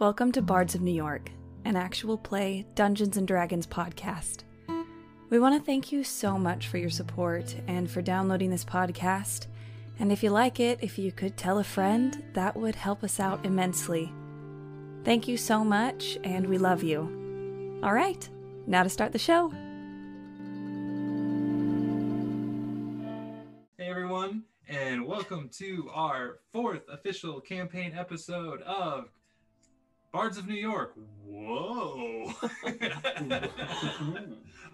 Welcome to Bards of New York, an actual play Dungeons and Dragons podcast. We want to thank you so much for your support and for downloading this podcast. And if you like it, if you could tell a friend, that would help us out immensely. Thank you so much, and we love you. All right, now to start the show. Hey everyone, and welcome to our fourth official campaign episode of Bards of New York. Whoa!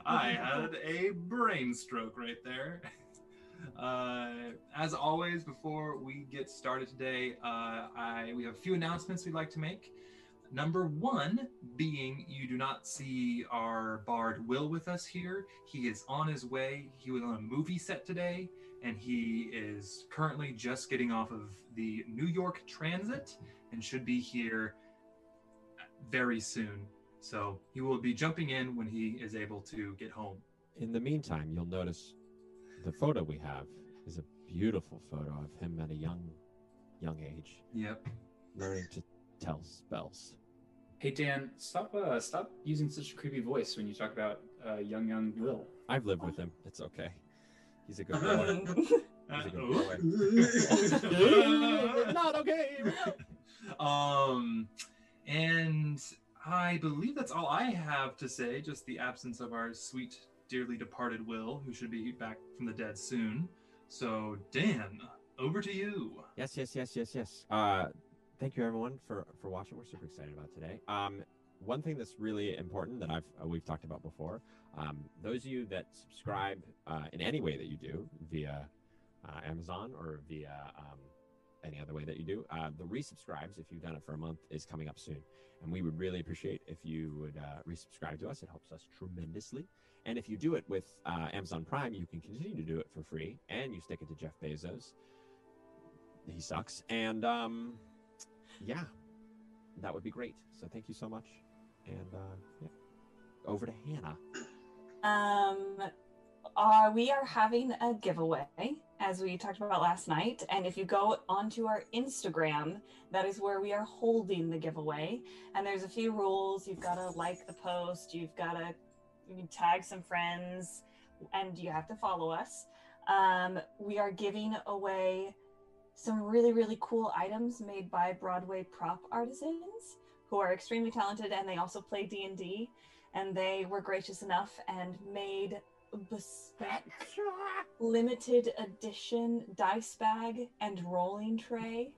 I had a brain stroke right there. Uh, as always, before we get started today, uh, I we have a few announcements we'd like to make. Number one being you do not see our bard Will with us here. He is on his way. He was on a movie set today, and he is currently just getting off of the New York Transit and should be here very soon. So he will be jumping in when he is able to get home. In the meantime, you'll notice the photo we have is a beautiful photo of him at a young, young age, Yep. learning to tell spells. Hey Dan, stop uh, stop using such a creepy voice when you talk about uh, young young Will. I've lived with him. It's okay. He's a good boy. He's a good boy. Not okay. um, and I believe that's all I have to say. Just the absence of our sweet, dearly departed Will, who should be back from the dead soon. So, Dan, over to you. Yes, yes, yes, yes, yes. Uh, thank you everyone for for watching. We're super excited about today. Um, one thing that's really important that I've uh, we've talked about before. Um, those of you that subscribe uh, in any way that you do via uh, Amazon or via um, any other way that you do, uh, the resubscribes if you've done it for a month is coming up soon, and we would really appreciate if you would uh, resubscribe to us. It helps us tremendously. And if you do it with uh, Amazon Prime, you can continue to do it for free, and you stick it to Jeff Bezos. He sucks, and um, yeah, that would be great. So thank you so much, and uh, yeah, over to Hannah. Um, uh, we are having a giveaway, as we talked about last night. And if you go onto our Instagram, that is where we are holding the giveaway. And there's a few rules. You've got to like the post, you've got to tag some friends, and you have to follow us. Um, we are giving away some really, really cool items made by Broadway prop artisans who are extremely talented and they also play D&D and they were gracious enough and made a bespoke limited edition dice bag and rolling tray.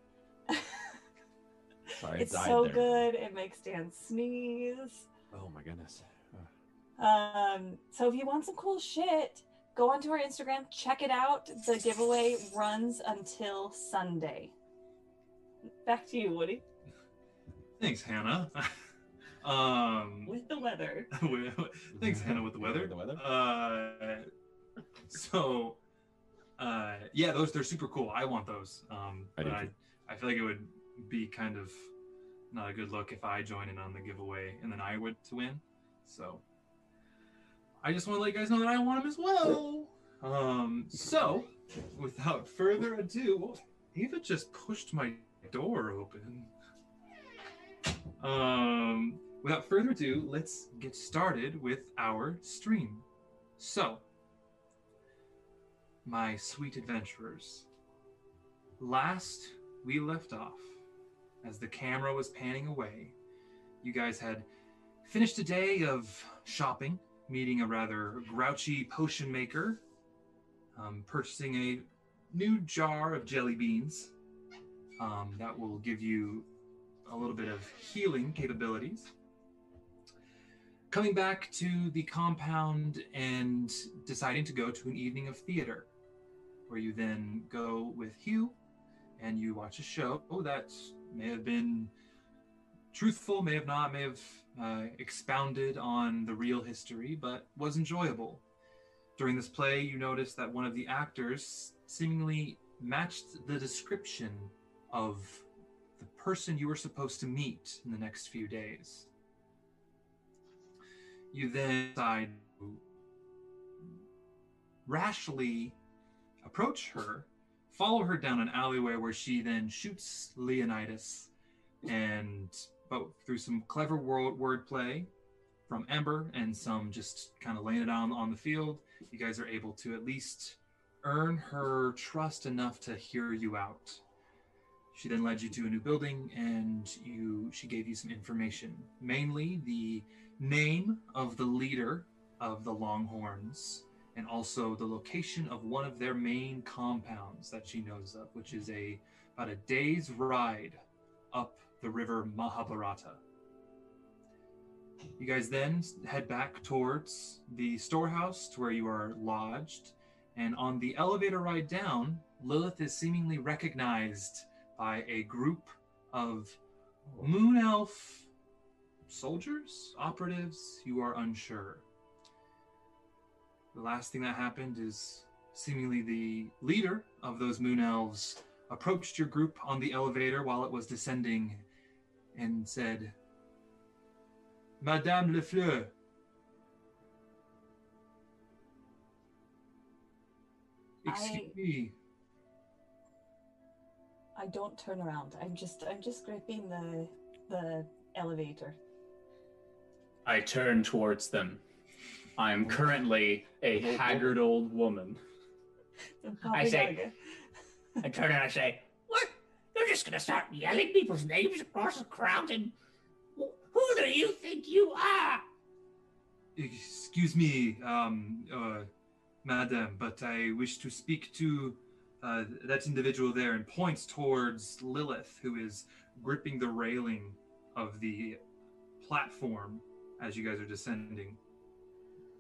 Sorry, it's so there. good. It makes Dan sneeze. Oh my goodness. Um, so if you want some cool shit, go onto our Instagram, check it out. The giveaway runs until Sunday. Back to you, Woody. Thanks, Hannah. um, With the weather. thanks, Hannah, with the weather. The weather. Uh, so, uh, yeah, those they're super cool. I want those. Um, I but do I. I feel like it would be kind of not a good look if I join in on the giveaway and then I would to win. So, I just want to let you guys know that I want them as well. Um, so, without further ado, Eva just pushed my door open. Um, without further ado, let's get started with our stream. So, my sweet adventurers, last we left off, as the camera was panning away, you guys had finished a day of shopping, meeting a rather grouchy potion maker, um, purchasing a new jar of jelly beans um, that will give you a little bit of healing capabilities. Coming back to the compound and deciding to go to an evening of theater, where you then go with Hugh and you watch a show that may have been truthful, may have not, may have uh, expounded on the real history, but was enjoyable. During this play, you notice that one of the actors seemingly matched the description of the person you were supposed to meet in the next few days. You then decide to rashly approach her, follow her down an alleyway where she then shoots Leonidas and but through some clever word wordplay from Ember and some just kind of laying it on on the field, you guys are able to at least earn her trust enough to hear you out. She then led you to a new building and you she gave you some information, mainly the name of the leader of the Longhorns and also the location of one of their main compounds that she knows of, which is a about a day's ride up the river Mahabharata. You guys then head back towards the storehouse to where you are lodged, and on the elevator ride down, Lilith is seemingly recognized by a group of moon elf soldiers, operatives, you are unsure. The last thing that happened is seemingly the leader of those moon elves approached your group on the elevator while it was descending and said, Madame Lefleur. Excuse I- me. I don't turn around. I'm just I'm just gripping the the elevator. I turn towards them. I am currently a haggard old woman. I say- I turn and I say, What? You're just gonna start yelling people's names across the crowd and who do you think you are? Excuse me, um, uh, madam, but I wish to speak to uh, that individual there and points towards Lilith, who is gripping the railing of the platform as you guys are descending.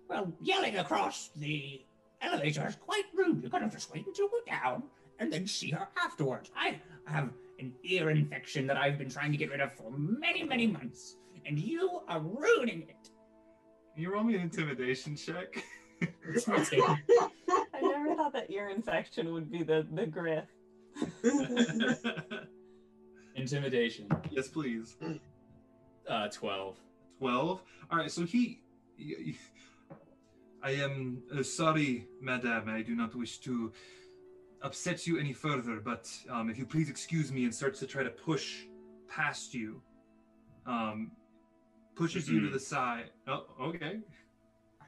Well, yelling across the elevator is quite rude. You're gonna just wait until we're down and then see her afterwards. I have an ear infection that I've been trying to get rid of for many, many months, and you are ruining it. Can you roll me an intimidation check? I never thought that ear infection would be the the griff. Intimidation. yes, please. Uh, 12. 12 all right so he I am uh, sorry madame i do not wish to upset you any further but um, if you please excuse me and starts to try to push past you um, pushes you to the side oh okay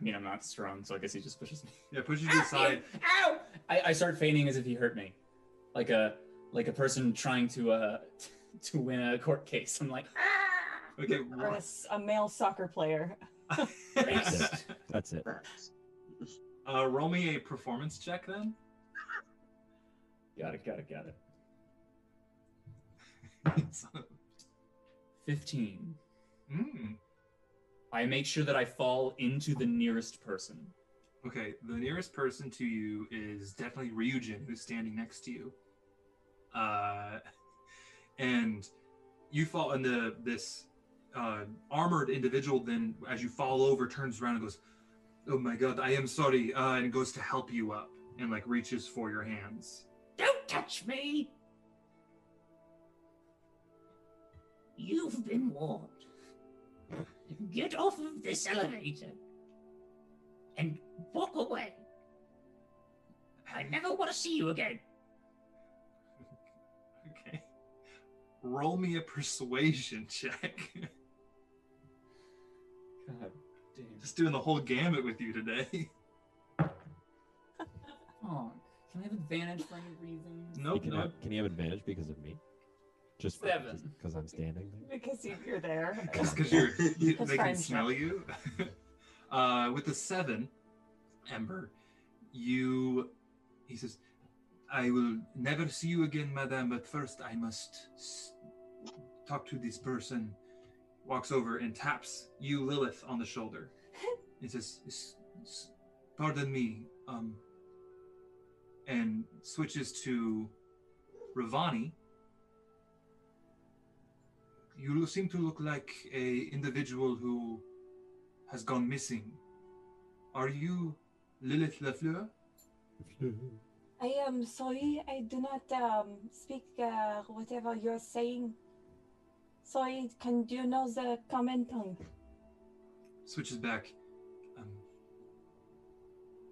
I mean, I'm not strong, so I guess he just pushes me. yeah pushes you to the side Ow! I, I start feigning as if he hurt me, like a like a person trying to uh to win a court case. I'm like, Ah! Okay Or a, s- a male soccer player. That's it. That's it. uh, roll me a performance check then got it, got it, got it. Fifteen. Mm. I make sure that I fall into the nearest person. Okay, the nearest person to you is definitely Ryujin, who's standing next to you. Uh, and you fall into this uh, armored individual. Then, as you fall over, turns around and goes, "Oh my god, I am sorry," uh, and goes to help you up and like reaches for your hands. Don't touch me! You've been warned. Get off of this elevator and walk away. I never want to see you again. Okay, roll me a persuasion check. God damn. Just doing the whole gamut with you today. Oh, can I have advantage for any reason? He nope, can, nope. have, can he have advantage because of me? Just Seven. because I'm standing there. Because you- you're there. Because you're, you, That's they can fine, smell you. uh, with the seven, Ember, you, he says, I will never see you again, madame, but first I must s- talk to this person. Walks over and taps you, Lilith, on the shoulder. He says, "S- s- Pardon me, um, and switches to Ravani. You seem to look like a individual who has gone missing. Are you Lilith Lafleur? I am sorry, I do not um, speak uh, whatever you're saying. Sorry, can do you know the common tongue? Switches back. Um,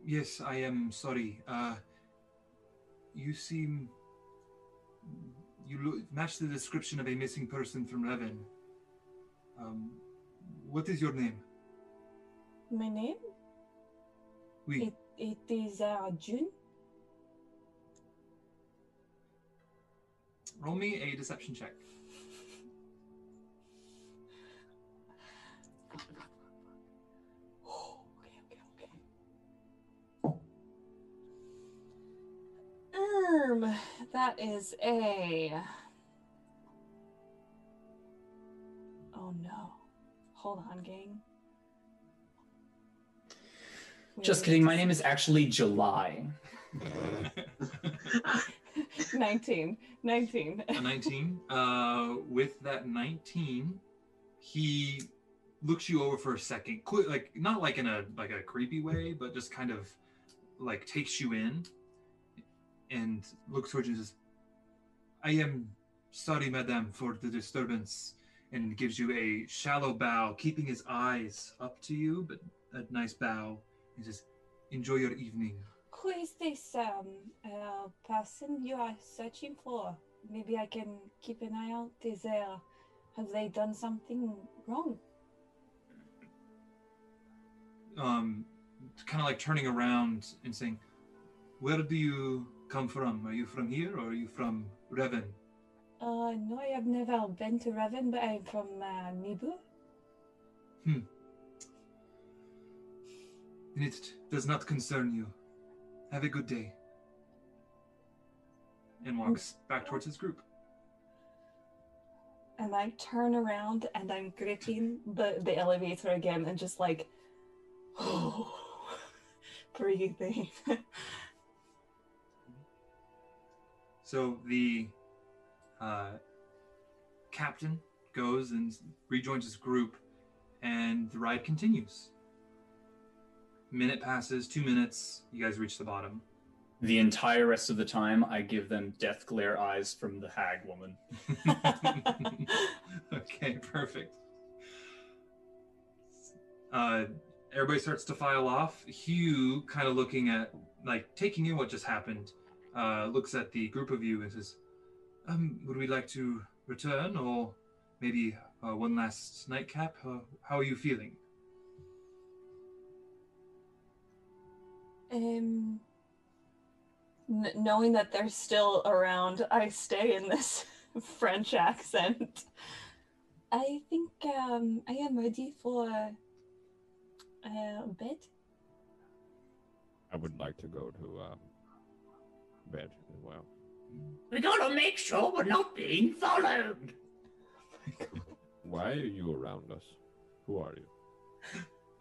yes, I am sorry. Uh, you seem. You look, match the description of a missing person from Levin. Um, what is your name? My name? We. It, it is uh, June. Roll me a deception check. Okay. Um, that is a. Oh no. Hold on, gang. We Just kidding. My name is actually July. 19. 19. a 19. Uh, with that 19, he looks you over for a second, like not like in a like a creepy way, but just kind of like takes you in and looks towards you and says, "I am sorry, madame, for the disturbance." And gives you a shallow bow, keeping his eyes up to you, but a nice bow. He says, "Enjoy your evening." Who is this um uh, person you are searching for? Maybe I can keep an eye out. Is there have they done something wrong? um, kind of like turning around and saying, "Where do you come from? Are you from here or are you from Revan?" Uh no, I have never been to Revan, but I'm from uh, Nibu. And it does not concern you. Have a good day. And walks back towards his group. And I turn around and I'm gripping the, the elevator again and just like oh, breathing. So the uh, captain goes and rejoins his group, and the ride continues. Minute passes, two minutes. You guys reach the bottom. The entire rest of the time, I give them death glare eyes from the hag woman. okay, perfect. Uh, everybody starts to file off. Hugh, kind of looking at, like, taking in what just happened, uh, looks at the group of you and says, um, "Would we like to return, or maybe uh, one last nightcap? Uh, how are you feeling?" Um, n- knowing that they're still around, I stay in this French accent. I think um, I am ready for uh, bed. I would like to go to um, bed as well. We gotta make sure we're not being followed. Why are you around us? Who are you?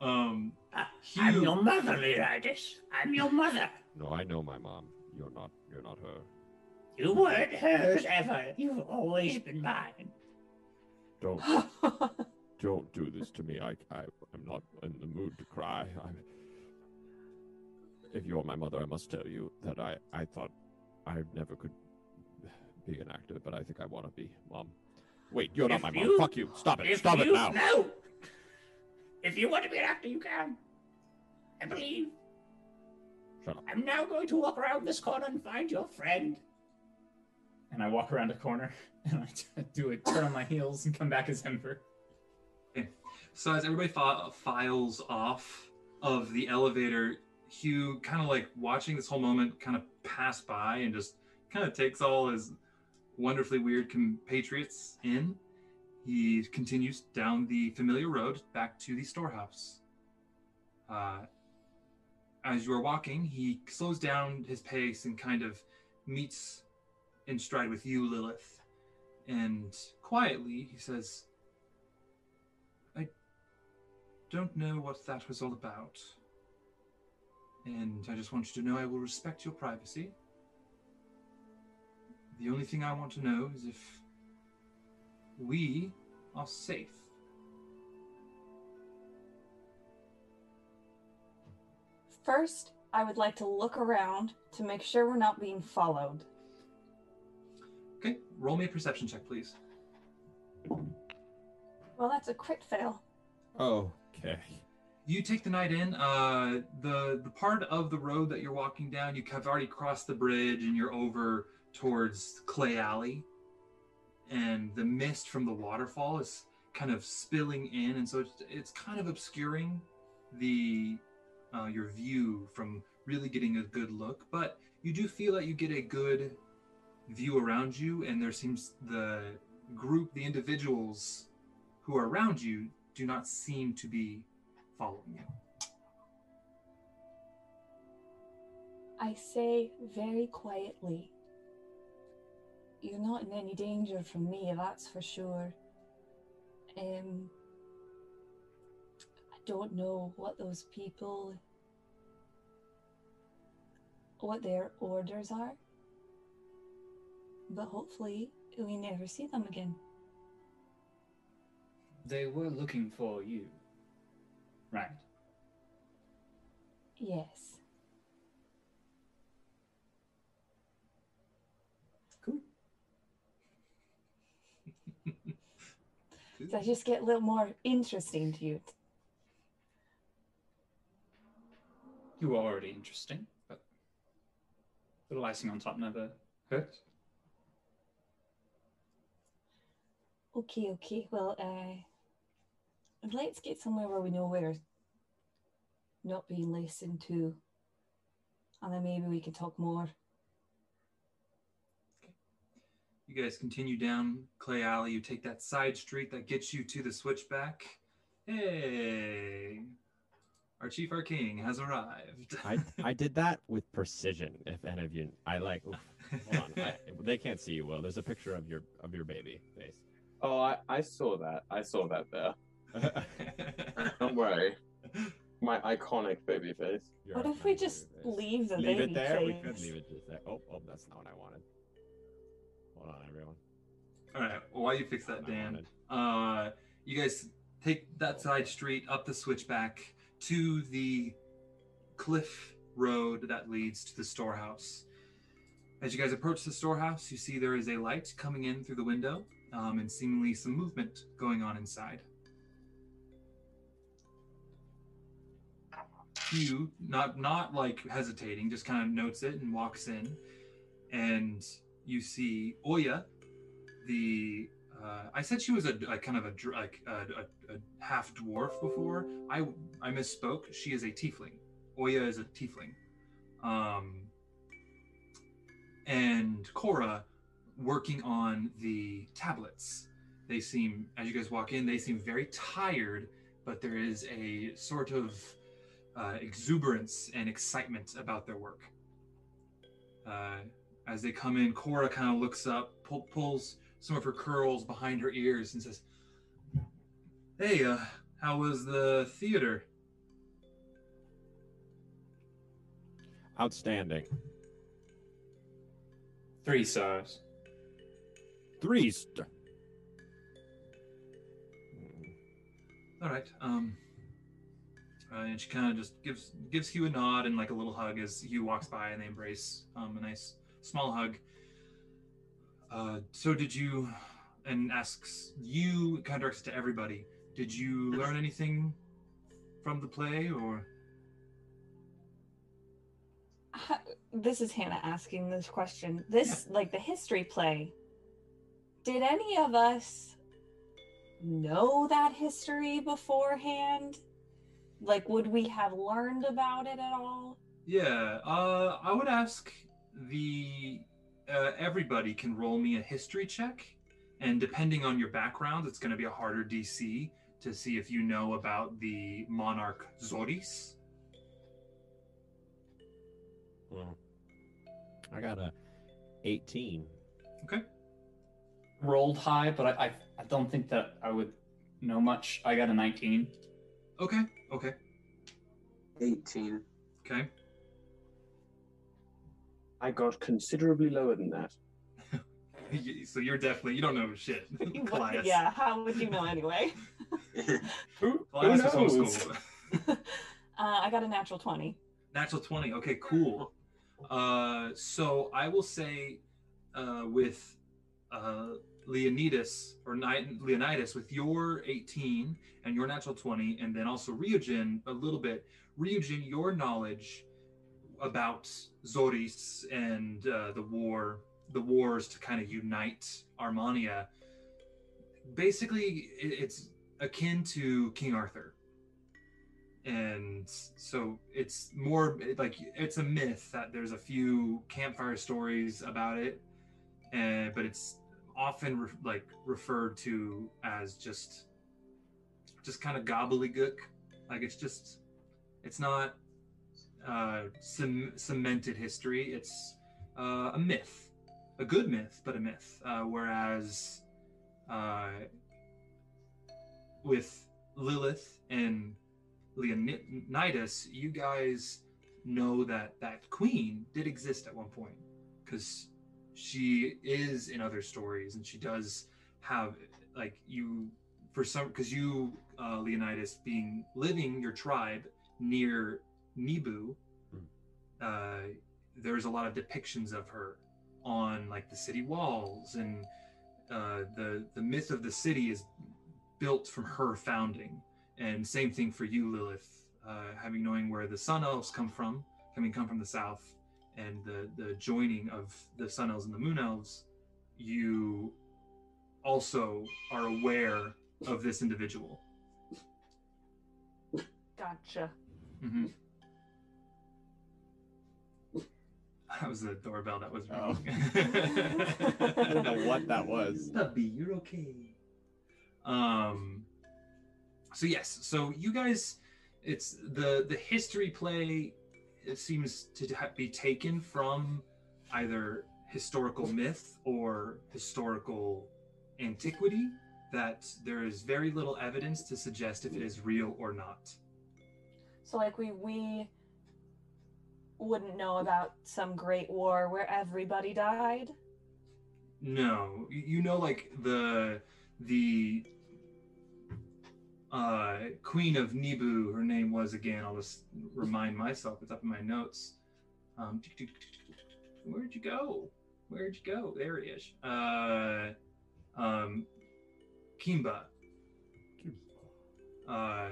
Um, I- I'm your mother, Leonidas. I'm your mother. No, I know my mom. You're not. You're not her. You weren't hers ever. You've always been mine. Don't don't do this to me. I I am not in the mood to cry. I, if you're my mother, I must tell you that I I thought I never could be an actor, but I think I want to be, mom. Wait, you're not If my mom. Fuck you. Stop it. Stop you, it now. No. If you want to be an actor, you can. I believe. Shut up. I'm now going to walk around this corner and find your friend. And I walk around a corner and I t- do a turn on my heels and come back as Ember. So as everybody fi- files off of the elevator, Hugh kind of like watching this whole moment kind of pass by and just kind of takes all his wonderfully weird compatriots in. He continues down the familiar road back to the storehouse. Uh, as you are walking, he slows down his pace and kind of meets in stride with you, Lilith. And quietly, he says, I don't know what that was all about. And I just want you to know I will respect your privacy. The only thing I want to know is if we are safe. First, I would like to look around to make sure we're not being followed. Okay, roll me a perception check, please. Well, that's a crit fail. Okay. You take the night in. Uh, the the part of the road that you're walking down, you have already crossed the bridge and you're over towards Clay Alley, and the mist from the waterfall is kind of spilling in, and so it's, it's kind of obscuring the uh, your view from really getting a good look. But you do feel that you get a good view around you, and there seems the group, the individuals who are around you, do not seem to be following you. I say very quietly, You're not in any danger from me, that's for sure. Um, I don't know what those people, what their orders are, but hopefully we never see them again. They were looking for you. Right. Yes. Cool. Does that just get a little more interesting to you? You were already interesting, but a little icing on top never hurts. Okay, okay. Well, uh, let's get somewhere where we know we're not being listened to, and then maybe we can talk more. You guys continue down Clay Alley. You take that side street that gets you to the switchback. Hey, our chief, our king, has arrived. I I did that with precision. If any of you, I like. oof, hold on, I, they can't see you. Will there's a picture of your of your baby face. Oh, I, I saw that. I saw that there. Don't worry. My iconic baby face. Your What if we just baby leave the leave baby it there? We face? could leave it just there. Oh, oh, that's not what I wanted. Hold on, everyone. All right. Well, while you fix that, Not what I Dan, uh, you guys take that side street up the switchback to the cliff road that leads to the storehouse. As you guys approach the storehouse, you see there is a light coming in through the window um, and seemingly some movement going on inside. Hugh, not not like hesitating, just kind of notes it and walks in, and you see Oya, the uh, I said she was a, a kind of a like a, a, a half dwarf before. I I misspoke. She is a tiefling. Oya is a tiefling. Um, and Cora working on the tablets. They seem, as you guys walk in, they seem very tired, but there is a sort of uh, exuberance and excitement about their work. Uh, as they come in, Cora kind of looks up, pull, pulls some of her curls behind her ears, and says, "Hey, uh, how was the theater?" Outstanding. Three stars. Three star. All right. Um, uh, and she kind of just gives gives Hugh a nod and like a little hug as Hugh walks by, and they embrace. Um, a nice small hug. Uh, so did you? And asks you, kind of directs to everybody. Did you learn anything from the play, or? This is Hannah asking this question. This, like the history play, did any of us know that history beforehand? Like, would we have learned about it at all? Yeah, uh, I would ask the uh, everybody can roll me a history check, and depending on your background, it's going to be a harder DC to see if you know about the monarch Zoris. Hmm. I got a 18. Okay. Rolled high, but I, I I don't think that I would know much. I got a 19. Okay. Okay. 18. Okay. I got considerably lower than that. so you're definitely you don't know shit. What- Claudius. yeah, how would you know anyway? Who, Claudius was knows? homeschooled. uh, I got a natural 20. Natural 20. Okay, cool. Uh, so I will say uh, with uh, Leonidas or Ni- Leonidas, with your 18 and your natural 20, and then also Ryujin a little bit. Ryujin, your knowledge about Zoris and uh, the war, the wars to kind of unite Armania, basically it- it's akin to King Arthur. And so it's more like it's a myth that there's a few campfire stories about it, and but it's often re- like referred to as just just kind of gobbledygook. Like it's just it's not uh, cem- cemented history. It's uh, a myth, a good myth, but a myth. Uh, whereas uh, with Lilith and Leonidas, you guys know that that queen did exist at one point because she is in other stories and she does have like you for some because you uh, Leonidas being living your tribe near Nibu, uh, there's a lot of depictions of her on like the city walls and uh, the the myth of the city is built from her founding. And same thing for you lilith uh, having knowing where the sun elves come from having come from the south and the the joining of the sun elves and the moon elves you also are aware of this individual Gotcha. Mhm. that was the doorbell that was Oh. I don't know what that was. Puppy, you're okay. Um. So yes, so you guys, it's the the history play. It seems to be taken from either historical myth or historical antiquity. That there is very little evidence to suggest if it is real or not. So like we we wouldn't know about some great war where everybody died. No, you know, like the the uh, Queen of Nibu. Her name was again. I'll just remind myself. It's up in my notes. Um, where'd you go? Where'd you go? There he is. Uh, um, Kimba. Uh,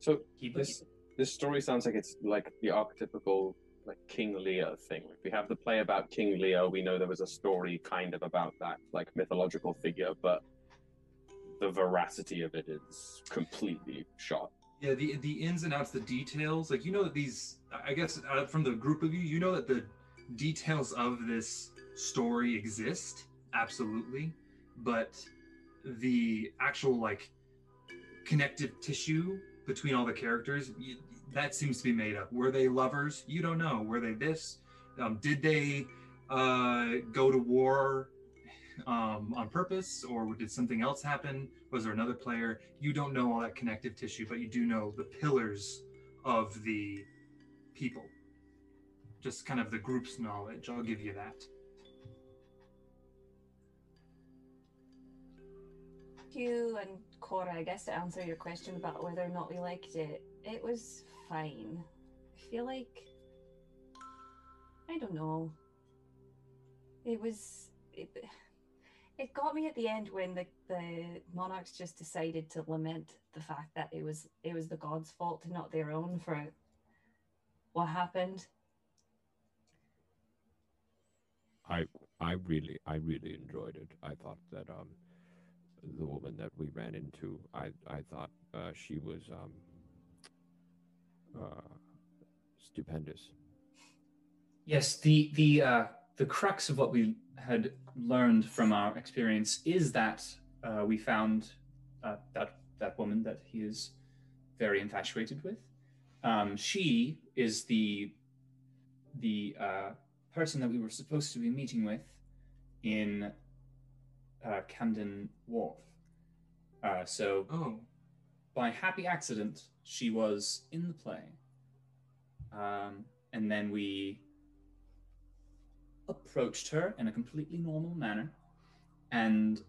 So Keep this this story sounds like it's like the archetypical like King Lear thing. We have the play about King Lear. We know there was a story kind of about that like mythological figure, but the veracity of it is completely shot. Yeah, the the ins and outs, the details. Like you know that these. I guess uh, from the group of you, you know that the details of this story exist, absolutely, but the actual like connective tissue between all the characters you, that seems to be made up. Were they lovers? You don't know. Were they this? Um, did they uh, go to war um, on purpose, or did something else happen? Was there another player? You don't know all that connective tissue, but you do know the pillars of the people. Just kind of the group's knowledge. I'll give you that. You and Cora, I guess to answer your question about whether or not we liked it, it was fine. I feel like I don't know. It was it, it got me at the end when the, the monarchs just decided to lament the fact that it was it was the gods' fault and not their own for what happened. I I really I really enjoyed it. I thought that um the woman that we ran into I I thought uh, she was um uh stupendous. Yes, the the uh, the crux of what we had learned from our experience is that uh, we found uh, that that woman that he is very infatuated with. Um, she is the the uh, person that we were supposed to be meeting with in uh, Camden Wharf. Uh, so Oh, by happy accident, she was in the play. Um, and then we approached her in a completely normal manner and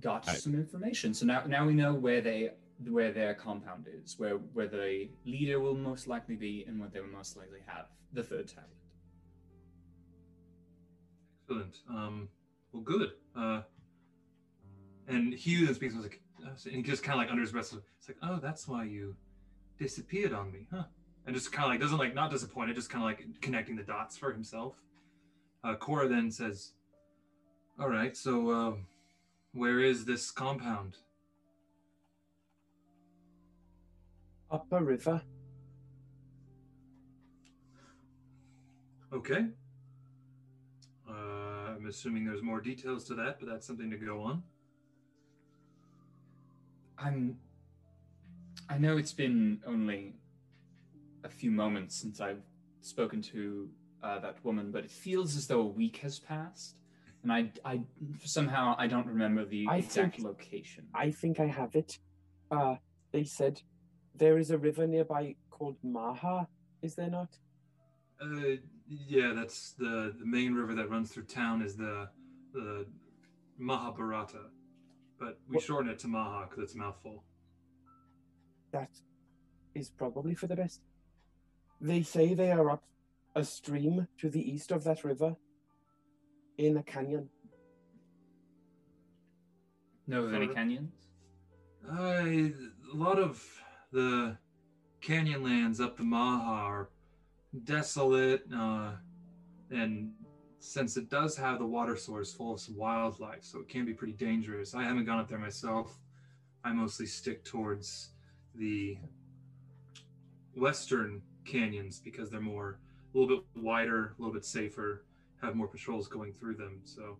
got some information. So now, now we know where they where their compound is, where where the leader will most likely be, and what they will most likely have the third tablet. excellent. Um, well, good. Uh, and Hugh then speaks was like, uh, and he just kind of like under his breath, it's like, oh, that's why you disappeared on me, huh? And just kind of like doesn't like not disappointed, just kind of like connecting the dots for himself. Uh, Cora then says, All right. So, uh, where is this compound? Upper river. Okay. Uh, I'm assuming there's more details to that, but that's something to go on. I'm. I know it's been only a few moments since I've spoken to uh, that woman, but it feels as though a week has passed, and I, I somehow I don't remember the I exact think- location. I think I have it. Uh, they said there is a river nearby called Maha, is there not? Uh, yeah, that's the the main river that runs through town is the the Mahabharata, but we What- shorten it to Maha because it's a mouthful. That is probably for the best. They say they are up a stream to the east of that river in a canyon. Know of any Sort canyons? Uh, a lot of the canyon lands up the Maha are desolate, uh, and since it does have the water source full of some wildlife, so it can be pretty dangerous. I haven't gone up there myself. I mostly stick towards the western canyons because they're more a little bit wider, a little bit safer, have more patrols going through them. So,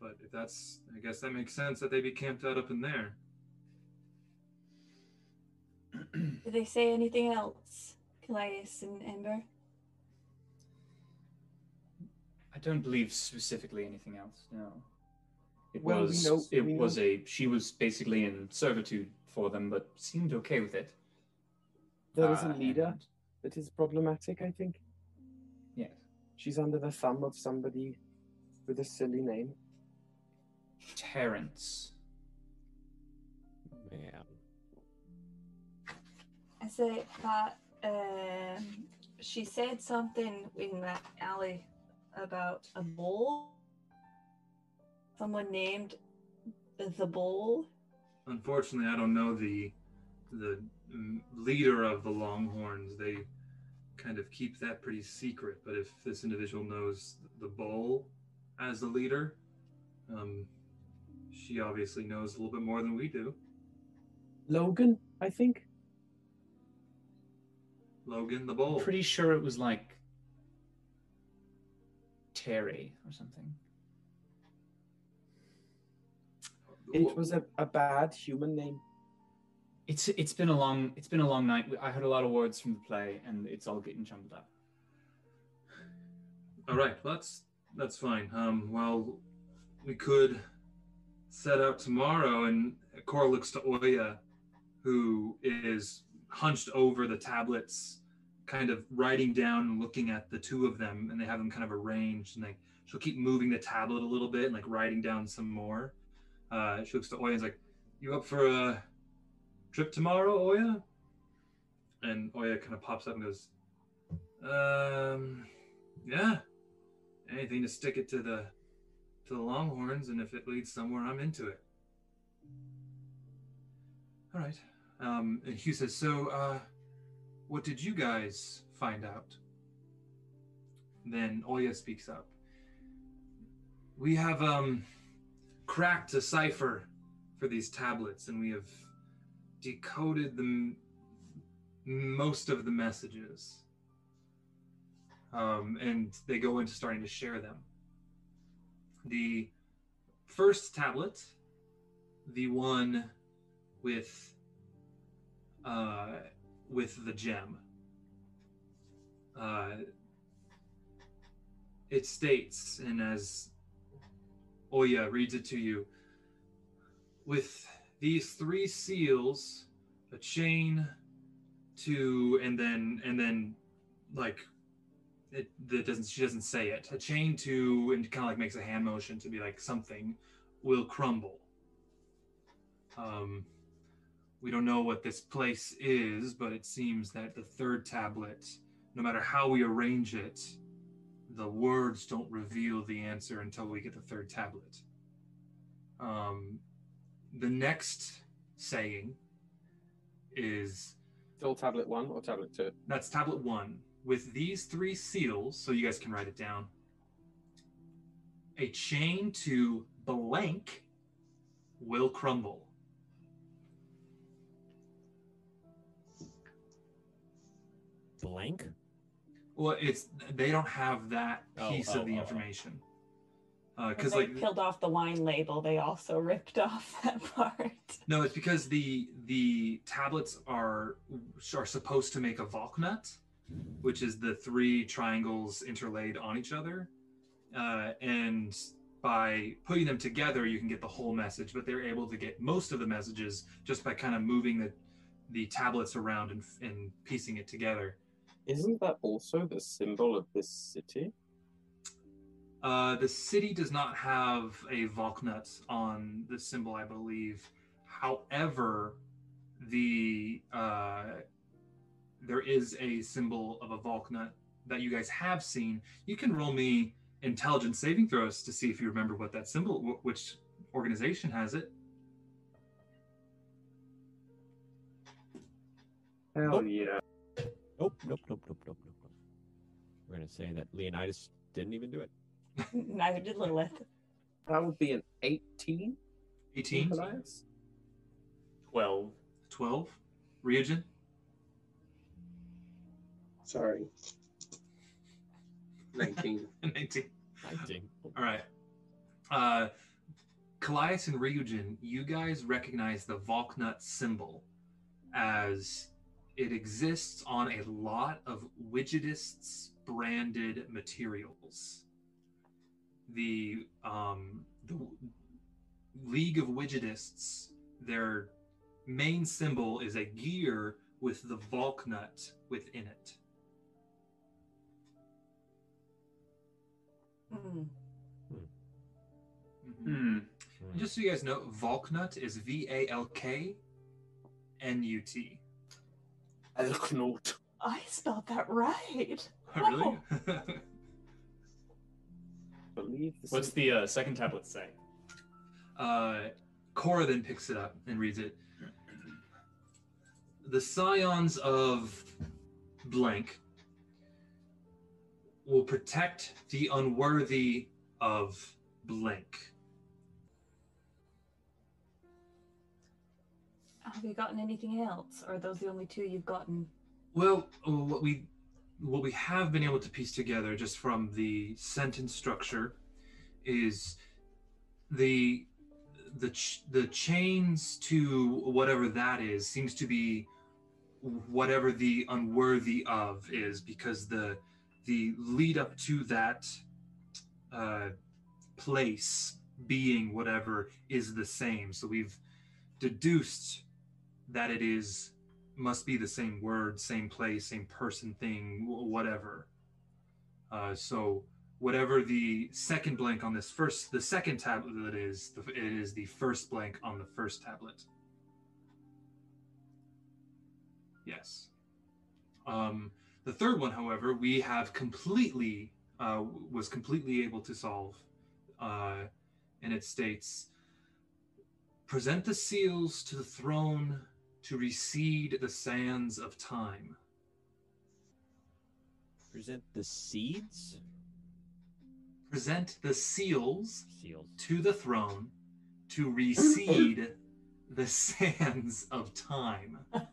but if that's, I guess that makes sense that they be camped out up in there. Did they say anything else, Kallias and Ember? I don't believe specifically anything else. No. It Well, we was. know- it we know- was a. She was basically in servitude for them, but seemed okay with it. There is a Uh, leader and- that is problematic, I think. Yes. She's under the thumb of somebody with a silly name. Terrence. Man. I say that um, she said something in that alley about a bowl. Someone named the bowl. Unfortunately, I don't know the the leader of the Longhorns. They kind of keep that pretty secret. But if this individual knows the bull as the leader, um, she obviously knows a little bit more than we do. Logan, I think. Logan the bull. Pretty sure it was like Terry or something. It was a, a bad human name. It's it's been a long it's been a long night. I heard a lot of words from the play, and it's all getting jumbled up. All right, well, that's that's fine. Um, well, we could set out tomorrow, and Cora looks to Oya, who is hunched over the tablets, kind of writing down and looking at the two of them, and they have them kind of arranged, and like she'll keep moving the tablet a little bit and like writing down some more. Uh, she looks to Oya and is like, "You up for a trip tomorrow, Oya?" And Oya kind of pops up and goes, "Um, yeah." anything to stick it to the to the longhorns and if it leads somewhere i'm into it all right um and hugh says so uh what did you guys find out then oya speaks up we have um cracked a cipher for these tablets and we have decoded the most of the messages um, and they go into starting to share them. The first tablet, the one with uh, with the gem, uh, it states, and as Oya reads it to you, with these three seals, a chain to, and then and then like it that doesn't she doesn't say it. A chain to and kind of like makes a hand motion to be like something will crumble. Um we don't know what this place is but it seems that the third tablet no matter how we arrange it the words don't reveal the answer until we get the third tablet. Um the next saying is Still tablet one or tablet two? that's tablet one with these three seals, so you guys can write it down. a chain to blank will crumble. Blank. Well, it's they don't have that Oh, piece oh, of the oh, oh. information. When Because they like peeled off the wine label, they also ripped off that part. no, it's because the the tablets are are supposed to make a Valknut, which is the three triangles interlaid on each other, uh, and by putting them together, you can get the whole message. But they're able to get most of the messages just by kind of moving the the tablets around and, and piecing it together. Isn't that also the symbol of this city? Uh, the city does not have a Valknut on the symbol, I believe. However, the uh, there is a symbol of a Valknut that you guys have seen. You can roll me intelligence saving throws to see if you remember what that symbol, wh- which organization has it. Hell Nope. yeah. Nope, nope, nope, nope, nope, nope. nope. We're gonna say that Leonidas didn't even do it. Neither did Lilith. That would be an 18. 18, Elias? 12. 12, Ryujin, Sorry. 19. 19. Nineteen. All right. Uh, Kallias and Ryujin, you guys recognize the Valknut symbol as it exists on a lot of Widgetists branded materials. The um, the League of Widgetists, their main symbol is a gear with the Valknut within it. Mm. Mhm. Hmm. And Just so you guys know, Valknut is V A L K N U T. Elknot. I spelled that right. Really? believe this What's is the uh, second tablet say? uh, Cora then picks it up and reads it. The scions of blank will protect the unworthy of blank. Have you gotten anything else? Or are those the only two you've gotten? Well, what we what we have been able to piece together just from the sentence structure is the the ch- the chains to whatever that is seems to be whatever the unworthy of is because the the lead up to that uh, place being whatever is the same. So we've deduced that it is must be the same word, same place, same person, thing, whatever. Uh, so whatever the second blank on this first, the second tablet is, it is the first blank on the first tablet. Yes. Um, the third one, however, we have completely uh, was completely able to solve, uh, and it states: present the seals to the throne to recede the sands of time. Present the seeds. Present the seals Seals. to the throne to recede the sands of time.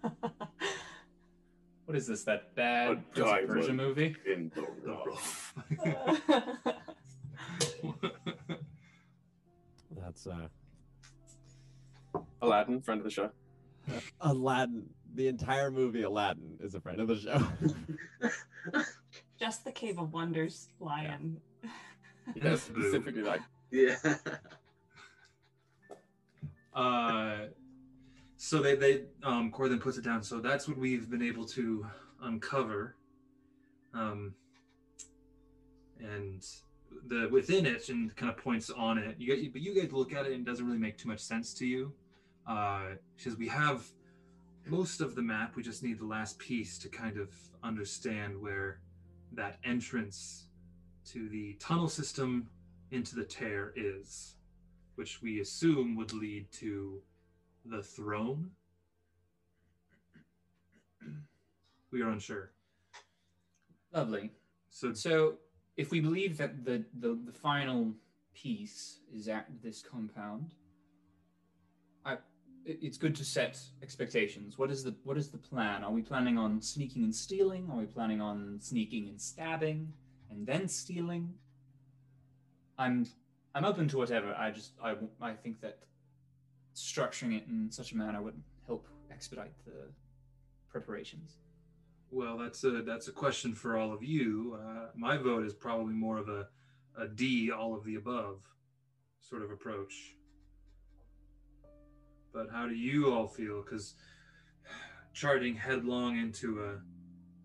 What is this? That bad A Prince of Persia diamond. movie? in the rough. That's uh Aladdin, friend of the show. Aladdin. The entire movie Aladdin is a friend of the show. Just the Cave of Wonders lion. Yeah, specifically like Yeah. uh, so they they um, Cora then puts it down. So that's what we've been able to uncover. Um, and the within it and kind of points on it. You get, but you guys look at it and it doesn't really make too much sense to you. Uh, because we have most of the map. We just need the last piece to kind of understand where that entrance to the tunnel system into the tear is, which we assume would lead to the throne. We are unsure. Lovely. So So, if we believe that the, the, the final piece is at this compound. It's good to set expectations. What is the what is the plan? Are we planning on sneaking and stealing? Are we planning on sneaking and stabbing and then stealing? I'm I'm open to whatever. I just I I think that structuring it in such a manner would help expedite the preparations. Well, that's a that's a question for all of you. Uh, my vote is probably more of a a D, all of the above, sort of approach. But how do you all feel? Because charging headlong into a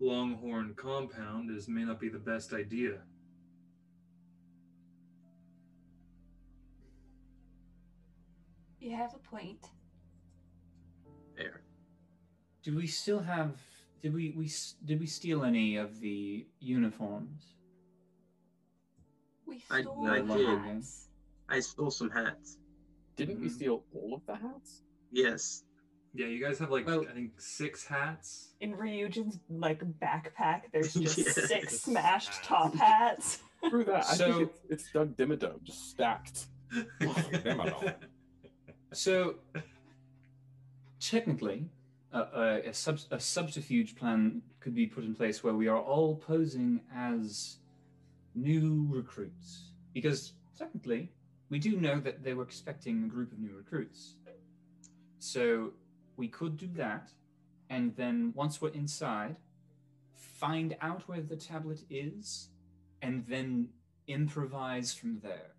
longhorn compound is may not be the best idea. You have a point. There. Do we still have? Did we we did we steal any of the uniforms? We I- stole I the did. hats. I stole some hats. Didn't we Mhm. steal all of the hats? Yes. Yeah, you guys have like Well- I think six hats. In Ryujin's like backpack, there's just Yes. six smashed top hats. Through that, I So- think it's, it's Doug Dimmadome just stacked. So technically, uh, a, a, sub, a subterfuge plan could be put in place where we are all posing as new recruits, because technically we do know that they were expecting a group of new recruits. So we could do that, and then once we're inside, find out where the tablet is, and then improvise from there.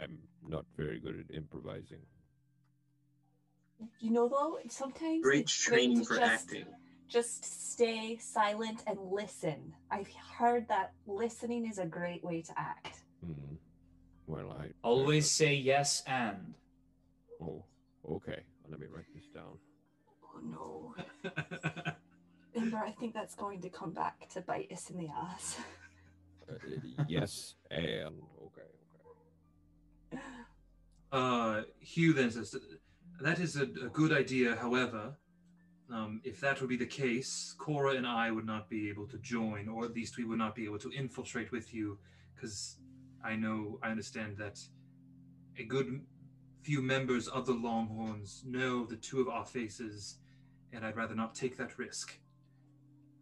I'm not very good at improvising. You know though, sometimes Great it's great training to for just, acting. Just stay silent and listen. I've heard that listening is a great way to act. Hmm. Well, I Always say yes and. Oh, okay. Let me write this down. Oh no. Ember, I think that's going to come back to bite us in the ass. Uh, yes, and okay, okay. Uh, Hugh then says, That is a, a good idea. However, um, if that would be the case, Cora and I would not be able to join, or at least we would not be able to infiltrate with you, because I know, I understand that a good few members of the Longhorns know the two of our faces, and I'd rather not take that risk.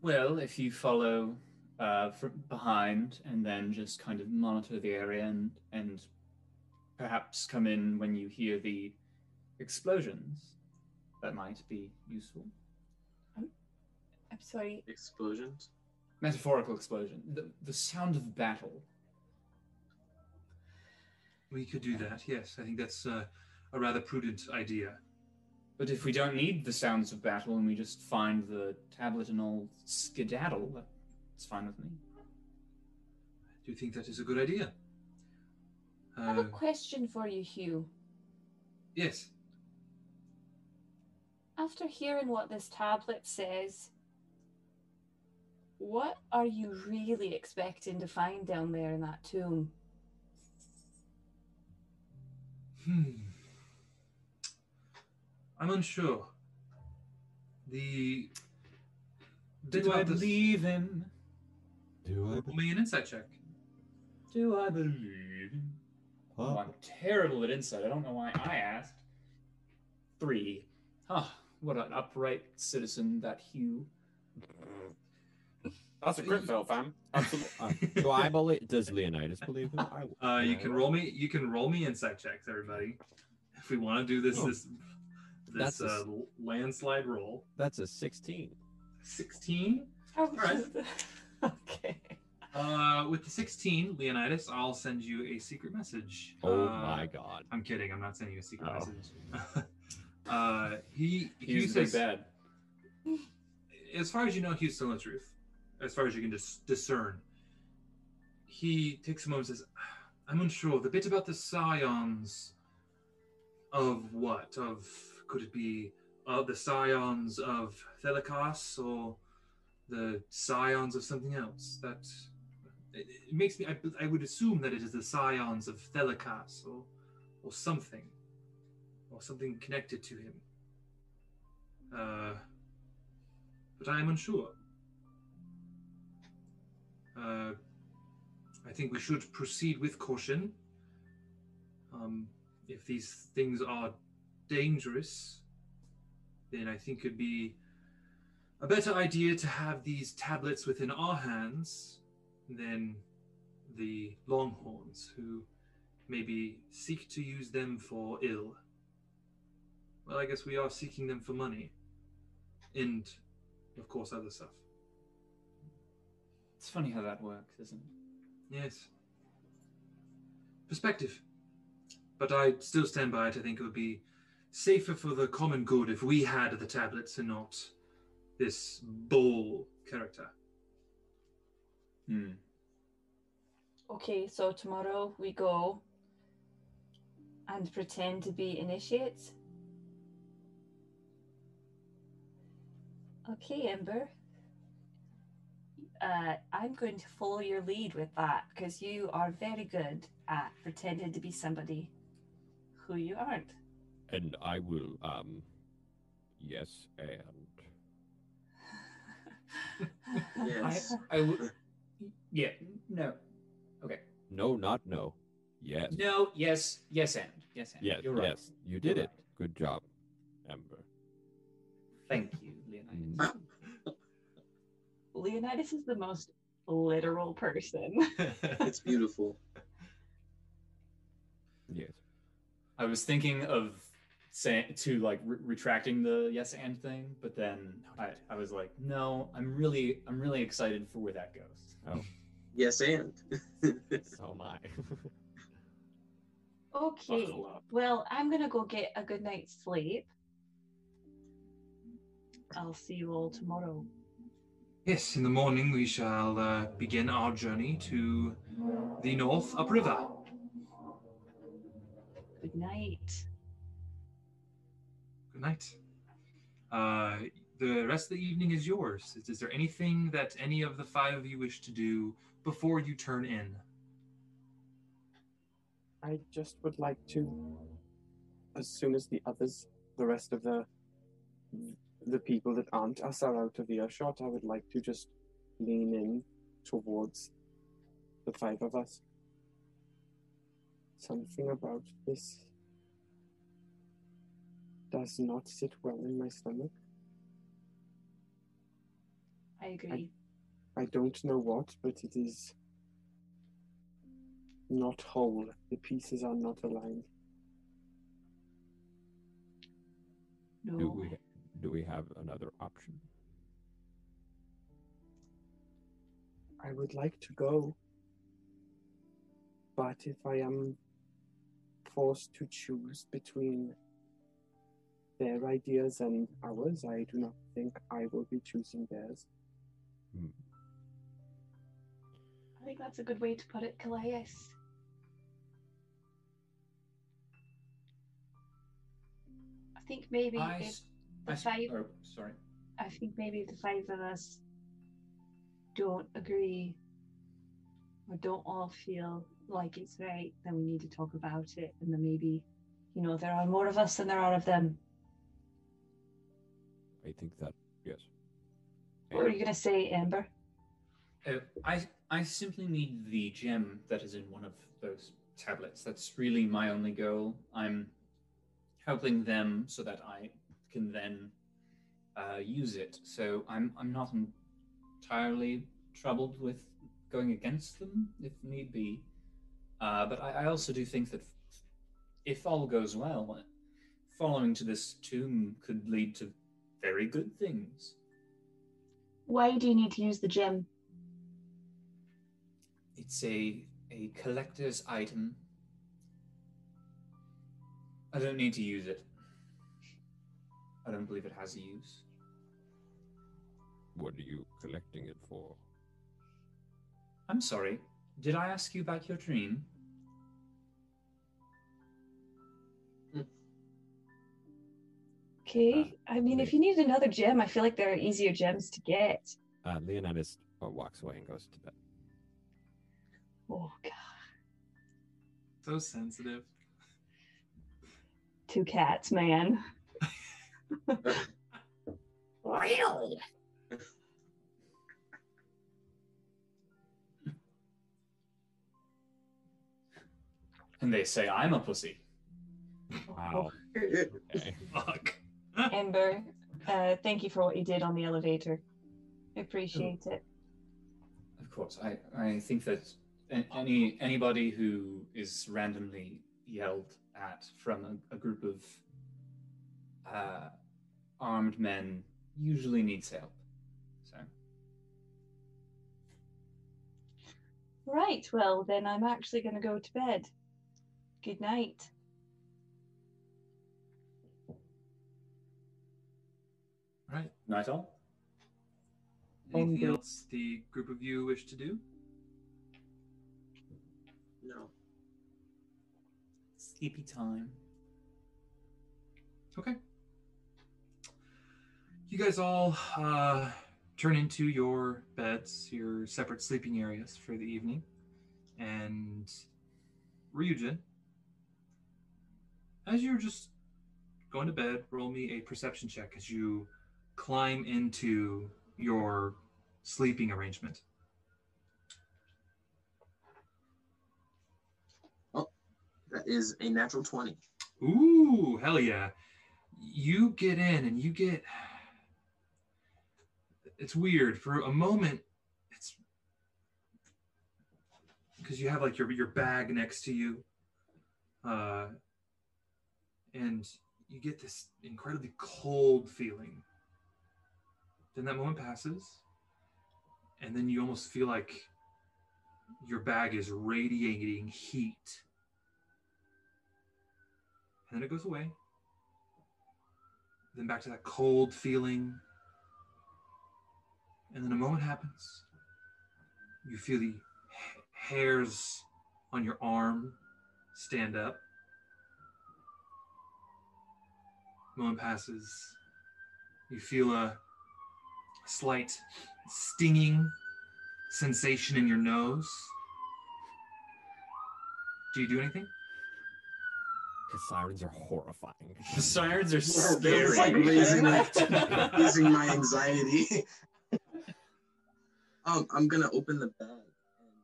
Well, if you follow uh, from behind and then just kind of monitor the area and, and perhaps come in when you hear the explosions, that might be useful. I'm sorry. Explosions. Metaphorical explosion. The, the sound of battle. We could do that, yes. I think that's uh, a rather prudent idea. But if we don't need the sounds of battle and we just find the tablet and all skedaddle, that's fine with me. Do you think that is a good idea? I have a Uh, question for you, Hugh. yes. After hearing what this tablet says, what are you really expecting to find down there in that tomb? Hmm. I'm unsure. The bit Do I about this- believe him? Do I? Roll me an insight check. Do I believe him? Oh, I'm terrible at insight. I don't know why I asked. Three. Ah, what an upright citizen that Hugh. That's a crit fail, fam. Absolutely. Do I believe? Does Leonidas believe him? I, Uh, you can roll me. You can roll me insight checks, everybody. If we want to do this, Oh. this, That's this a uh, s- landslide roll. That's a sixteen. Sixteen. All right. okay. Uh, with the sixteen, Leonidas, I'll send you a secret message. Oh Uh, my god. I'm kidding. I'm not sending you a secret Oh. message. uh, he he He's the big says, bad. as far as you know, he's telling the truth. As far as you can dis- discern, he takes a moment and says, "I'm unsure. The bit about the scions of what? Of could it be uh, the scions of Thelikos or the scions of something else? That it, it makes me. I, I would assume that it is the scions of Thelikos or or something, or something connected to him. Uh, but I am unsure. Uh, I think we should proceed with caution. Um, if these things are dangerous, then I think it'd be a better idea to have these tablets within our hands than the Longhorns, who maybe seek to use them for ill. Well, I guess we are seeking them for money. And, of course, other stuff. It's funny how that works, isn't it? Yes. Perspective. But I still stand by it. I think it would be safer for the common good if we had the tablets and not this bull character. Hmm. Okay, so tomorrow we go and pretend to be initiates. Okay, Ember. Uh, I'm going to follow your lead with that because you are very good at pretending to be somebody who you aren't. And I will, um, yes, and Yes. I, I w- yeah, no. Okay. no, not no. Yes. No, yes, yes, and. Yes, and. Yes, You're right. yes. You did You're it. Good job, Ember. Thank you, Leonidas. Leonidas is the most literal person. it's beautiful. Yes. I was thinking of saying to like re- retracting the yes and thing, but then I, I was like, no, I'm really I'm really excited for where that goes. Oh, Yes, and. so am I. Okay. Well, I'm gonna go get a good night's sleep. I'll see you all tomorrow. Yes, in the morning we shall uh, begin our journey to the north upriver. Good night. Good night. Uh, the rest of the evening is yours. Is, is there anything that any of the five of you wish to do before you turn in? I just would like to, as soon as the others, the rest of the the people that aren't us are out of earshot, I would like to just lean in towards the five of us. Something about this does not sit well in my stomach. I agree. I don't know what, but it is not whole. The pieces are not aligned. no. do we do we have another option? I would like to go. But if I am forced to choose between their ideas and ours, I do not think I will be choosing theirs. Hmm. I think that's a good way to put it, Kallias. I think maybe I, if s- the I s- five oh, sorry. I think maybe the five of us don't agree or don't all feel like it's right, then we need to talk about it. And then maybe, you know, there are more of us than there are of them. I think that yes. What were you going to say, Ember? Uh, I I simply need the gem that is in one of those tablets. That's really my only goal. I'm helping them so that I can then uh, use it. So I'm I'm not entirely troubled with going against them if need be. Uh, but I, I also do think that if all goes well, following to this tomb could lead to very good things. Why do you need to use the gem? It's a a collector's item. I don't need to use it. I don't believe it has a use. What are you collecting it for? I'm sorry. Did I ask you about your dream? Okay. I mean, if you need another gem, I feel like there are easier gems to get. Uh, Leonidas uh, walks away and goes to bed. Oh, God. So sensitive. Two cats, man. Really? And they say I'm a pussy. Wow. Okay. Fuck. Ember, uh, thank you for what you did on the elevator. I appreciate it. Of course, I, I think that any anybody who is randomly yelled at from a, a group of uh, armed men usually needs help. So Right, well, then I'm actually going to go to bed. Good night. Right. night all. Anything Um, else the group of you wish to do? No. Sleepy time. Okay. You guys all uh, turn into your beds, your separate sleeping areas for the evening. And Ryujin, as you're just going to bed, roll me a perception check as you climb into your sleeping arrangement. Oh, that is a natural 20. Ooh, hell yeah. You get in and you get. It's weird. For a moment, it's. Because you have like your, your bag next to you. Uh, and you get this incredibly cold feeling. Then that moment passes. And then you almost feel like your bag is radiating heat and then it goes away. Then back to that cold feeling. And then a moment happens. You feel the hairs on your arm stand up. Moment passes. You feel a slight stinging sensation in your nose. Do you do anything? Because sirens are horrifying. The sirens are That scary. was like raising my, raising my anxiety. Um, I'm gonna open the bag and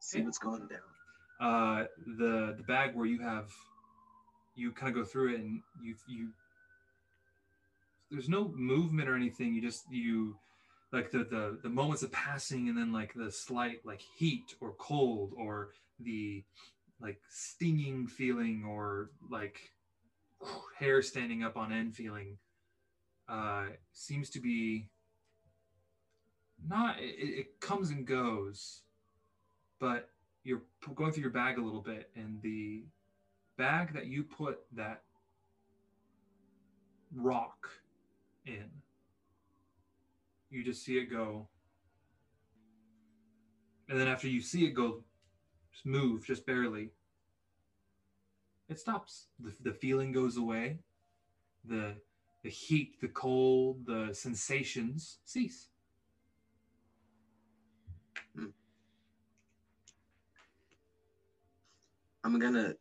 see Okay. what's going down. uh, the the bag where you have you kind of go through it and you you there's no movement or anything you just you like the the the moments of passing and then like the slight like heat or cold or the like stinging feeling or like hair standing up on end feeling uh seems to be not it, it comes and goes but you're going through your bag a little bit and the bag that you put that rock in you just see it go and then after you see it go just move just barely it stops. The, the feeling goes away. The the heat the cold the sensations cease I'm gonna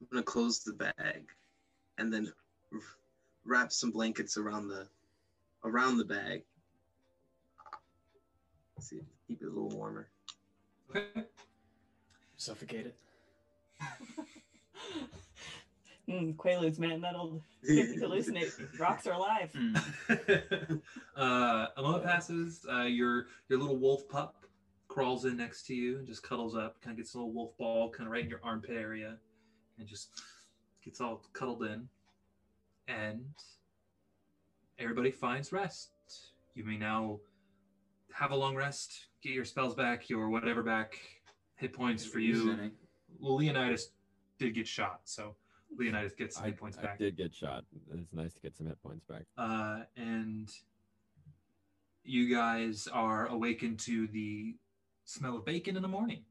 I'm gonna close the bag and then wrap some blankets around the around the bag. See, keep it a little warmer. okay Suffocated. Mm, Quaaludes, man, that'll make hallucinate. Rocks are alive. Mm. uh, a moment passes. Uh, your your little wolf pup crawls in next to you and just cuddles up. Kind of gets a little wolf ball, kind of right in your armpit area, and just gets all cuddled in. And everybody finds rest. You may now have a long rest, get your spells back, your whatever back, hit points for you. Well, Leonidas did get shot, so Leonidas gets some I, hit points I back. did get shot. It's nice to get some hit points back. uh, and you guys are awakened to the smell of bacon in the morning.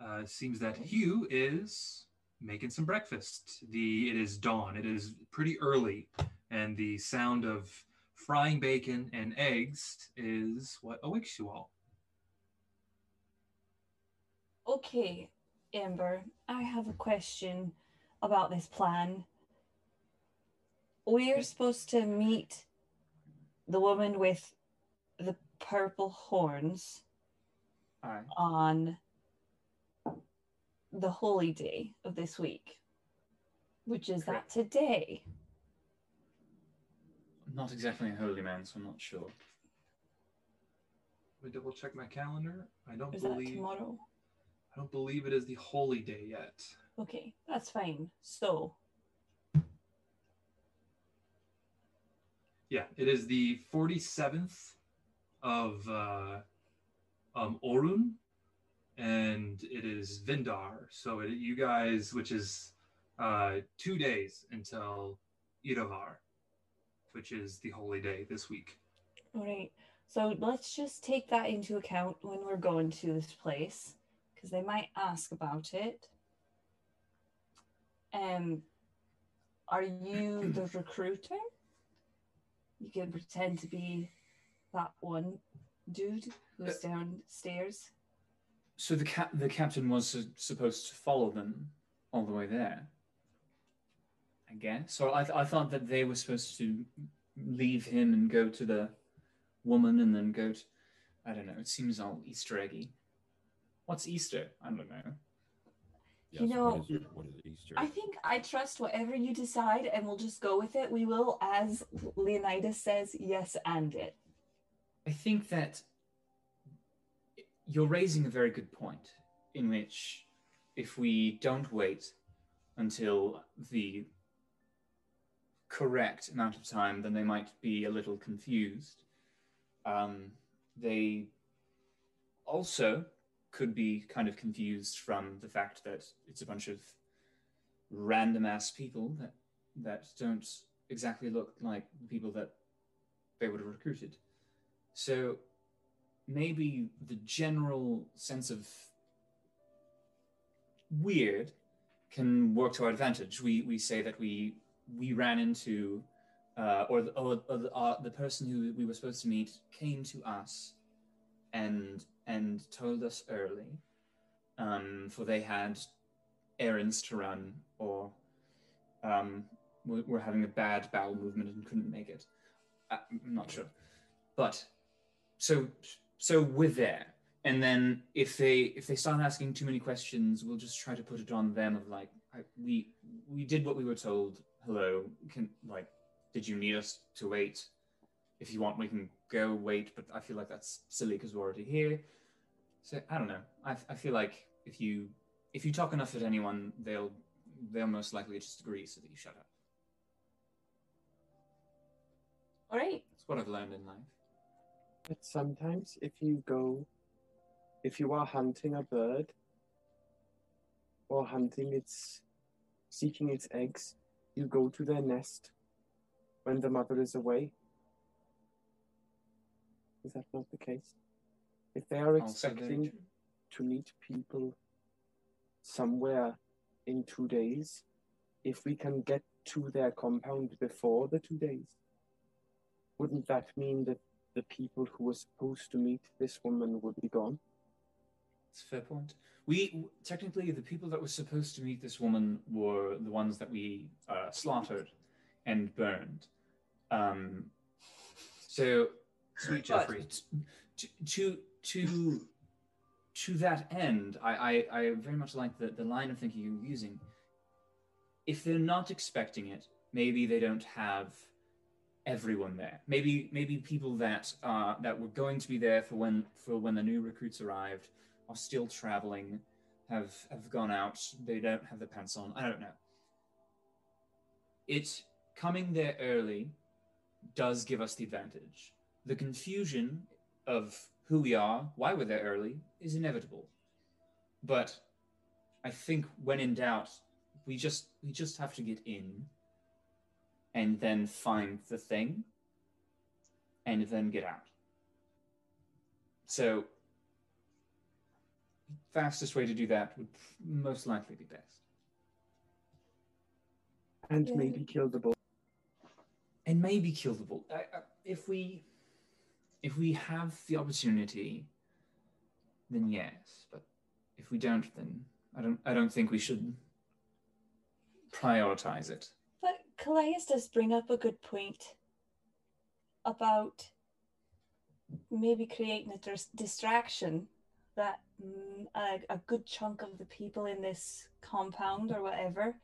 Uh, it seems that Hugh is making some breakfast. The it is dawn. It is pretty early, and the sound of frying bacon and eggs is what awakes you all. Okay, Ember, I have a question about this plan. We're supposed to meet the woman with the purple horns Aye. on the holy day of this week, which is Correct. that today. I'm not exactly a holy man, so I'm not sure. Let me double check my calendar. I don't Is that believe tomorrow? I don't believe it is the holy day yet. Okay, that's fine. So, Yeah, it is the 47th of uh, um, Orun, and it is Vindar. So it, you guys, which is uh, two days until Irovar, which is the holy day this week. all right. So let's just take that into account when we're going to this place, because they might ask about it. Um, are you the recruiter? You can pretend to be that one dude who's uh, downstairs. So the cap- the captain was su- supposed to follow them all the way there. I guess. So I, th- I thought that they were supposed to leave him and go to the woman and then go to. I don't know. It seems all Easter eggy. What's Easter? I don't know. You know, what is, what is Easter? I think I trust whatever you decide, and we'll just go with it. We will, as Leonidas says, yes, and it. I think that you're raising a very good point in which if we don't wait until the correct amount of time, then they might be a little confused. Um, they also could be kind of confused from the fact that it's a bunch of random ass people that that don't exactly look like the people that they would have recruited. So maybe the general sense of weird can work to our advantage. We we say that we we ran into uh, or the, or, or the, uh, the person who we were supposed to meet came to us and and told us early, um, for they had errands to run or um, were, were having a bad bowel movement and couldn't make it. Uh, I'm not sure, but so so we're there. And then if they if they start asking too many questions we'll just try to put it on them of like I, we we did what we were told. Hello can like did you need us to wait? If you want we can go wait but i feel like that's silly because we're already here. So i don't know. I, I feel like if you if you talk enough at anyone they'll they'll most likely just agree so that you shut up. All right. that's what i've learned in life But sometimes if you go, if you are hunting a bird or hunting its, seeking its eggs, you go to their nest when the mother is away. Is that not the case? If they are expecting to meet people somewhere in two days, if we can get to their compound before the two days, wouldn't that mean that the people who were supposed to meet this woman would be gone? That's a fair point. We technically the people that were supposed to meet this woman were the ones that we uh, slaughtered and burned. Um, so, Sweet Jeffrey. t- to to to that end, I, I, I very much like the, the line of thinking you're using. If they're not expecting it, maybe they don't have everyone there. Maybe maybe people that uh, that were going to be there for when for when the new recruits arrived are still traveling, have have gone out. They don't have the pants on. I don't know. It coming there early does give us the advantage. The confusion of who we are, why we're there early, is inevitable. But I think when in doubt, we just we just have to get in and then find the thing and then get out. So fastest way to do that would most likely be best. And Yeah. maybe kill the bull. and maybe kill the bull. I, I, if we if we have the opportunity, then yes. But if we don't, then I don't I don't think we should prioritize it. But Kallias does bring up a good point about maybe creating a dis- distraction that mm, a, a good chunk of the people in this compound or whatever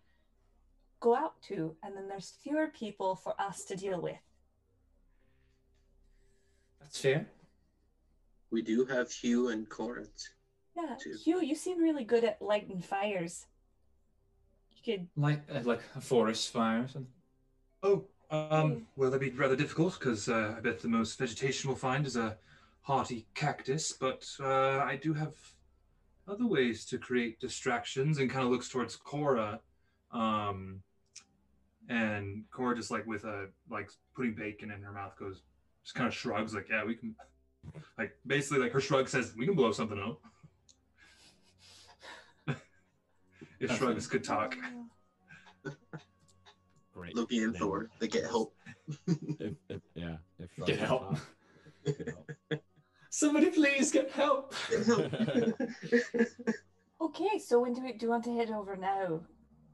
go out to, and then there's fewer people for us to deal with. That's fair. We do have Hugh and Corinth. Yeah, Two. Hugh, you seem really good at lighting fires. You could. Like uh, like a forest fire or something. Oh, um, well, that'd be rather difficult because uh, I bet the most vegetation we'll find is a hardy cactus. But uh, I do have other ways to create distractions, and kind of looks towards Cora. Um, and Cora just like with a like putting bacon in her mouth goes, just kind of shrugs like, yeah, we can. Like basically, like her shrug says, we can blow something up. If Okay. shrugs could talk. Great. Loki and name. Thor. They get help. If, if, yeah. If Get help. talk, get help. Somebody please get help. Get help. Okay, so when do we do you want to head over now,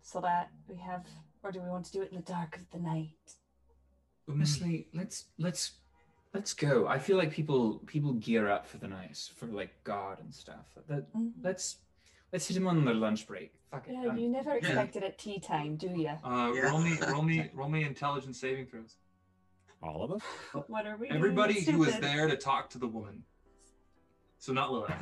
so that we have, or do we want to do it in the dark of the night? Honestly, let's let's let's go. I feel like people people gear up for the night for like guard and stuff. That Mhm. let's let's hit him on their lunch break. Fuck it. Yeah, um, you never expect it at tea time, do you? Uh, Yeah. roll me, roll me, roll me intelligence saving throws. All of us? What are we? Everybody who was there to talk to the woman. So not Lilith.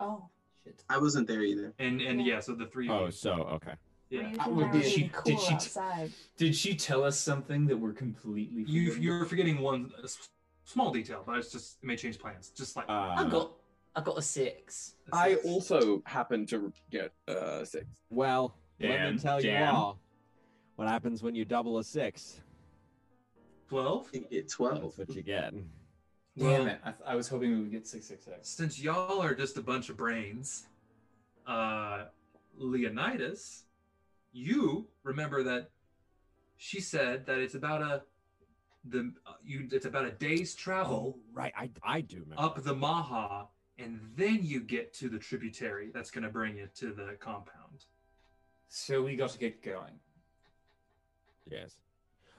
Oh, shit. I wasn't there either. And and Yeah. yeah, so the three. Oh, so, okay. yeah. Reason Uh, did she- being did she t- outside. Did she tell us something that we're completely? You forgetting? you're forgetting one a s- small detail, but it's just it may change plans. Just like Uh, I got I got a six. a I six. also happen to get a six. Well, let me tell you all what happens when you double a six. twelve. You get 12. That's what you get. Well, Damn it! I, th- I was hoping we would get six six six. Since y'all are just a bunch of brains, uh, Leonidas, you remember that she said that it's about a the uh, you it's about a day's travel. Oh, right. I, I do remember. up the Maha, and then you get to the tributary that's going to bring you to the compound. So we got to get going. Yes.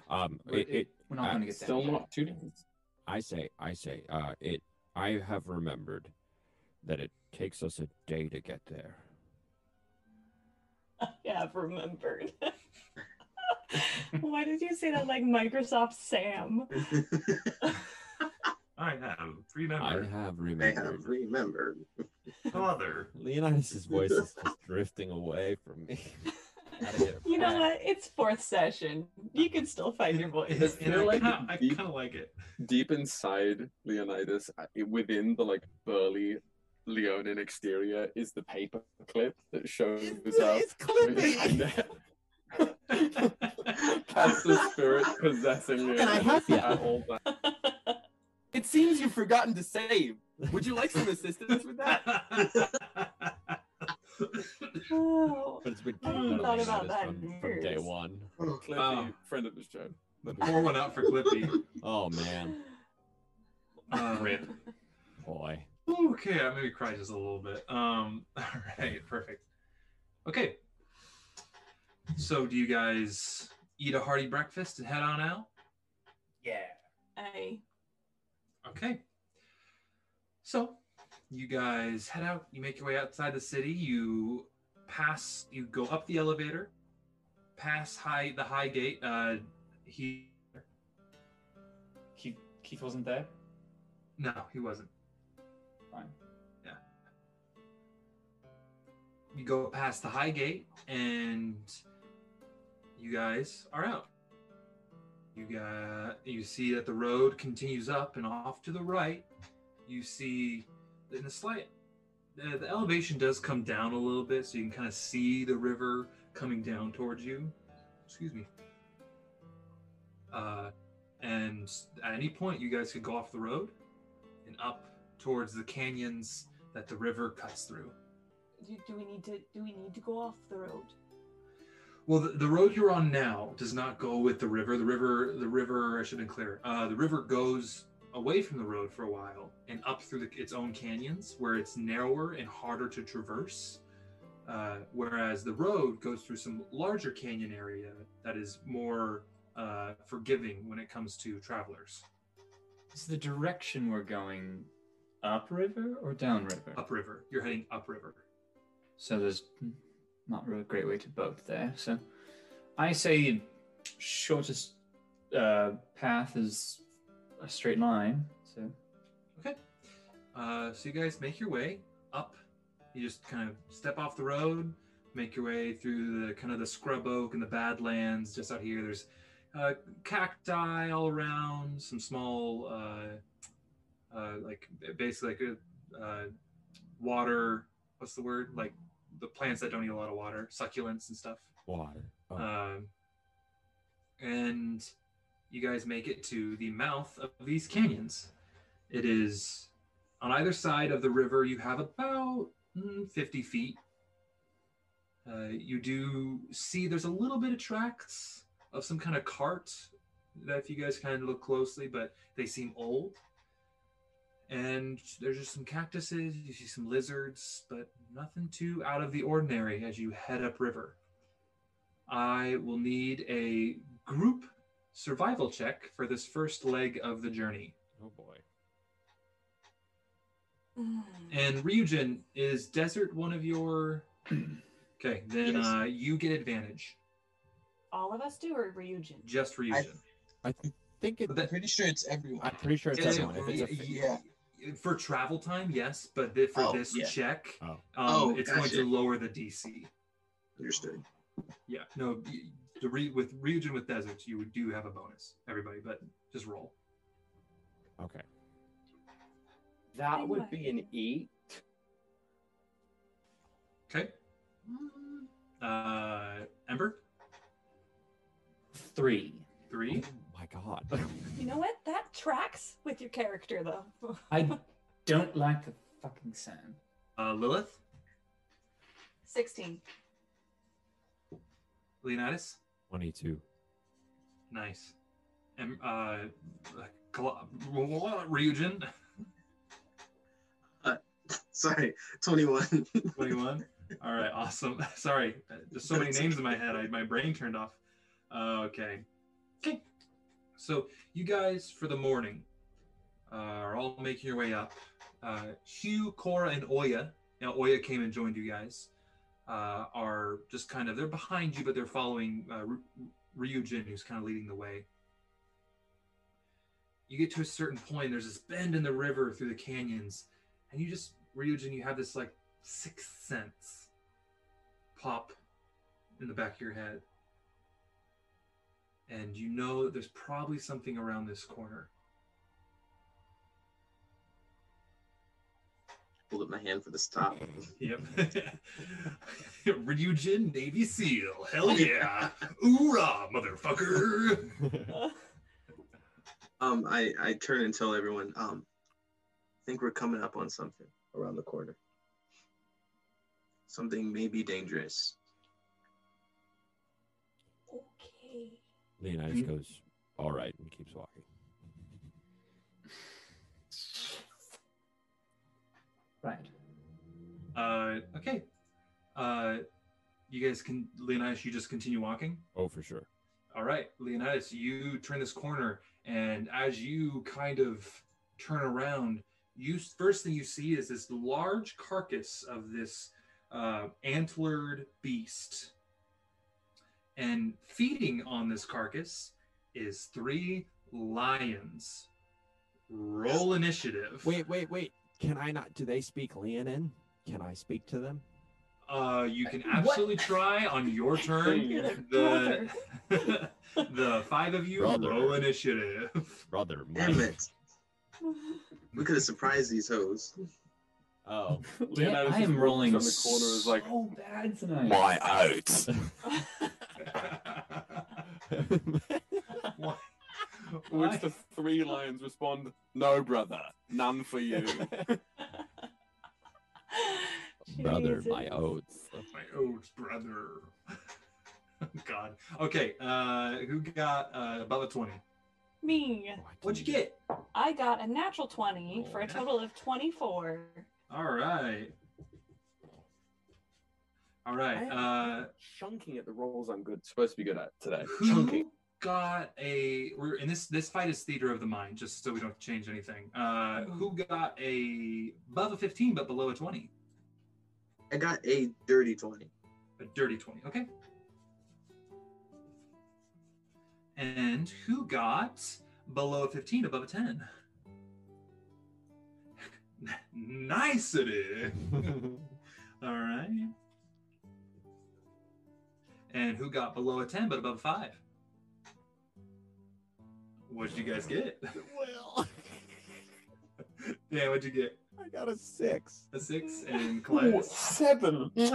Um, We're, it, it, we're not uh, going to get there. Still yet. not two days. I say, I say, uh, it. I have remembered that it takes us a day to get there. I have remembered. Why did you say that like Microsoft Sam? I have I remembered, I have remembered. father. Leonidas's voice is just drifting away from me. Gotta get it You know what? It's fourth session. You can still find your voice. And feel I like kinda- I kind of like it. Deep inside Leonidas, within the like burly Leonin exterior, is the paper clip that shows It's, up. it's clipping. That's the spirit possessing Can I help you? at all times. It seems you've forgotten to save. Would you like some assistance with that? Oh, But it's been I keeping hadn't up thought about that from, from day one. Clippy, Oh. friend of the show. Pour one out for Clippy. Oh man, Uh, Rip. boy. Okay, I maybe cry just a little bit. Um, all right, perfect. Okay. So, do you guys eat a hearty breakfast and head on out? Yeah. I Okay. So, you guys head out. You make your way outside the city. You pass. You go up the elevator, pass high the high gate. Uh, he Keith Keith wasn't there. no, he wasn't. Fine. Yeah. You go past the high gate, and you guys are out. You got you see that the road continues up and off to the right. You see in the slight the, the elevation does come down a little bit, so you can kind of see the river coming down towards you. Excuse me. Uh, and at any point, you guys could go off the road and up towards the canyons that the river cuts through. do, do we need to do we need to go off the road? Well, the, the road you're on now does not go with the river. The river, the river, I should have been clear. Uh, the river goes away from the road for a while and up through the, its own canyons, where it's narrower and harder to traverse. Uh, whereas the road goes through some larger canyon area that is more uh, forgiving when it comes to travelers. Is the direction we're going upriver or downriver? Upriver. You're heading upriver. So there's not really a great way to boat there. So I say shortest uh, path is a straight line. So Okay. Uh, so you guys make your way up. You just kind of step off the road, make your way through the kind of the scrub oak and the badlands. Just out here, there's uh, cacti all around, some small, uh, uh, like basically like a uh, water. What's the word? Like the plants that don't need a lot of water, succulents and stuff. Water. Oh. Um, and you guys make it to the mouth of these canyons. It is on either side of the river. You have about mm, 50 feet. Uh, you do see there's a little bit of tracks of some kind of cart that if you guys kind of look closely, but they seem old. And there's just some cactuses, you see some lizards, but nothing too out of the ordinary as you head upriver. I will need a group survival check for this first leg of the journey. oh boy. Mm. And Ryujin, is desert one of your? Okay, then Yes. uh, you get advantage. All of us do, or Ryujin? Just Ryujin. I think it. But that- I'm pretty sure it's everyone. I'm pretty sure it's Yeah, everyone. If it's a fa- yeah. For travel time, yes, but th- for Oh, this yeah. check, Oh. um, Oh, it's going gotcha. to lower the DC. Understood. Yeah, no, y- the re- with Ryujin with deserts, you do have a bonus, everybody, but just roll. Okay. That would be an eight. Okay. Uh, Ember, three. three. My god. You know what? That tracks with your character, though. I don't like the fucking sand. Uh, Lilith, 16. Leonidas, 22. nice. And uh, Kala- Ryujin, Sorry, 21. 21. All right, awesome. Sorry, uh, there's so many names in my head. I, my brain turned off. Uh, okay. Okay. So you guys, for the morning, uh, are all making your way up. Uh, Hugh, Cora, and Oya. Now Oya came and joined you guys. Uh, are just kind of they're behind you, but they're following uh, Ry- Ryujin, who's kind of leading the way. You get to a certain point. There's this bend in the river through the canyons, and you just Ryujin, you have this like sixth sense pop in the back of your head. And you know that there's probably something around this corner. Hold up my hand for the stop. Yep. Ryujin, Navy SEAL. Hell yeah. Oorah, motherfucker. Um, I, I turn and tell everyone, um, I think we're coming up on something around the corner. Something may be dangerous. Leonidas goes, all right, and keeps walking. Right. Uh, okay. Uh, you guys can, Leonidas, you just continue walking? Oh, for sure. All right, Leonidas, you turn this corner, and as you kind of turn around, you first thing you see is this large carcass of this uh, antlered beast, and feeding on this carcass is three lions. Roll initiative. Wait, wait, wait. Can I not? Do they speak Leonin? Can I speak to them? Uh, you can absolutely try on your turn. The the five of you Brother. roll initiative. Brother, Damn it. We could have surprised these hoes. Oh. Yeah, Leonidas I am rolling around the corner is like, so bad tonight. My oats. Why- which the three lions respond, No, brother, none for you. Brother, my Jesus. oats. My oats, brother. God. Okay. Uh, who got uh, above a twenty? Me. Oh, What'd you get? I got a natural 20 for a total of 24. All right. All right. Uh, Chunking at the rolls I'm good supposed to be good at today. who Chunking. got a? We're in this. This fight is theater of the mind, just so we don't change anything. Uh, who got a above a fifteen but below a twenty? I got a dirty 20. A dirty twenty. Okay. And who got below a fifteen above a ten? Nicety. All right. And who got below a 10 but above a 5? What did you guys get? Well, Yeah, what'd you get? I got a six. A 6 and Ooh, class. seven.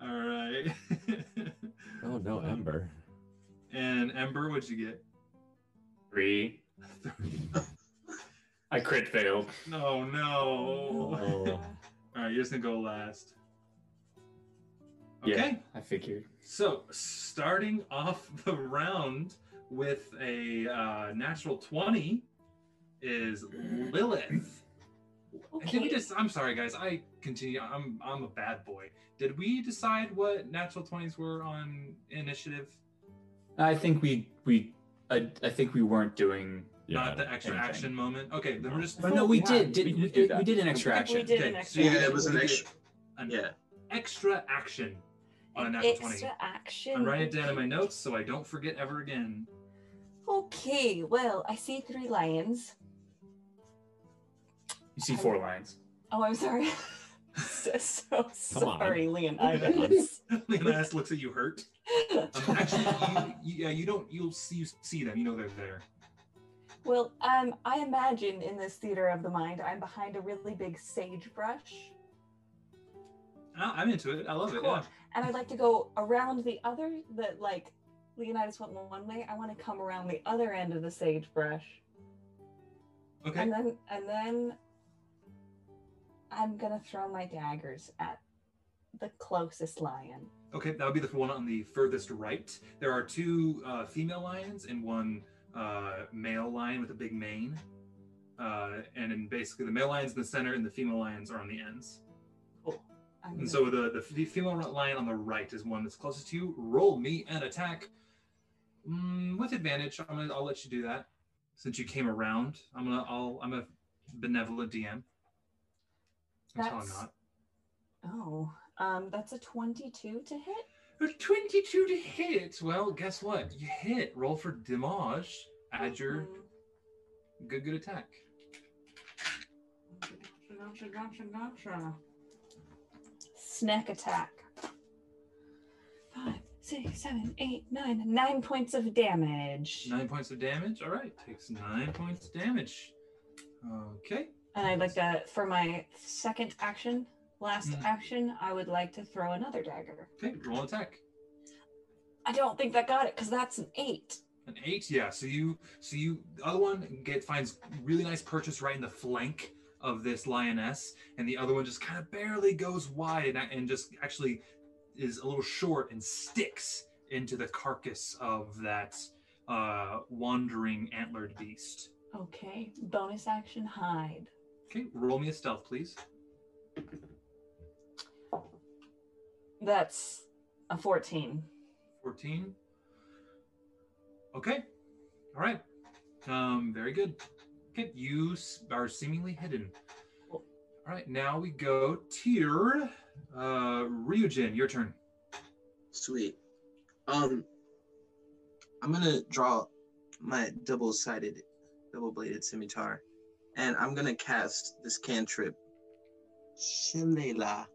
All right. Oh no, Ember. and Ember, what'd you get? Three. I crit failed. No, no. Oh. All right, you're just gonna go last. Yeah. Okay. I figured. So, starting off the round with a uh, natural 20 is Lilith. Did we just I'm sorry guys, I continue I'm I'm a bad boy. Did we decide what natural 20s were on initiative? I think we we I, I think we weren't doing. Not the extra anything. action moment. Okay, then we're just But no, we Yeah, did. did we we, did do we did an extra We action. did Okay, an extra. you Yeah, get- it was an extra. An Yeah. extra action on a An natural 20. extra action. I'm writing it down in my notes so I don't forget ever again. Okay, well, I see three lions. You see four lions. Oh, I'm sorry. so, so Come on. sorry, Leonidas. Leonidas looks at you hurt. Um, actually, you, you, yeah, you don't. You'll see. You see them. You know they're there. Well, um, I imagine in this theater of the mind, I'm behind a really big sagebrush, I- I'm into it. I love it. Cool. Yeah. and I'd like to go around the other. That like Leonidas went one way. I want to come around the other end of the sagebrush, Okay. and then and then I'm gonna throw my daggers at the closest lion. Okay, that would be the one on the furthest right. There are two uh, female lions and one uh, male lion with a big mane. Uh, and then basically the male lion's in the center and the female lions are on the ends. Cool. And gonna- so the, the female lion on the right is one that's closest to you. Roll me an attack mm, with advantage. I'm gonna, I'll let you do that since you came around. I'm gonna I'll I'm a benevolent DM. That's how I'm not. Oh, um, that's a 22 to hit. A 22 to hit. Well, guess what? You hit. Roll for damage. Add your Mhm. good, good attack. Gotcha, gotcha, gotcha. Snack attack. Five, six, seven, eight, nine. Nine points of damage. Nine points of damage. All right. Takes nine points of damage. Okay. And I'd like to, for my second action, last Mhm. action, I would like to throw another dagger. Okay. Roll attack. I don't think that got it because that's an eight. An eight. Yeah. So you, so you, the other one get finds really nice purchase right in the flank of this lioness, and the other one just kind of barely goes wide and, and just actually is a little short and sticks into the carcass of that uh, wandering antlered beast. Okay. Bonus action hide. Okay, roll me a stealth, please. That's a 14. 14. Okay. All right. Um, very good. Okay, you are seemingly hidden. Cool. All right, now we go tier. uh, Ryujin. Your turn. Sweet. Um, I'm gonna draw my double-sided, double-bladed scimitar, and I'm gonna cast this cantrip. Shilela,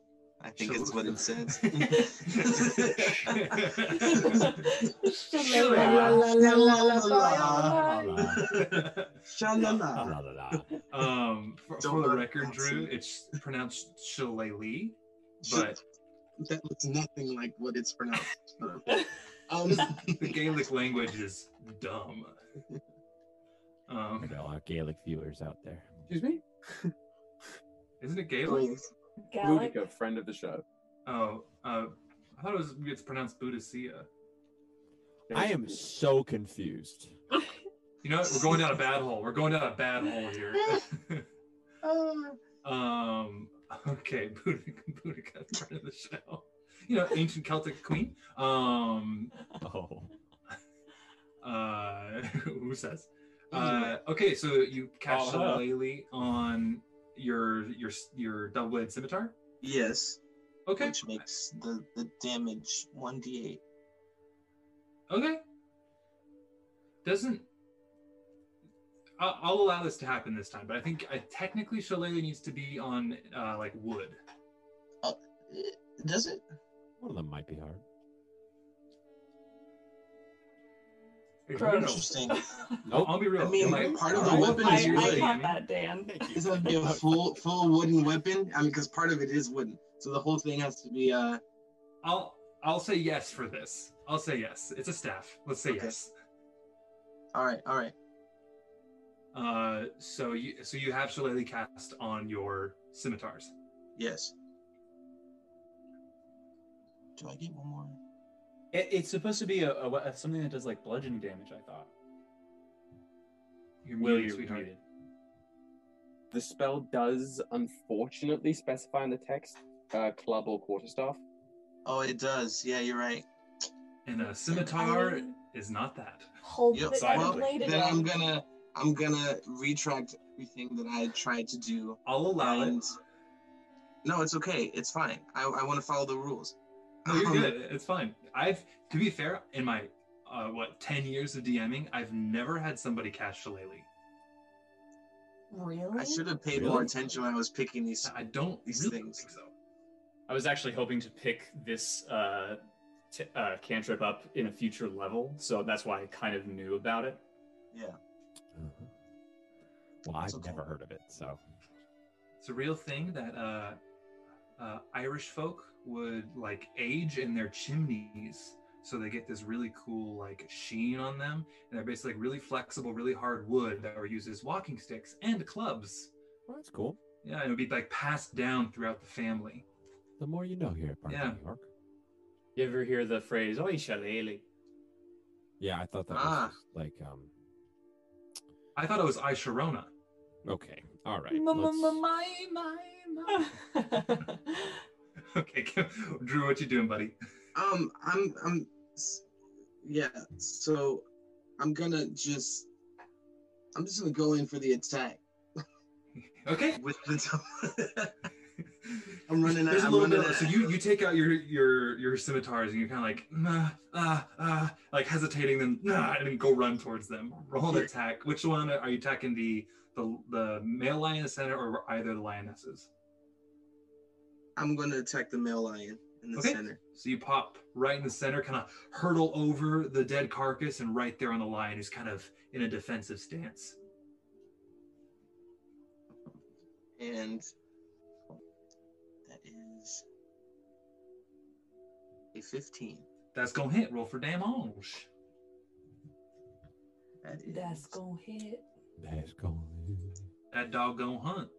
I think it's what it says. Shalala. um, for, Don't for the let record, that Drew, see. it's pronounced Shillelagh, but that looks nothing like what it's pronounced. um, the Gaelic language is dumb. Um, Got a lot of Gaelic viewers out there. Excuse me? isn't it Gaelic? please. Gallic. Ludica, friend of the show. Oh, uh, I thought it was it's pronounced Boudicca. I am so confused. You know what? We're going down a bad hole. We're going down a bad hole here. Uh, um. Okay, Boudica, Boudica, friend of the show. you know, ancient Celtic queen. Um, Oh. uh, who says? Uh, okay, so you catch Oh, the huh. On your your your double bladed scimitar. Yes. Okay. Which makes the, the damage 1d8. Okay. Doesn't. I'll, I'll allow this to happen this time, but I think I, technically Shillelagh needs to be on uh, like wood. Uh, Does it? One of them might be hard. Interesting. I'll, I'll be real. I mean, Like, part of the all weapon it is is I, I wood. caught that, Dan. Is that be a full full wooden weapon? I mean, because part of it is wooden, so the whole thing has to be. uh I'll I'll say yes for this. I'll say yes. It's a staff. Let's say Okay. yes. All right, all right. Uh, so you so you have Shillelagh cast on your scimitars. Yes. Do I get one more? It, it's supposed to be a, a, a- something that does like bludgeoning damage. I thought. You're Will, muted, you're sweetheart. muted. The spell does unfortunately specify in the text uh, club or quarterstaff. Oh, it does. Yeah, you're right. And a scimitar is not that. Hold Yep. the Well, then. I'm gonna I'm gonna retract everything that I tried to do. I'll allow and... it. No, it's okay. It's fine. I, I want to follow the rules. No, you're Um, good. It's fine. I've, to be fair, in my uh, what ten years of DMing, I've never had somebody cast Shillelagh. Really? I should have paid Really? more attention when I was picking these. I don't These really things. think so. I was actually hoping to pick this uh, t- uh, cantrip up in a future level, so that's why I kind of knew about it. Yeah. Mhm. Well, I've That's okay. never heard of it, so It's a real thing that uh, uh, Irish folk would like age in their chimneys, so they get this really cool like sheen on them, and they're basically like, really flexible, really hard wood that were used as walking sticks and clubs. well, that's cool. Yeah, and it would be like passed down throughout the family. The more you know here at Barking Yeah. New York. You ever hear the phrase "Oh, shillelagh"? Yeah, I thought that Ah. was like um. I thought it was I Sharona. Okay, all right. My, my, my, my. Okay, Drew, what you doing, buddy? Um, I'm I'm yeah. So I'm gonna just I'm just gonna go in for the attack Okay. with the. I'm running out. There's a little bit. out. So you you take out your your your scimitars and you're kind of like nah, ah ah like hesitating them nah, and then go run towards them. Roll an attack. Which one are you attacking? The the the male lion in the center or either the lionesses? I'm gonna attack the male lion in the Okay. center. So you pop right in the center, kind of hurtle over the dead carcass, and right there on the lion who's kind of in a defensive stance. and that is a 15. That's gonna hit. Roll for damage. That is That's gonna hit. That's going. To. That dog gonna hunt.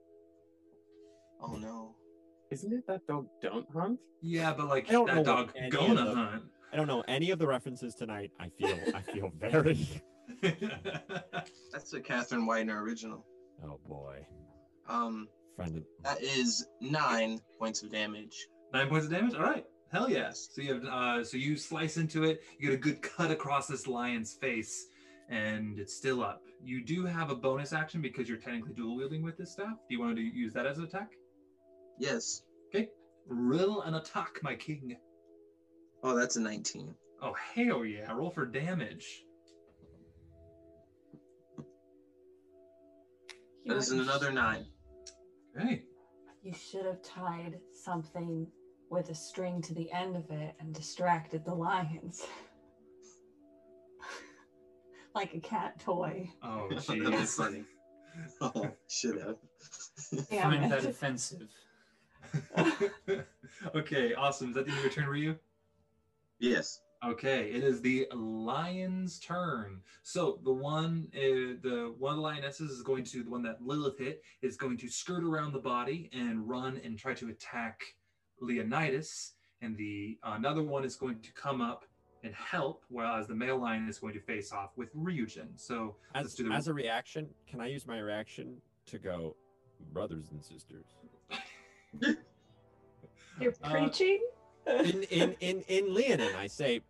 oh no. Isn't it that dog don't hunt? Yeah, but like I don't that dog what any gonna of the- hunt. I don't know any of the references tonight. I feel I feel very. That's a Catherine Widener original. Oh boy, Um, friend. of- that is nine points of damage. Nine points of damage. All right, hell yes. So you have uh, so you slice into it. You get a good cut across this lion's face, and it's still up. You do have a bonus action because you're technically dual wielding with this staff. Do you want to use that as an attack? Yes. Okay, roll an attack, my king. Oh, that's a 19. Oh hell yeah! Roll for damage. You That is know, another nine. Hey, You should have tied something with a string to the end of it and distracted the lions. like a cat toy. oh That's jeez. funny. Oh, should have. Damn Find that offensive. okay, awesome. Is that the end of your turn, Ryu? yes. Okay, it is the lion's turn. So the one, uh, the one of the lionesses is going to the one that Lilith hit is going to skirt around the body and run and try to attack Leonidas, and the another one is going to come up and help, whereas the male lion is going to face off with Ryujin. So let's As, do the as a reaction, can I use my reaction to go, brothers and sisters? You're Uh, preaching? in in in in Leonin, I say,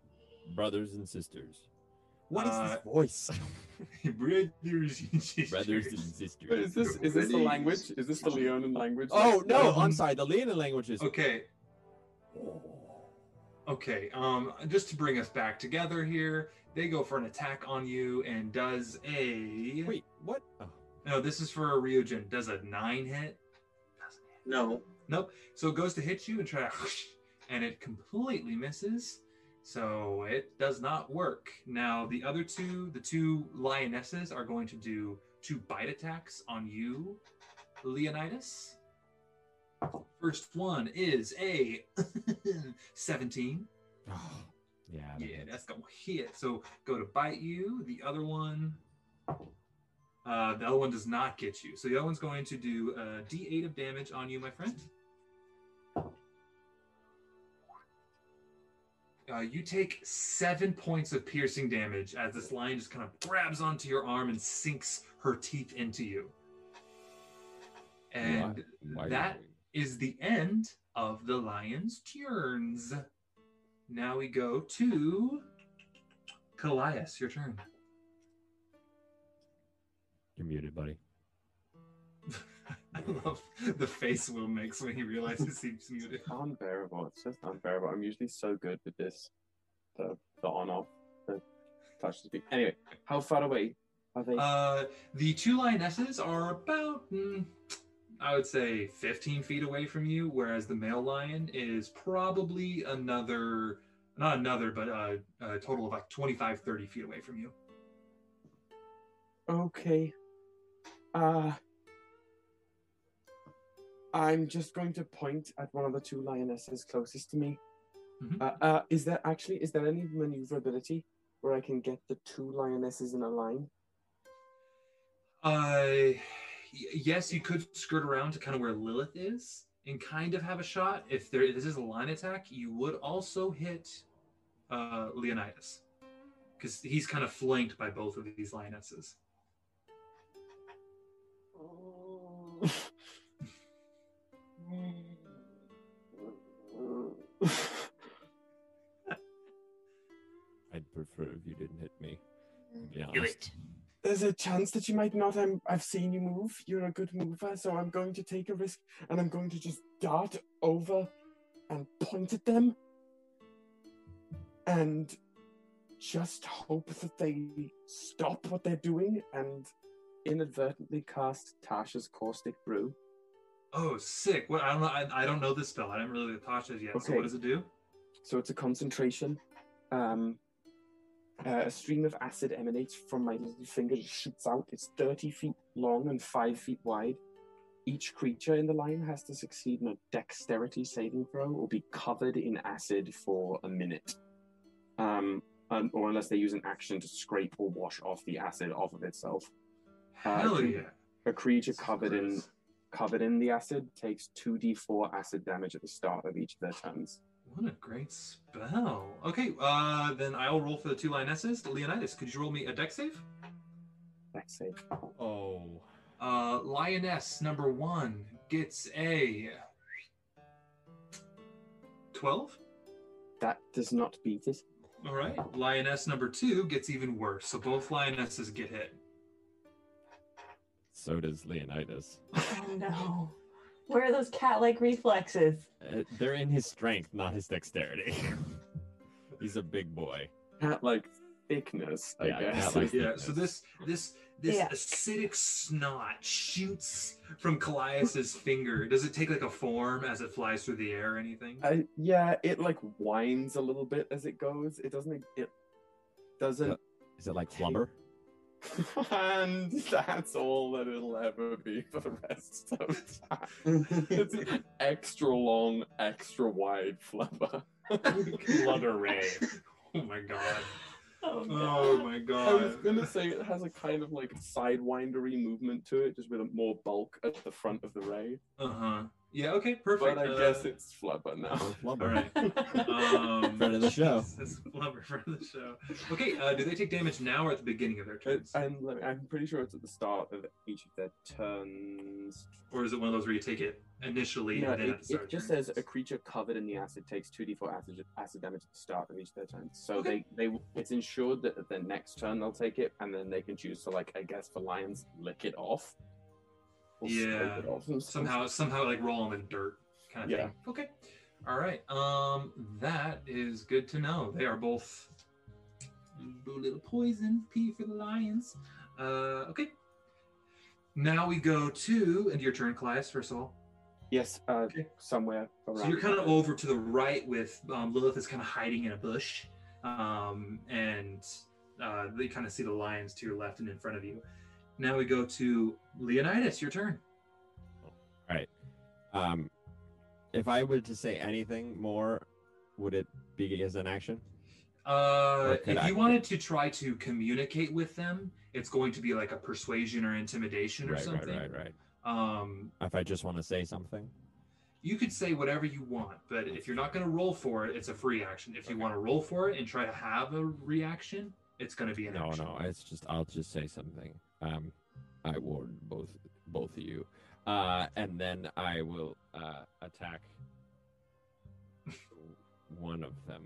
brothers and sisters. What is Uh, this voice? Brothers and sisters. brothers and Wait, sisters. is this is this the language? Is this the Leonin language? Oh no! Um, I'm sorry. The Leonin language is Okay. Okay, um, just to bring us back together here, they go for an attack on you and does a. Wait, what? Oh, No, this is for a Ryujin. Does a nine hit? No. Nope. So it goes to hit you and try to, and it completely misses. So it does not work. Now the other two, the two lionesses, are going to do two bite attacks on you, Leonidas. First one is a 17. oh, yeah. that Yeah, hits. that's gonna hit. So go to bite you. The other one, uh, the other one does not get you. So the other one's going to do a D8 of damage on you, my friend. Uh, you take seven points of piercing damage as this lion just kind of grabs onto your arm and sinks her teeth into you. And Why- why- that is the end of the lion's turns. Now we go to Kallias. Your turn. You're muted, buddy. I love the face Will makes when he realizes he's muted. It's unbearable. It's just unbearable. I'm usually so good with this, the the on off, the touch to speak. Anyway, how far away are they? Uh, the two lionesses are about, mm, I would say, 15 feet away from you, whereas the male lion is probably another, not another, but uh, a total of like 25, 30 feet away from you. Okay. Uh I'm just going to point at one of the two lionesses closest to me. Mhm. Uh, uh, is there actually is there any maneuverability where I can get the two lionesses in a line? Uh, y- yes, you could skirt around to kind of where Lilith is and kind of have a shot. If there this is a line attack, you would also hit uh, Leonidas because he's kind of flanked by both of these lionesses. Mm. I'd prefer if you didn't hit me. Do it. There's a chance that you might not. I'm, I've seen you move. You're a good mover, so I'm going to take a risk and I'm going to just dart over and point at them and just hope that they stop what they're doing and inadvertently cast Tasha's Caustic Brew. Oh, sick! What I don't know. I, I don't know this spell. I didn't really touch it yet. So Okay. what does it do? So it's a concentration. Um, uh, a stream of acid emanates from my little finger, it shoots out. It's 30 feet long and 5 feet wide. Each creature in the line has to succeed in a dexterity saving throw or be covered in acid for a minute. Um, um, or unless they use an action to scrape or wash off the acid off of itself. Uh, Hell yeah! A creature covered in covered in the acid takes 2d4 acid damage at the start of each of their turns. What a great spell. Okay, uh, then I'll roll for the two lionesses. Leonidas, could you roll me a deck save? Dex save. Oh. Uh, lioness number one gets a twelve. That does not beat it. All right. Lioness number two gets even worse. So both lionesses get hit. So does Leonidas. Oh no. Where are those cat like reflexes? Uh, they're in his strength, not his dexterity. He's a big boy. Cat like thickness, I Yeah, guess. cat-like Yeah. So this this this Yeah. acidic snot shoots from Kallias's finger. Does it take like a form as it flies through the air or anything? I, yeah, it like whines a little bit as it goes. It doesn't. It doesn't. Is it like flubber? and that's all that it'll ever be for the rest of time. it's an extra long, extra wide flubber. Flutter ray. Oh my god. Oh Oh my god. I was gonna say it has a kind of like sidewindery movement to it, just with a more bulk at the front of the ray. Uh huh. Yeah. Okay. Perfect. But I Uh, guess it's Flubber now. All right. Um, Friend of the show. It's Flubber, friend of the show. Okay. Uh, do they take damage now or at the beginning of their turns, I'm, I'm pretty sure it's at the start of each of their turns. or is it one of those where you take it initially No, and then it, at the start? it just turns? says a creature covered in the acid takes 2d4 acid, acid damage at the start of each of their turns. So Okay. they, they it's ensured that at their next turn they'll take it, and then they can choose to, like, I guess for lions, lick it off. Scrape Yeah. it off and stuff. somehow somehow like roll them in dirt kind of Yeah. thing. Okay. All right. Um, that is good to know. They are both a little poison. P for the lions. Uh, okay. Now we go to and your turn, Claes. First of all, Yes, uh, somewhere around. so you're kind of over to the right with um, Lilith is kind of hiding in a bush, um, and uh, you kind of see the lions to your left and in front of you. Now we go to Leonidas. Your turn. All right. Um, if I were to say anything more, would it be as an action? Uh, if I- you wanted to try to communicate with them, it's going to be like a persuasion or intimidation or Right, right, something. right, right. Um, If I just want to say something, you could say whatever you want, but if you're not going to roll for it, it's a free action. If you want to roll for it and try to have a reaction, it's going to be an no, action. no, it's just I'll just say something. Um, I warn both both of you, uh, and then I will uh, attack one of them.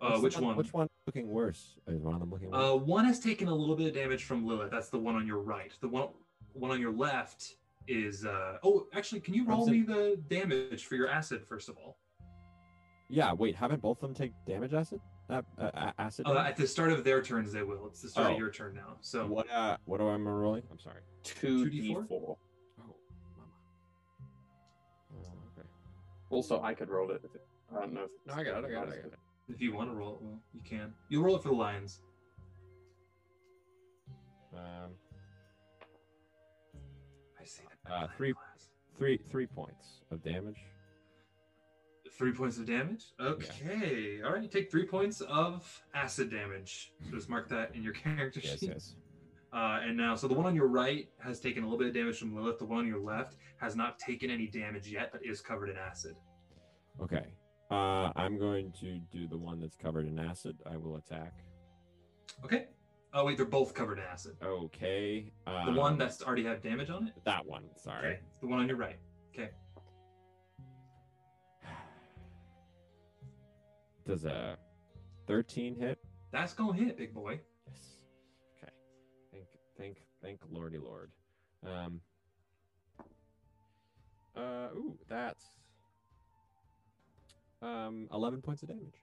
Uh, What's which the one? Which one looking worse? Is one of them looking worse? Uh, one has taken a little bit of damage from Lilith. That's the one on your right. The one one on your left is. Uh, oh, actually, can you roll How's me the damage for your acid first of all? yeah. Wait, haven't both of them take damage acid? Uh, uh, acid. Uh, at the start of their turns, they will. It's the start Oh. of your turn now. So what? Uh, what am I'm rolling? I'm sorry. 2d4? 2d4. Oh, mama. Oh, okay. Also, I could roll it. If it I don't know if No, I got it. I got it. I got it. If you want to roll it, well, you can. You roll it for the lions. Um, I see uh, three, three, three points of damage. Three points of damage. Okay. All right. You take three points of acid damage. So just mark that in your character Yes, sheet. yes. Uh, and now, so the one on your right has taken a little bit of damage from Lilith. The one on your left has not taken any damage yet, but is covered in acid. Okay. Uh, I'm going to do the one that's covered in acid. I will attack. Okay. Oh wait, they're both covered in acid. Okay. Um, The one that's already had damage on it. that one. Sorry. Okay. The one on your right. Okay. Does a 13 hit? That's gonna hit, big boy. Yes. Okay. Thank, thank, thank Lordy Lord. Um. Uh. Ooh, that's um 11 points of damage.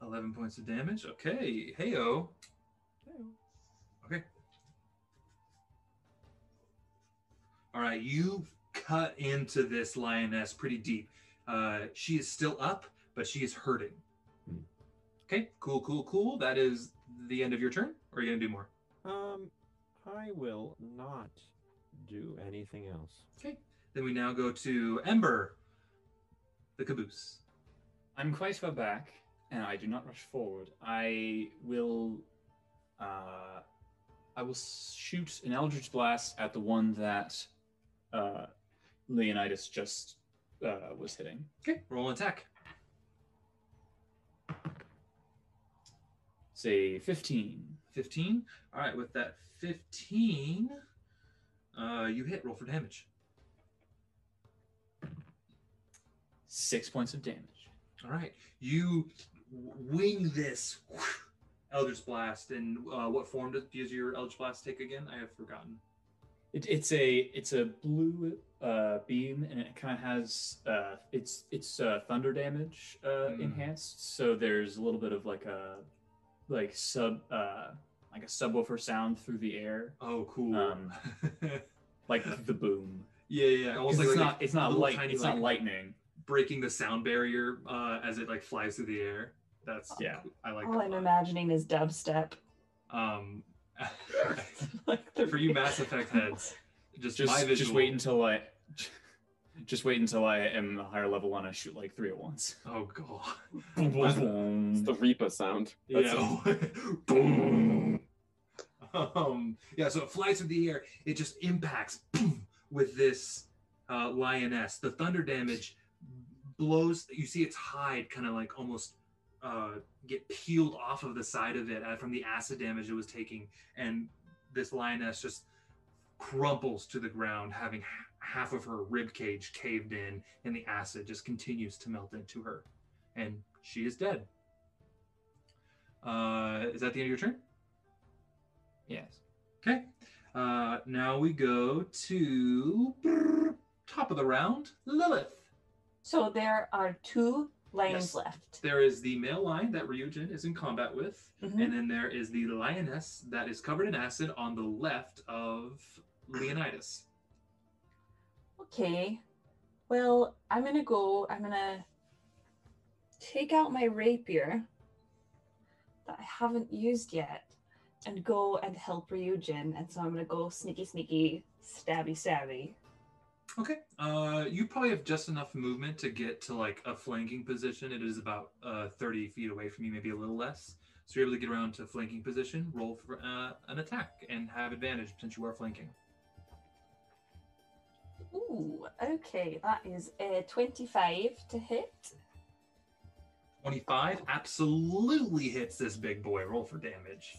Eleven points of damage. Okay. Heyo. Okay. All right, you cut into this lioness pretty deep. Uh, she is still up, but she is hurting. Okay, cool, cool, cool. That is the end of your turn. Or are you gonna do more? Um, I will not do anything else. Okay. Then we now go to Ember, the caboose. I'm quite far back, and I do not rush forward. I will, uh, I will shoot an Eldritch Blast at the one that uh, Leonidas just uh, was hitting. Okay, roll an attack. Say 15. 15. All right, with that 15, uh, you hit. Roll for damage. Six points of damage. All right, you wing this Eldritch Blast, and uh, what form does, does your Eldritch Blast take again? I have forgotten. It, it's a it's a blue uh, beam, and it kind of has uh, it's it's uh, thunder damage uh, Mm. enhanced. So there's a little bit of like a like sub uh, like a subwoofer sound through the air, Oh, cool. Um, like the boom. yeah, yeah, almost 'Cause like it's like not it's not light tiny, it's like, not lightning. breaking the sound barrier uh, as it like flies through the air. That's Yeah. I like. All that I'm a lot. imagining is dubstep. Um, like the for you Mass Effect heads, just, my Just visual. just wait until I just wait until I am a higher level and I shoot like three at once. Oh god. Boom, boom, It's the Reaper sound. That's Yeah. Boom. Um, yeah, so it flies through the air. It just impacts boom, with this uh, lioness. The thunder damage blows. You see its hide kind of like almost uh, get peeled off of the side of it uh, from the acid damage it was taking, and this lioness just crumples to the ground, having h- half of her rib cage caved in, and the acid just continues to melt into her, and she is dead. Uh, is that the end of your turn? Yes. Okay. Uh, now we go to top of the round, Lilith. So there are two lions Yes. left. There is the male lion that Ryujin is in combat with, Mhm. and then there is the lioness that is covered in acid on the left of Leonidas. Okay. Well, I'm gonna go. I'm gonna take out my rapier that I haven't used yet and go and help Ryujin. And so I'm gonna go sneaky, sneaky, stabby, stabby. Okay. Uh, you probably have just enough movement to get to like a flanking position. It is about uh, 30 feet away from you, maybe a little less. So you're able to get around to flanking position. Roll for uh, an attack and have advantage since you are flanking. Ooh, okay. That is a 25 to hit. 25 absolutely hits this big boy. Roll for damage.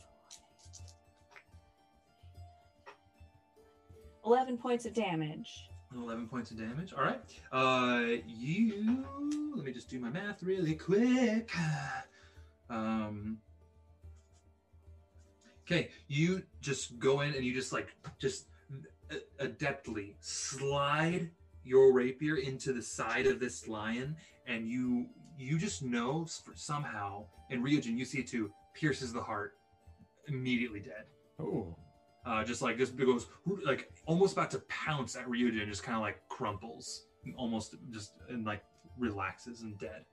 11 points of damage. 11 points of damage. All right. Uh, you. Let me just do my math really quick. Um. Okay, you just go in and you just like just adeptly slide your rapier into the side of this lion, and you you just know somehow. And Ryujin, you see it too, pierces the heart, immediately dead. Oh. Uh, just like this goes like almost about to pounce at Ryujin, just kind of like crumples, almost just and like relaxes and dead.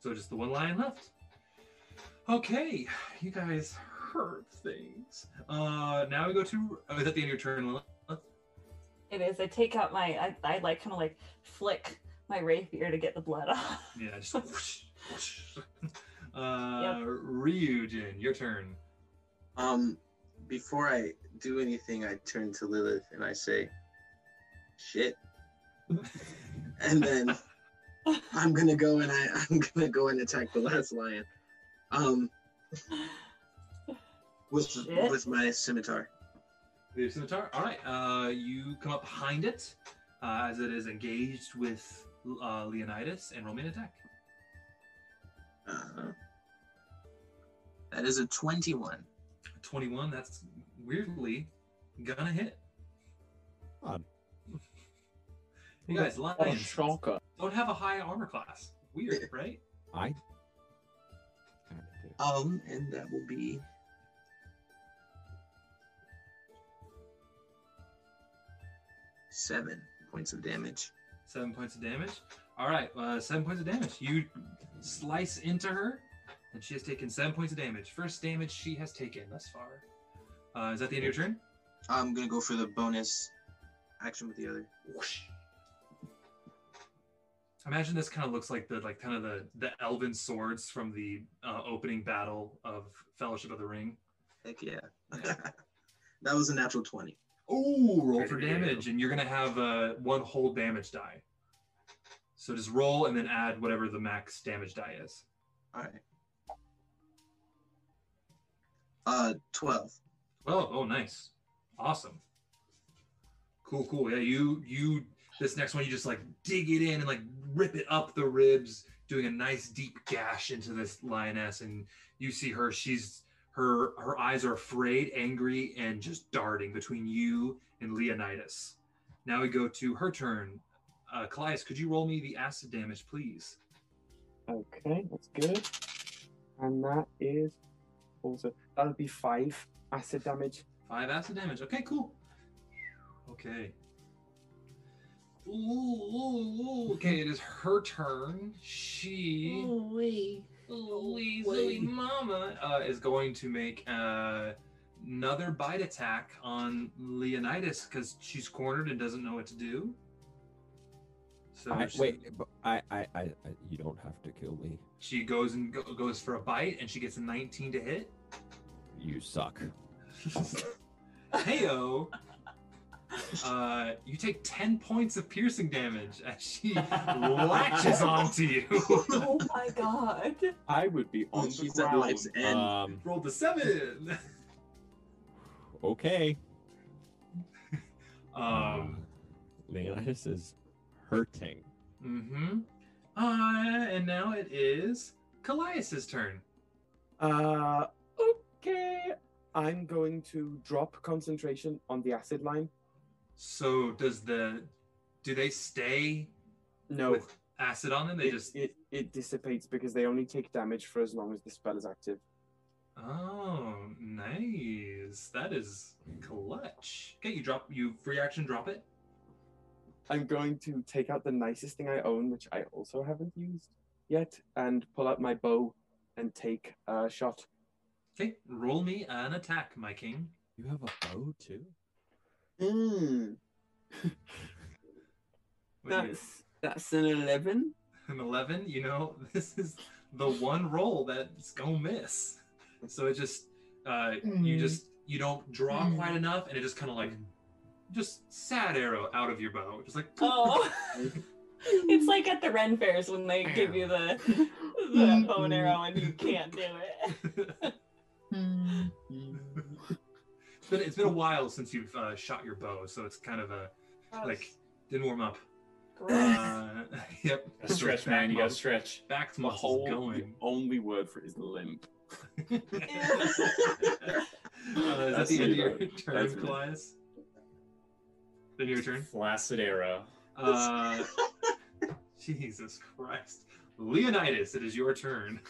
So just the one lion left. Okay, you guys heard things. Uh, now we go to. Oh, is that the end of your turn, Lilith? It is. I take out my. I, I like kind of like flick my rapier to get the blood off. Yeah, just. whoosh, whoosh. Uh, Ryujin, your turn. Um, before I do anything, I turn to Lilith and I say, "Shit," and then I'm gonna go and I I'm gonna go and attack the last lion. Um, with Shit. with my scimitar. The scimitar. All right. Uh, you come up behind it uh, as it is engaged with uh, Leonidas and roll me an attack. Uh, that is a twenty-one. 21. That's weirdly gonna hit. Odd. You guys, What lions don't have a high armor class. Weird, right? I kind of do. Um, and that will be seven points of damage. Seven points of damage. All right, uh, seven points of damage. You slice into her, and she has taken seven points of damage. First damage she has taken thus far. Uh, is that the end of your turn? I'm gonna go for the bonus action with the other. Whoosh. Imagine this kind of looks like the like kind of the the elven swords from the uh, opening battle of Fellowship of the Ring. Heck yeah. that was a natural twenty. Ooh, roll Ready for to damage, and you're gonna have uh, one whole damage die. So just roll and then add whatever the max damage die is. All right. Uh, twelve. Oh, oh, nice, awesome, cool, cool. Yeah, you you this next one you just like dig it in and like rip it up the ribs, doing a nice deep gash into this lioness, and you see her. She's her her eyes are afraid, angry, and just darting between you and Leonidas. Now we go to her turn. Uh, Kallias, could you roll me the acid damage, please? Okay, that's good. And that is also that would be five acid damage. Five acid damage. Okay, cool. Okay. Ooh, ooh, ooh. Okay, it is her turn. She, wee. Louise, Louie Mama, uh, is going to make uh, another bite attack on Leonidas because she's cornered and doesn't know what to do. So I, she, wait, but I, I, I, I, you don't have to kill me. she goes and go, goes for a bite, and she gets a 19 to hit. You suck. Heyo. Uh, you take 10 points of piercing damage as she latches onto you. oh my god. I would be on the She's at ground. life's end. Um, Rolled a 7. okay. Um, Leonidas is hurting. mm-hmm. Uh, and now it is Kallias's turn. Uh, okay. I'm going to drop concentration on the acid line. So does the do they stay No, with acid on them? They it, just it it dissipates because they only take damage for as long as the spell is active. Oh, nice. That is clutch. Okay, you drop you free action drop it. I'm going to take out the nicest thing I own, which I also haven't used yet, and pull out my bow and take a shot. Okay, roll me an attack, my king. You have a bow too? Mm, What do you- that's that's an eleven. an 11 you know this is the one roll that's gonna miss so it just uh you Mm. just you don't draw Mm. quite enough and it just kind of like just sad arrow out of your bow just like Oh. it's like at the Ren fairs when they give you the the bow and arrow and you can't do it. It's been it's been a while since you've uh, shot your bow so it's kind of a like didn't warm up Gross. uh, yep Gotta stretch, man. You gotta stretch. back to my muscles whole, the only word for it is limp. uh, is that That's the end of your though. turn That's me. Elias? then your turn Flaccid arrow. Uh, Jesus Christ. Leonidas, it is your turn.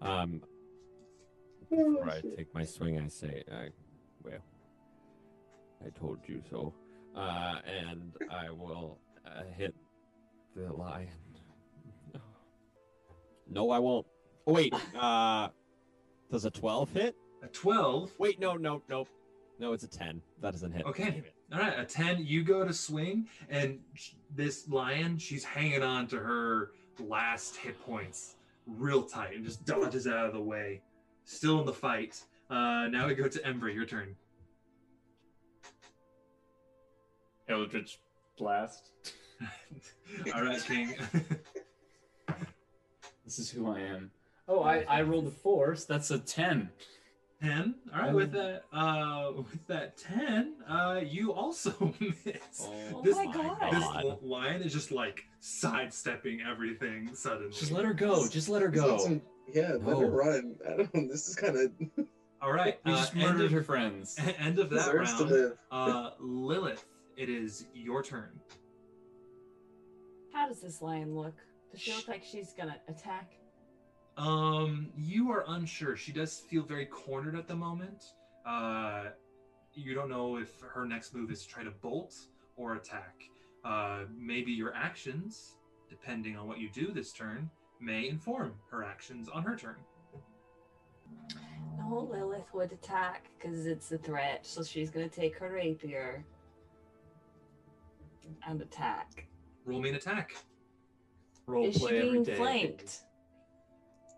Um, before I take my swing, I say, I, well, I told you so. Uh, and I will uh, hit the lion. No, I won't. Oh, wait, uh, does a 12 hit? A 12. Wait, no, no, no. No, it's a 10. That doesn't hit. Okay. All right, a 10. You go to swing, and sh- this lion, she's hanging on to her last hit points real tight and just dodges out of the way. Still in the fight. Uh, now we go to Ember, your turn. Eldritch blast. All right, King. This is who I am. Oh, I, I rolled a four, so that's a ten. 10. All right, with that, uh, with that 10, uh, you also miss. Oh this, my God. this l- lion is just like sidestepping everything suddenly. Just let her go. Just let her go. some- yeah, let No. her run. I don't know. This is kind of All right, We uh, just end murdered of, her friends. end of that deserves to round. live. Uh, Lilith, it is your turn. How does this lion look? Does she look like she's gonna attack? Um, you are unsure. She does feel very cornered at the moment. Uh, you don't know if her next move is to try to bolt or attack. Uh, maybe your actions, depending on what you do this turn, may inform her actions on her turn. No, Lilith would attack because it's a threat, so she's gonna take her rapier and attack. Roll me an attack. Role Is she play every being day. flanked?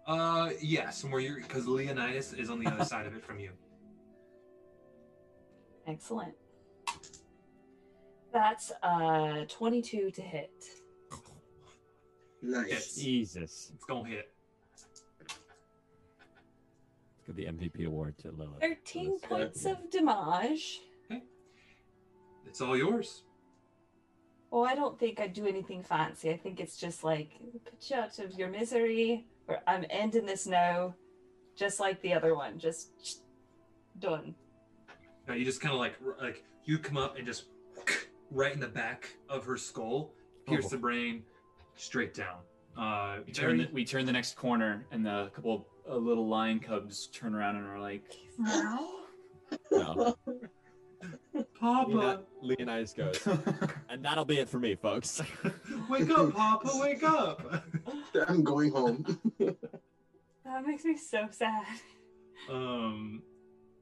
Uh, yes, from where you're, because Leonidas is on the other side of it from you. Excellent. That's uh 22 to hit. Nice. Yes. Jesus. It's gonna hit. Give the MVP award to Lilith. 13 points of damage. It's all yours. Well, I don't think I'd do anything fancy. I think it's just like put you out of your misery, or I'm ending this now, just like the other one. Just done. Now you just kind of like like you come up and just right in the back of her skull, pierce Oh. the brain, straight down. Uh, We turn, very- the, we turn the next corner, and the couple uh, little lion cubs turn around and are like, No. Papa, Leoni- Leonidas goes. and that'll be it for me, folks. wake up, Papa, wake up. I'm going home. That makes me so sad. um,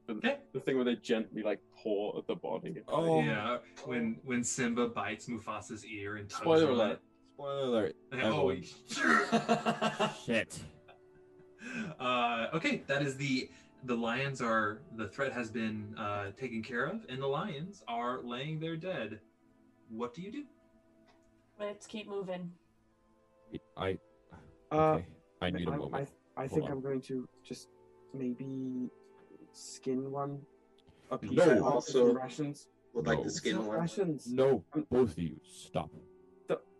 The, Okay. the thing where they gently like paw at the body. Oh. yeah, when when Simba bites Mufasa's ear and tugs Spoiler on alert. Spoiler alert. it. Oh, Shit. Uh, okay, that is the the lions are the threat has been uh, taken care of, and the lions are laying there dead. What do you do? Let's keep moving. I. Uh, Okay. I need a I, moment. I, I think on. I'm going to just maybe skin one. A piece No. of Also- rations. Would like No. to It's skin not one. rations. No, both of you, stop.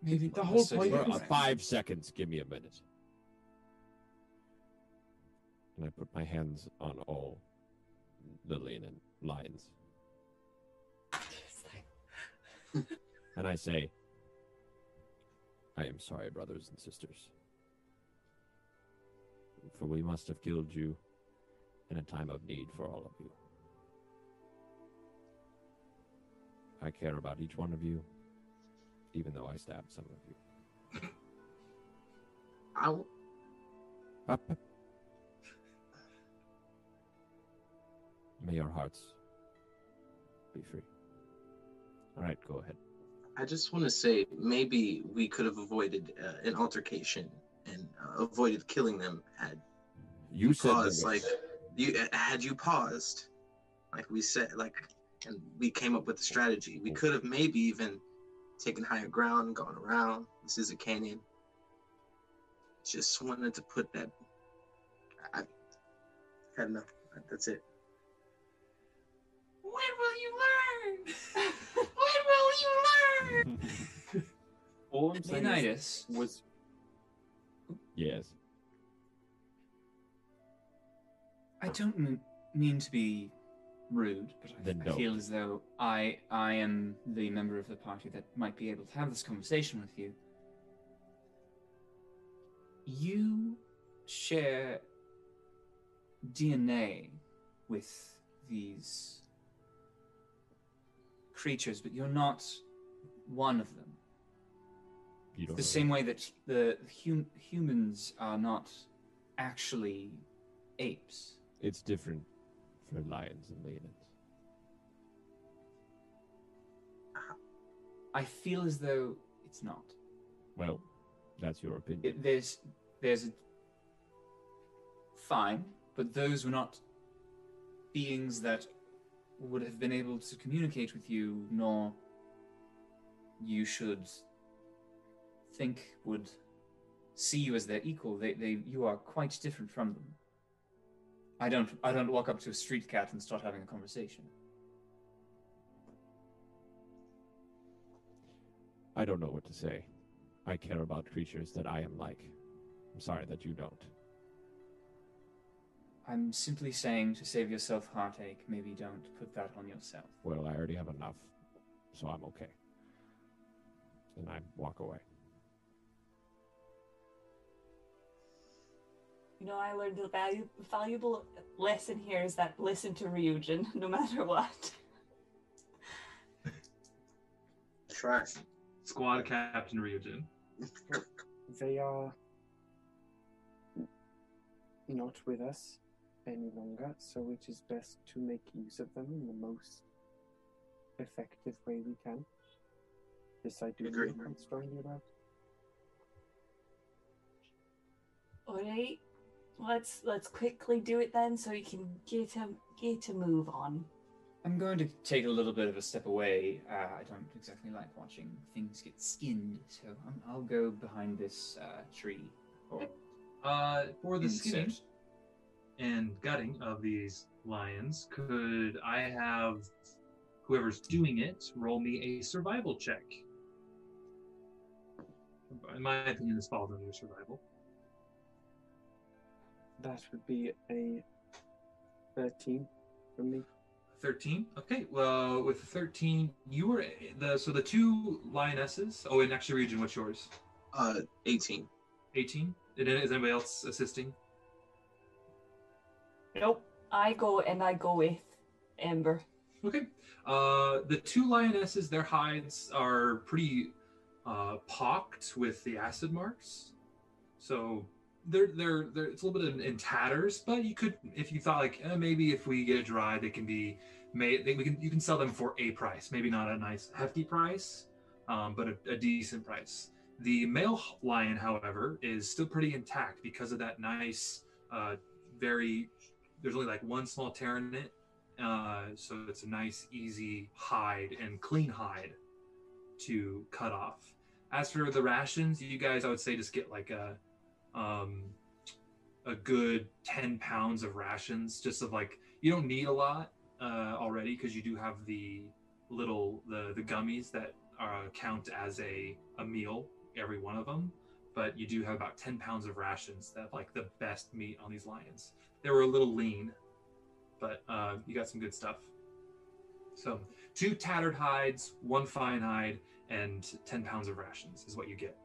Maybe The whole point is- five seconds. Give me a minute. And I put my hands on all Lillian and lions, and I say, "I am sorry, brothers and sisters, for we must have killed you in a time of need for all of you. I care about each one of you, even though I stabbed some of you." Ow. Up. May your hearts be free. All right, go ahead. I just want to say maybe we could have avoided uh, an altercation and uh, avoided killing them had You said paused. Like you uh, had you paused, like we said, like, and we came up with a strategy. We could have maybe even taken higher ground, gone around. This is a canyon. Just wanted to put that. I had enough. That's it. When will you learn? when will you learn? All I'm saying is, was yes. I don't m- mean to be rude, but I, Then I feel don't. as though I I am the member of the party that might be able to have this conversation with you. You share DNA with these creatures, but you're not one of them. You don't The same way that the hum- humans are not actually apes. It's different for lions and leonids. I feel as though it's not. Well, that's your opinion. It, there's there's a fine, but those were not beings that would have been able to communicate with you, nor you should think would see you as their equal. They, they, you are quite different from them. I don't, I don't walk up to a street cat and start having a conversation. I don't know what to say. I care about creatures that I am like. I'm sorry that you don't. I'm simply saying to save yourself heartache, maybe don't put that on yourself. Well, I already have enough, so I'm okay. And I walk away. You know, I learned a valu- valuable lesson here is that listen to Ryujin no matter what. Try. Squad Captain Ryujin. they are not with us any longer, so it is best to make use of them in the most effective way we can. This I do Agree. feel quite strongly about. Alright. Let's let's quickly do it then so we can get a get a move on. I'm going to take a little bit of a step away. Uh, I don't exactly like watching things get skinned, so I'm, I'll go behind this uh, tree. Or, Uh, for the Insect. skinning and gutting of these lions, could I have whoever's doing it roll me a survival check? In my opinion, this falls under survival. That would be a 13 for me. 13 okay well with 13 you were the so the two lionesses oh and actually Ryujin what's yours Uh, 18. 18 And is anybody else assisting Nope. I go and I go with Ember. Okay. Uh, the two lionesses, their hides are pretty uh, pocked with the acid marks, so they're they're, they're it's a little bit in, in tatters. But you could, if you thought like eh, maybe if we get it dry, they can be made. They, we can you can sell them for a price, maybe not a nice hefty price, um, but a, a decent price. The male lion, however, is still pretty intact because of that nice, uh, very there's only like one small tear in it, uh, so it's a nice, easy hide and clean hide to cut off. As for the rations, you guys, I would say just get like a um, a good 10 pounds of rations, just of like you don't need a lot uh, already because you do have the little the the gummies that uh, count as a a meal every one of them but you do have about 10 pounds of rations that like the best meat on these lions they were a little lean but uh, you got some good stuff so two tattered hides one fine hide and 10 pounds of rations is what you get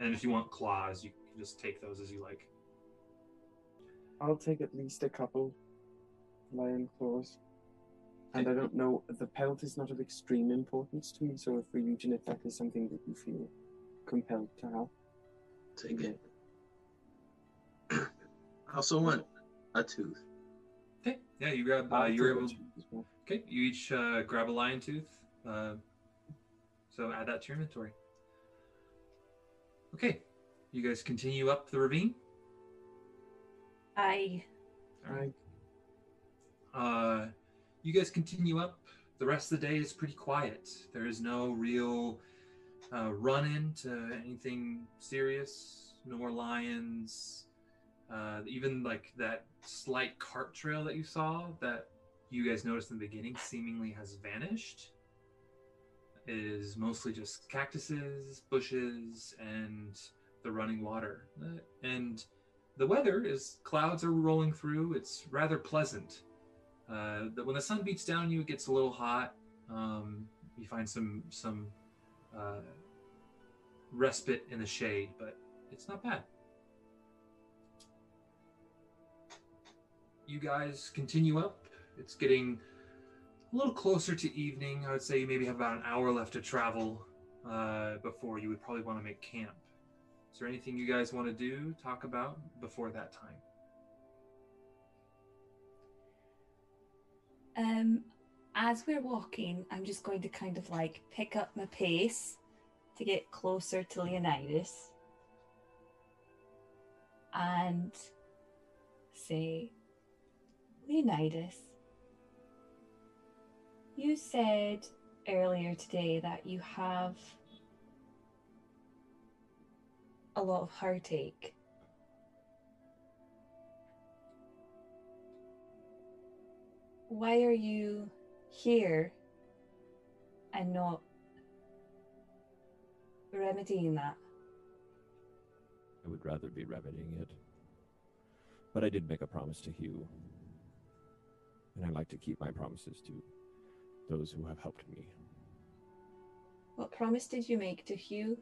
and if you want claws you can just take those as you like I'll take at least a couple lion claws. And I don't know, the pelt is not of extreme importance to me, so if Ryujin effect is something that you feel compelled to have. Take it. I also want a tooth. okay yeah you grab uh, you're a able tooth. Okay, you each uh, grab a lion tooth. Uh, so add that to your inventory. Okay, you guys continue up the ravine. I All right. Uh, you guys continue up. The rest of the day is pretty quiet. There is no real uh, run into anything serious. No more lions. Uh, even like that slight cart trail that you saw that you guys noticed in the beginning seemingly has vanished. It is mostly just cactuses, bushes, and the running water. Uh, And the weather is clouds are rolling through. It's rather pleasant. Uh, when the sun beats down you, it gets a little hot. Um, you find some some uh, respite in the shade, but it's not bad. You guys continue up. It's getting a little closer to evening. I would say you maybe have about an hour left to travel uh, before you would probably want to make camp. Is there anything you guys want to do, talk about before that time? Um, as we're walking, I'm just going to kind of like pick up my pace to get closer to Leonidas and say, Leonidas, you said earlier today that you have a lot of heartache. Why are you here and not remedying that? I would rather be remedying it. But I did make a promise to Hugh. And I like to keep my promises to those who have helped me. What promise did you make to Hugh?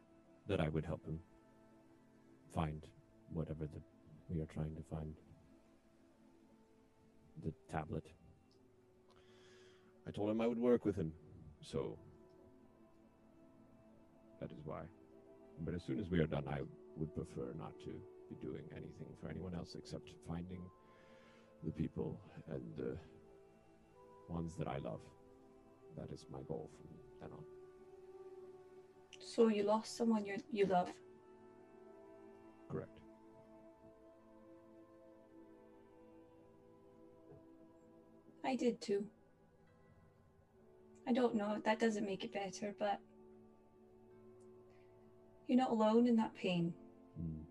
That I would help him find whatever the, we are trying to find. The tablet. I told him I would work with him, so that is why. But as soon as we are done, I would prefer not to be doing anything for anyone else except finding the people and the ones that I love. That is my goal from then on. So you lost someone you you love. Correct. I did too. I don't know, that doesn't make it better, but you're not alone in that pain. Hmm.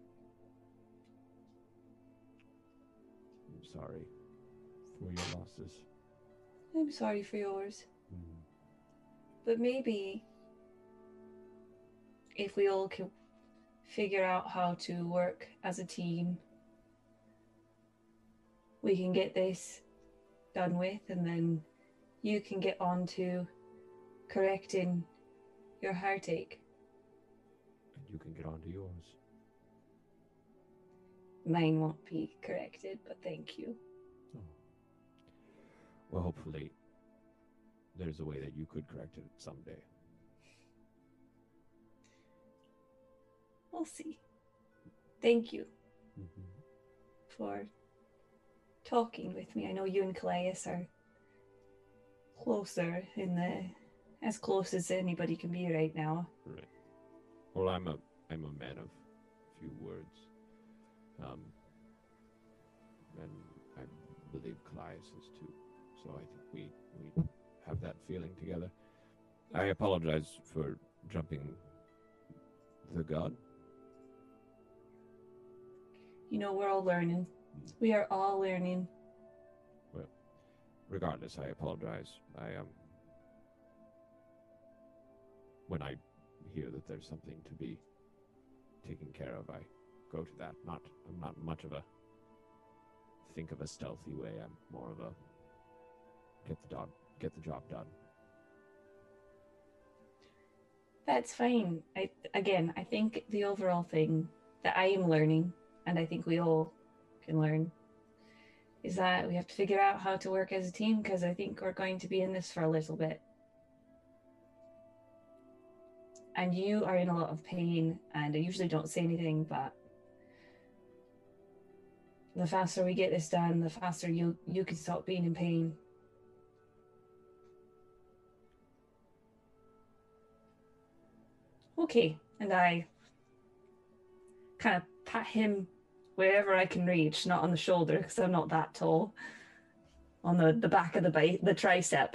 I'm sorry for your losses. I'm sorry for yours. Hmm. But maybe if we all can figure out how to work as a team, we can get this done with, and then you can get on to correcting your heartache. And you can get on to yours. Mine won't be corrected, but thank you. Well, hopefully, there's a way that you could correct it someday. We'll see. Thank you Mhm. for talking with me. I know you and Kallias are closer in the as close as anybody can be right now. Right. Well, I'm a I'm a man of few words. Um, and I believe Kallias is too. So I think we we have that feeling together. I apologize for jumping the god. You know, we're all learning. We are all learning. Well, regardless, I apologize. I um when I hear that there's something to be taken care of, I go to that. Not I'm not much of a think of a stealthy way. I'm more of a get the dog get the job done. That's fine. I again, I think the overall thing that I am learning, and I think we all can learn, is that we have to figure out how to work as a team because I think we're going to be in this for a little bit. And you are in a lot of pain, and I usually don't say anything, but the faster we get this done, the faster you you can stop being in pain. Okay, and I kind of pat him wherever I can reach, not on the shoulder because I'm not that tall, on the, the back of the ba- the tricep,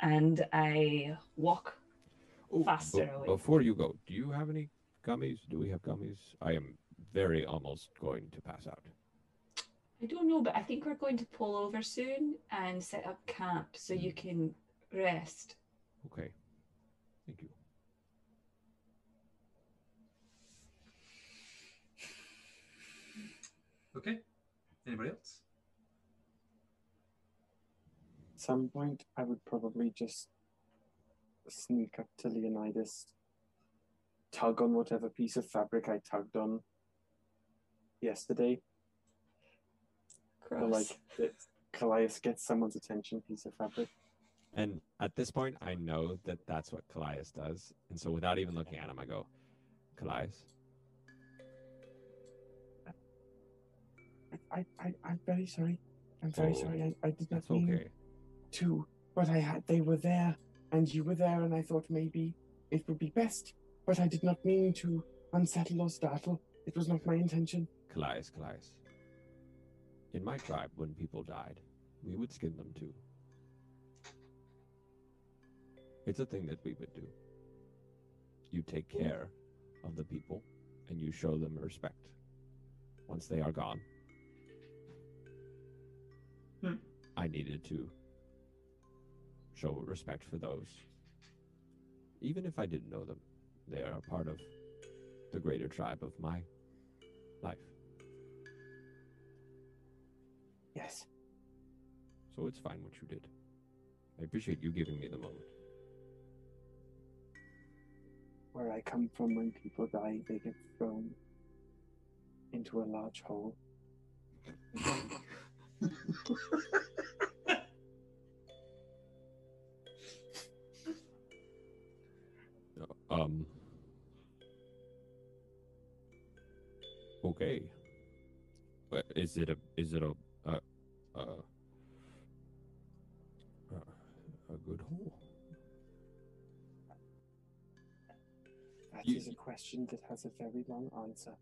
and I walk Oh, faster be- away. before you go, do you have any gummies? Do we have gummies? I am very almost going to pass out. I don't know, but I think we're going to pull over soon and set up camp so you mm. can rest. Okay. Thank you. Okay. Anybody else? At some point, I would probably just sneak up to Leonidas, tug on whatever piece of fabric I tugged on yesterday. Or Gross. like, that Kallias gets someone's attention piece of fabric. And at this point, I know that that's what Kallias does. And so without even looking at him, I go, Kallias, I, I, I'm very sorry. I'm very Oh, sorry. I, I did not mean okay. to, but I had they were there, and you were there, and I thought maybe it would be best. But I did not mean to unsettle or startle. It was not my intention. Kallias, Kallias. In my tribe, when people died, we would skin them too. It's a thing that we would do. You take care of the people and you show them respect. Once they are gone, Hmm. I needed to show respect for those. Even if I didn't know them, they are a part of the greater tribe of my life. Yes. So it's fine what you did. I appreciate you giving me the moment. Where I come from, when people die, they get thrown into a large hole. Um. Okay. Is it a is it a a a, good hole? That You- is a question that has a very long answer.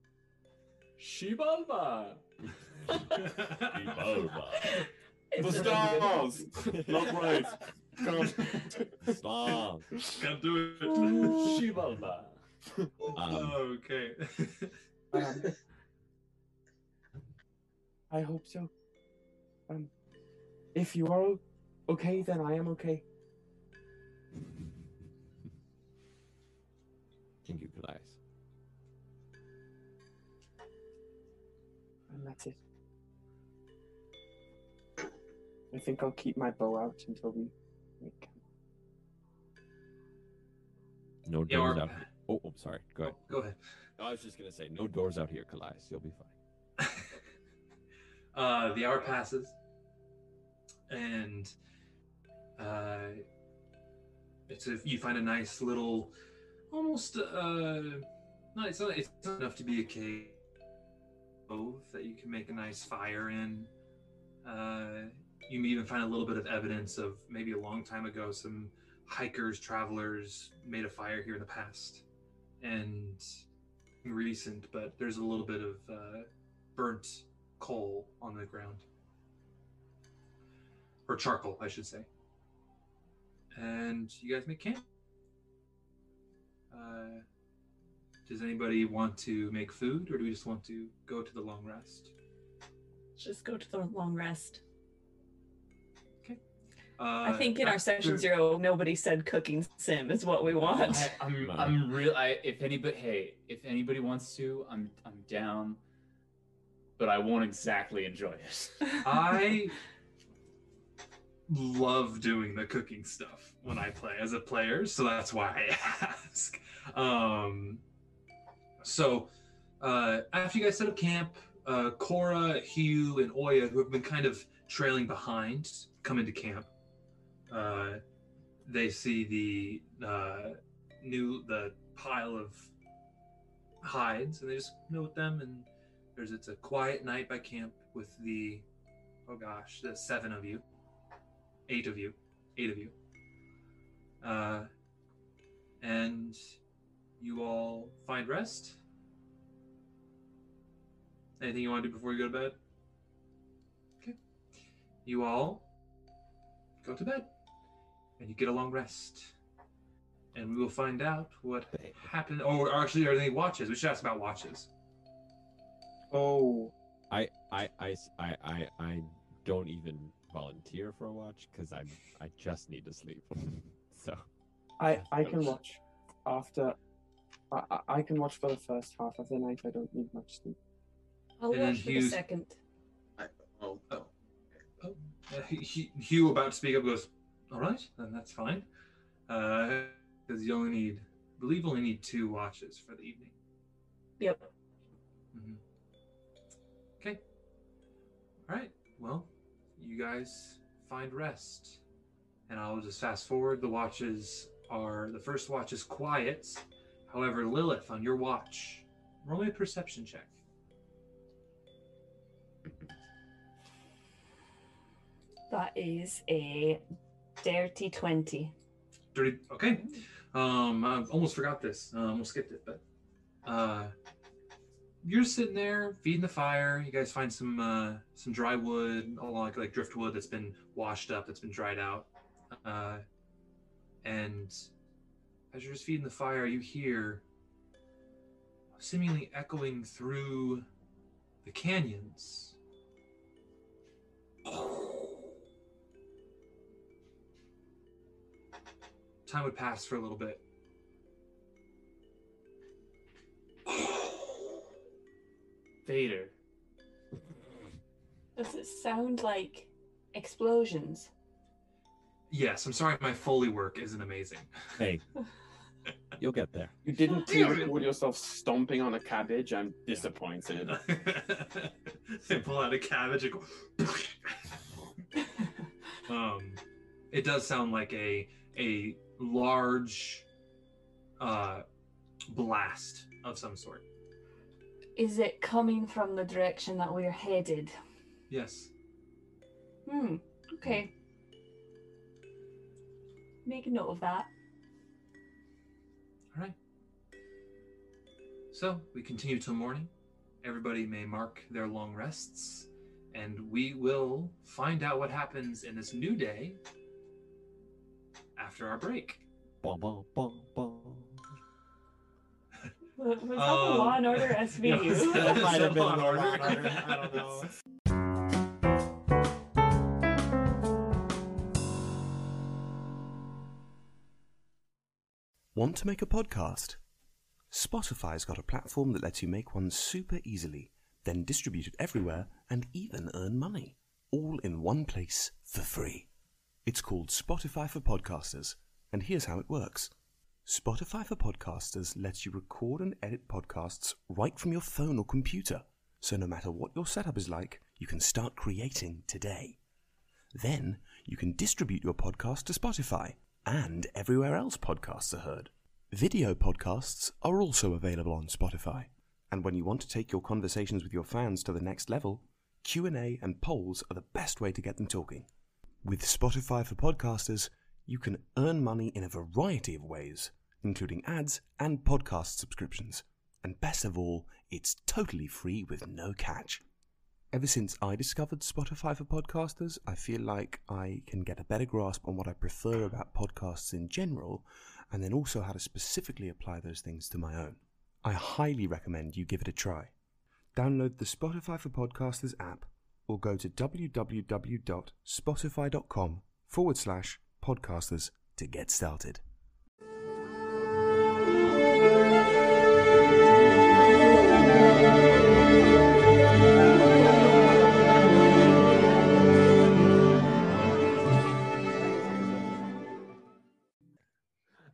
Xibalba. It's The stars. Not right. Come. Stop. Can't do it. Xibalba. Um, okay. Um, I hope so. Um, if you are okay, then I am okay. That's it. I think I'll keep my bow out until we make camp. No Yeah, doors or- out here. Oh, oh, sorry. Go ahead. Go ahead. No, I was just gonna say, no doors out here, Kallias. You'll be fine. uh, the hour passes, and uh, it's a, you find a nice little, almost uh, no, it's not, it's not enough to be a cave that you can make a nice fire in. Uh, you may even find a little bit of evidence of maybe a long time ago some hikers, travelers made a fire here in the past, and recent, but there's a little bit of uh, burnt coal on the ground. or charcoal, I should say. And you guys make camp. Uh, does anybody want to make food, or do we just want to go to the long rest? Just go to the long rest. Uh, I think in our session after- zero, nobody said cooking sim is what we want. I, I'm I'm real. I if anybody hey if anybody wants to, I'm I'm down. But I won't exactly enjoy it. I love doing the cooking stuff when I play as a player, so that's why I ask. Um, so uh, after you guys set up camp, uh, Cora, Hugh, and Oya, who have been kind of trailing behind, come into camp. Uh, they see the uh, new the pile of hides, and they just note them. And there's it's a quiet night by camp with the oh gosh, the seven of you, eight of you, eight of you, uh, and you all find rest. Anything you want to do before you go to bed? Okay. You all go to bed, and you get a long rest, and we will find out what happened. Or actually, are there any watches? We should ask about watches. Oh, I, I, I, I, I don't even volunteer for a watch because I'm I just need to sleep. so I I can watch after. I, I- I can watch for the first half of the night. I don't need much sleep. I'll And then watch for the Hughes- second. Oh, Oh. Oh, uh, Hugh- Hugh about to speak up goes, all right, then that's fine. Because you only need, I believe, only need two watches for the evening. Yep. Mhm. Okay. All right. Well, you guys find rest, and I'll just fast forward. The watches are the first watch is quiet. However, Lilith, on your watch, roll me a perception check. That is a dirty 20. Dirty. Okay. Um, I almost forgot this. Um, we'll skip it, but uh, you're sitting there feeding the fire. You guys find some uh, some dry wood, all like like driftwood that's been washed up, that's been dried out. Uh, and as you're just feeding the fire, you hear seemingly echoing through the canyons. Time would pass for a little bit. Vader. Does it sound like explosions? Yes, I'm sorry, my Foley work isn't amazing. hey, you'll get there. You didn't Damn it. record yourself stomping on a cabbage. I'm disappointed. they pull out a cabbage and go. um, it does sound like a a large uh, blast of some sort. Is it coming from the direction that we're headed? Yes. Hmm. Okay. Make a note of that. All right. So we continue till morning. Everybody may mark their long rests, and we will find out what happens in this new day after our break. Bum, bum, bum, bum. Was was that the Um, Law and Order yeah, SVU? that might have been Law and Law and Order. Order, I don't know. Want to make a podcast? Spotify's got a platform that lets you make one super easily, then distribute it everywhere and even earn money. All in one place for free. It's called Spotify for Podcasters, and here's how it works. Spotify for Podcasters lets you record and edit podcasts right from your phone or computer, so no matter what your setup is like, you can start creating today. Then you can distribute your podcast to Spotify and everywhere else podcasts are heard. Video podcasts are also available on Spotify. And when you want to take your conversations with your fans to the next level, Q&A and polls are the best way to get them talking. With Spotify for podcasters, you can earn money in a variety of ways, including ads and podcast subscriptions. And best of all, it's totally free with no catch. Ever since I discovered Spotify for podcasters, I feel like I can get a better grasp on what I prefer about podcasts in general, and then also how to specifically apply those things to my own. I highly recommend you give it a try. Download the Spotify for Podcasters app or go to www.spotify.com forward slash podcasters to get started.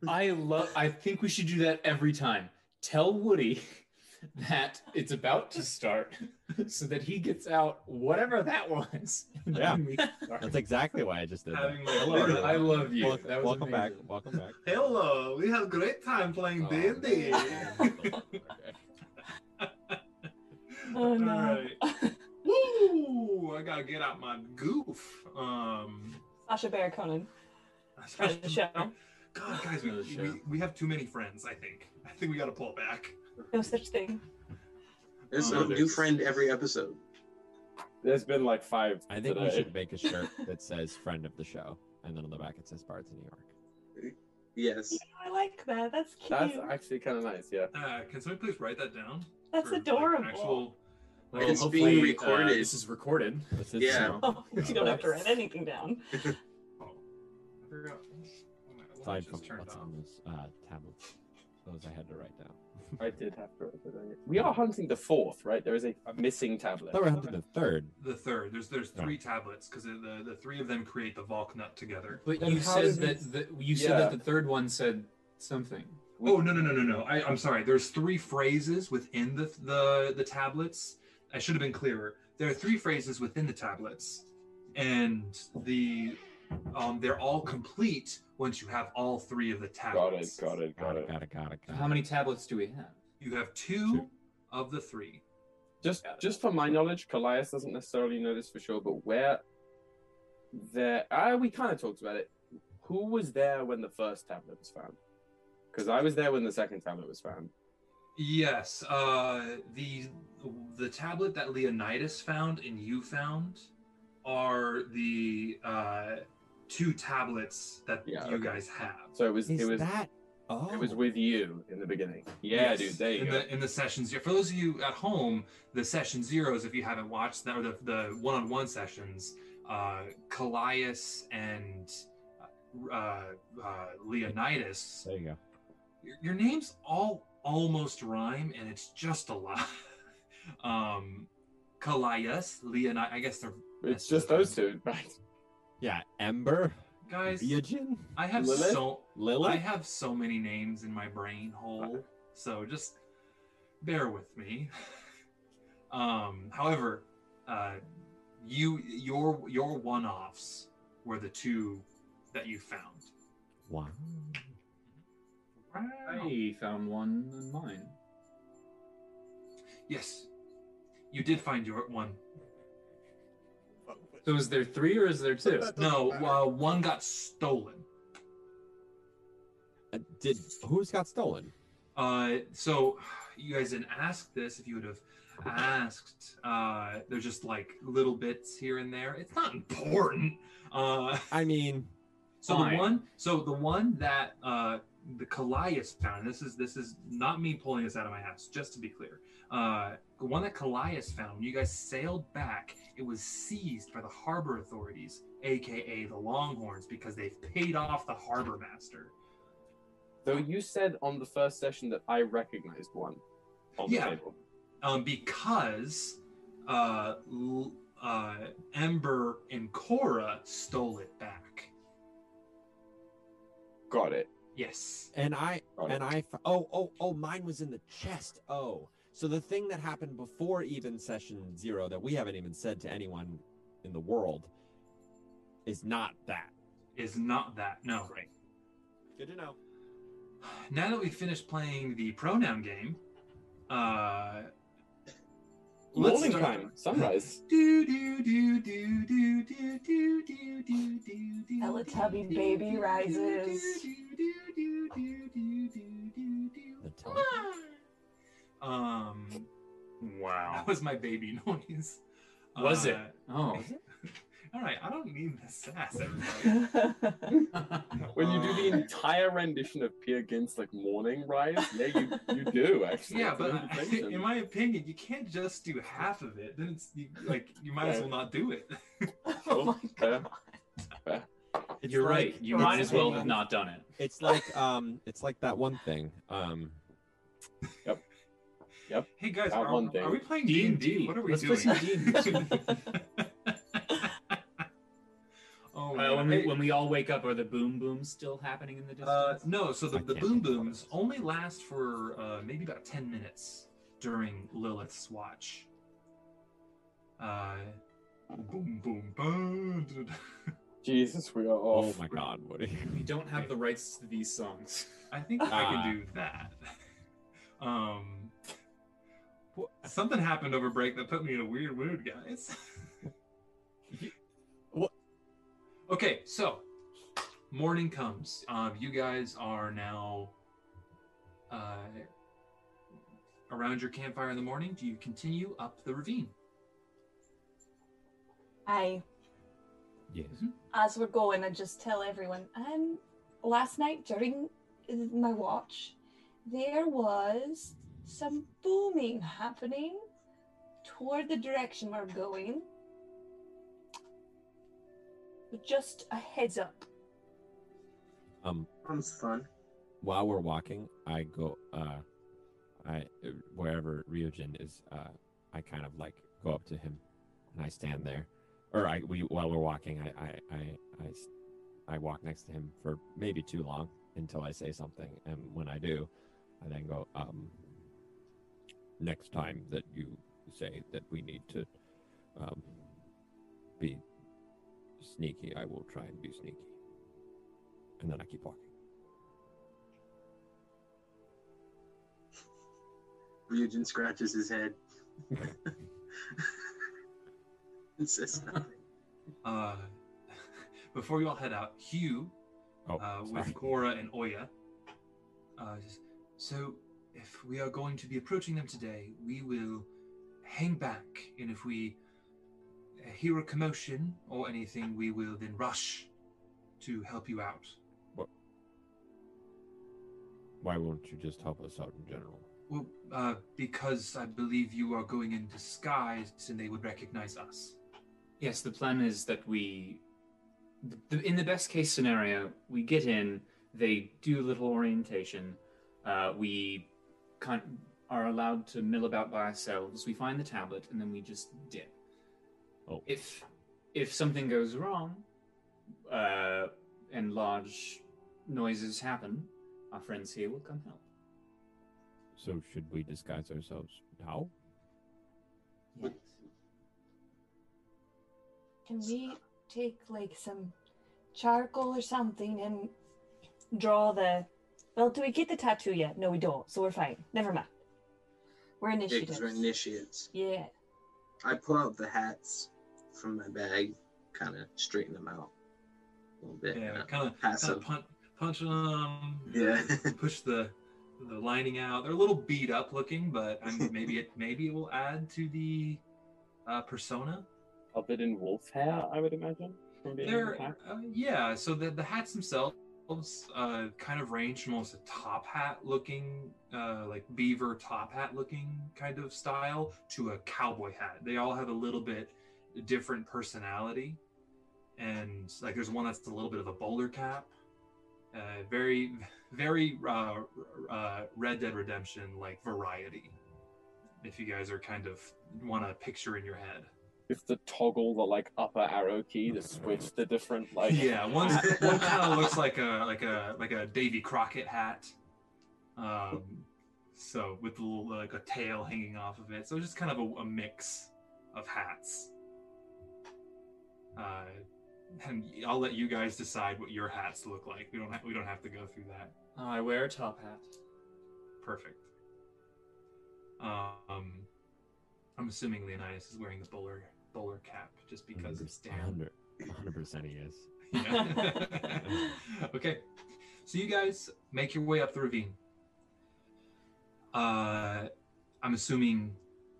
I love. I think we should do that every time. Tell Woody that it's about to start, so that he gets out whatever that was. Yeah. then we can start. That's exactly why I just did that. Having my Hello, everyone. I love you. Welcome, That was welcome back. Welcome back. Hello, we had a great time playing Oh, D&D. Oh no. Alright. Woo! I gotta get out my goof. Um, Sasha Baron Conan. Friend of the show. God, guys, we, Friend of the we, we have too many friends. I think. I think we gotta pull back. No such thing. There's a new friend every episode. There's been like five. I think we today. should make a shirt that says "Friend of the Show," and then on the back it says "Bards in New York." Yes. I like that. That's cute. That's actually kind of nice. Yeah. Uh, can somebody please write that down? That's for, like, adorable. actual, Well, It's hopefully, being uh, recorded. this is recorded. This is, Yeah. you know, Oh, you don't have to write anything down. oh, I forgot. Oh, my- what just turned what's off. on those uh, tablets, those I had to write down. I did have to. Write it. We are hunting the fourth, right? There is a, a missing tablet. I we were hunting the third. The third. There's there's Yeah. three tablets because the the three of them create the Valknut together. But Then you how said did that the, you said Yeah. that the third one said something. Oh no no no no no! I, I'm sorry. There's three phrases within the the the tablets. I should have been clearer. There are three phrases within the tablets, and the um they're all complete once you have all three of the tablets. Got it. tablets. Got it. Got Got it. it. Got it. Got it. Got How many tablets do we have? You have two, Two. of the three. Just, just for my knowledge, Kallias doesn't necessarily know this for sure, but where there, uh, we kind of talked about it. Who was there when the first tablet was found? Because I was there when the second tablet was found. Yes. Uh, the the tablet that Leonidas found and you found are the uh, two tablets that Yeah, you okay. guys have. So it was, Is it was, that? Oh, it was with you in the beginning. Yeah, Yes, dude. There you in go. the in the sessions. For those of you at home, the session zeros, if you haven't watched that, or the the one on one sessions, uh, Kallias and uh, uh, Leonidas, There you go. your, your names all almost rhyme, and it's just a lot. um, Kallias, Leonidas. I guess they're It's just those two, right? Yeah, Ember, guys. Ryujin, I have Lilith? so Lilith. I have so many names in my brain hole, so just bear with me. um, however, uh, you your your one-offs were the two that you found. Wow. I found one in mine. Yes, you did find your one. So is there three or is there two? No, uh, one got stolen. Uh, did who's got stolen? Uh, so you guys didn't ask this. If you would have asked, uh, there's just like little bits here and there. It's not important. Uh, I mean, So Fine. the one, so the one that uh, the Kallias found. This is this is not me pulling this out of my ass. Just to be clear, uh, the one that Kallias found. When you guys sailed back, it was seized by the harbor authorities, aka the Longhorns, because they've paid off the harbor master. So you said on the first session that I recognized one on the Yeah. table. um, because uh, uh, Ember and Cora stole it back. Got it. Yes. and I Got and. I oh oh oh mine was in the chest. Oh, so the thing that happened before even session zero that we haven't even said to anyone in the world is not that. Is not that no. Great. Good to know. Now that we've finished playing the pronoun game, uh, let's Morning start- time, sunrise. Do do do do do do do do do do do. Teletubby baby rises. The tele- Um, Wow. that was my baby noise. Was it? Uh, Oh. Uh, All right, I don't need the sass, everybody. When you do the entire rendition of Peer Gynt's like morning rise, yeah, you you do actually. yeah, It's but I- in my opinion, you can't just do half of it. Then it's you, like you might as well not do it. Oh, fair. It's You're like- right. You might as well have not done it. It's like um, it's like that one thing. Um, Yep. Yep. Hey guys, are, one thing. are we playing D D and and D? D. What are we Let's play doing? Some D&D. oh, Uh, when we when we all wake up, are the boom booms still happening in the distance? uh, no, so the, the boom think of what it booms only last for uh, maybe about ten minutes during Lilith's watch. Uh, boom, boom, boom. Jesus, we are oh my God, what are you? we don't have the rights to these songs. I think I Ah. can do that. Um, something happened over break that put me in a weird mood, guys. What? Okay, so morning comes. Um, you guys are now uh, around your campfire in the morning. Do you continue up the ravine? I, Yes. as we're going, I just tell everyone. Um, last night during my watch, there was some booming happening toward the direction we're going. But just a heads up. Um, Sounds fun. while we're walking, I go uh, I wherever Ryujin is, uh, I kind of like go up to him, and I stand there, or I we while we're walking, I I I I walk next to him for maybe too long until I say something, and when I do, I then go um. Next time that you say that we need to um, be sneaky, I will try and be sneaky, and then I keep walking. Ryujin scratches his head. and says nothing. Uh, before you all head out, Hugh Oh, uh, with Cora and Oya. Uh, just- so, if we are going to be approaching them today, we will hang back, and if we hear a commotion or anything, we will then rush to help you out. Why won't you just help us out in general? Well, uh, because I believe you are going in disguise, and they would recognize us. Yes, the plan is that we, the, in the best case scenario, we get in, they do a little orientation, uh, we kind are allowed to mill about by ourselves. We find the tablet, and then we just dip. Oh. If if something goes wrong, uh, and large noises happen, our friends here will come help. So should we disguise ourselves now? Yes. Can we take like some charcoal or something and draw the? Well, do we get the tattoo yet? No, we don't. So we're fine. Never mind. We're Yeah, we're initiates. Yeah. I pull out the hats from my bag, kind of straighten them out a little bit. Yeah, kind of pass kind of them. punch, punch them. Yeah. push the the lining out. They're a little beat up looking, but I mean, maybe it maybe it will add to the uh, persona. Covered in wolf hair, I would imagine. From being They're attacked. uh, yeah. So the the hats themselves uh, kind of range from almost a top hat looking, uh, like beaver top hat looking kind of style to a cowboy hat. They all have a little bit different personality, and like there's one that's a little bit of a bowler cap. Uh, very, very uh, uh, Red Dead Redemption like variety. If you guys are kind of want to picture in your head. If the toggle the like upper arrow key to switch the different like yeah, one one kind of looks like a like a like a Davy Crockett hat. Um, so with a little like a tail hanging off of it. So just kind of a, a mix of hats. Uh, and I'll let you guys decide what your hats look like. We don't have we don't have to go through that. Oh, I wear a top hat. Perfect. Um, I'm assuming Leonidas is wearing the bowler bowler cap just because it's Dan. 100 percent he is. Yeah. okay. So you guys make your way up the ravine. Uh, I'm assuming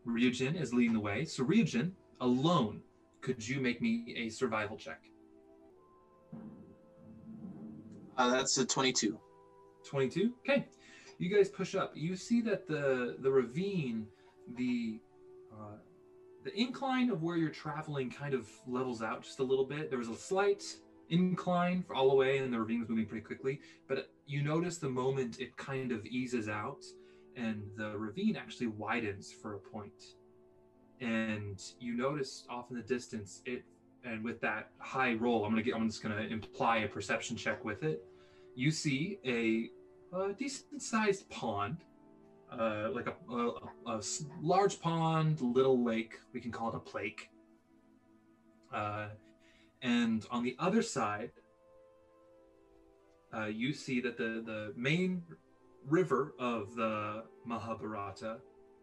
Ryujin is leading the way. So Ryujin, alone, could you make me a survival check? Uh, that's a 22. 22 okay. You guys push up. You see that the the ravine the uh, the incline of where you're traveling kind of levels out just a little bit. There was a slight incline for all the way and the ravine was moving pretty quickly. But you notice the moment it kind of eases out and the ravine actually widens for a point and you notice off in the distance it and with that high roll i'm gonna get i'm just gonna imply a perception check with it you see a, a decent sized pond, uh, like a large pond, little lake. We can call it a plake. Uh, and on the other side, uh, you see that the, the main river of the Mahabharata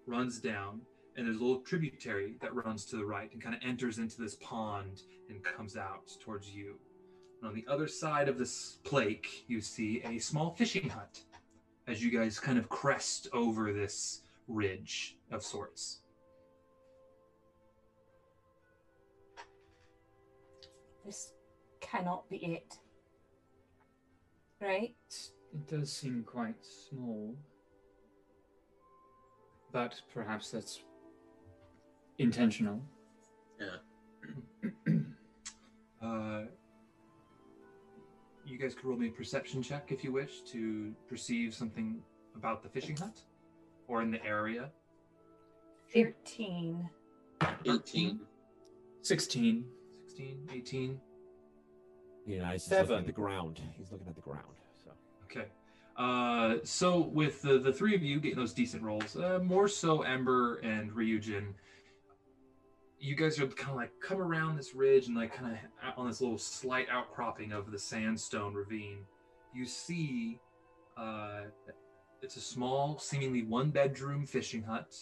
runs down, and there's a little tributary that runs to the right and kind of enters into this pond and comes out towards you. And on the other side of this plake, you see a small fishing hut as you guys kind of crest over this ridge of sorts. This cannot be it. Right? It does seem quite small. But perhaps that's intentional. Yeah. Uh, you guys could roll me a perception check if you wish to perceive something about the fishing hut or in the area. 13. 18. 16. 16, 18. Yeah, he's just looking at the ground. He's looking at the ground. So Okay. Uh, so with the, the three of you getting those decent rolls, uh, more so Ember and Ryujin, you guys are kind of like come around this ridge and like kind of on this little slight outcropping of the sandstone ravine. You see, uh, it's a small, seemingly one bedroom fishing hut.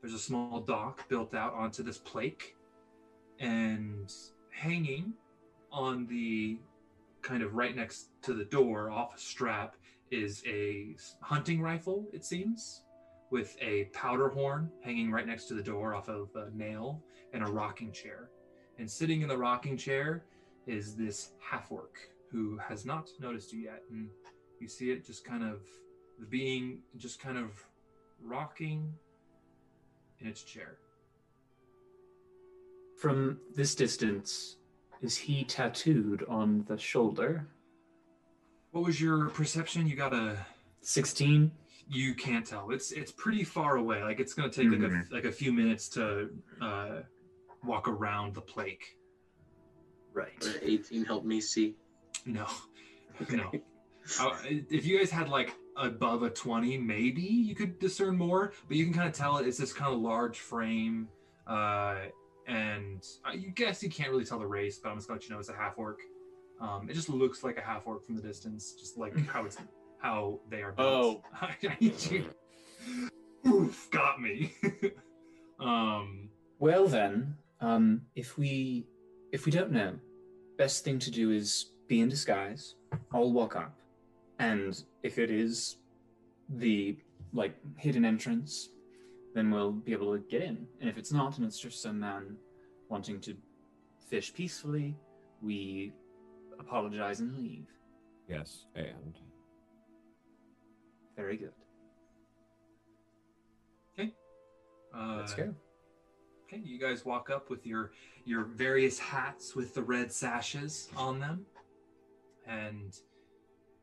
There's a small dock built out onto this plake, and hanging on the kind of right next to the door off a strap is a hunting rifle, it seems, with a powder horn hanging right next to the door off of a nail and a rocking chair. And sitting in the rocking chair is this half orc who has not noticed you yet. And you see it just kind of, the being just kind of rocking in its chair. From this distance, is he tattooed on the shoulder? What was your perception? You got a 16? you can't tell. It's it's pretty far away. Like it's gonna take like Mhm. a like a few minutes to uh, walk around the plake. Right. Would 18 help me see? No, no. Uh, if you guys had like above a twenty, maybe you could discern more. But you can kind of tell it's this kind of large frame, uh, and uh, you guess you can't really tell the race. But I'm just gonna let you know it's a half orc. Um, it just looks like a half orc from the distance, just like how it's how they are built. Oh. I need you. Oof, got me. um, Well then, um, if we if we don't know, best thing to do is be in disguise. I'll walk up, and if it is the like hidden entrance, then we'll be able to get in. And if it's not, and it's just some man wanting to fish peacefully, we apologize and leave. yes, and Very good. Okay, uh, Let's go. Okay, you guys walk up with your your various hats with the red sashes on them, and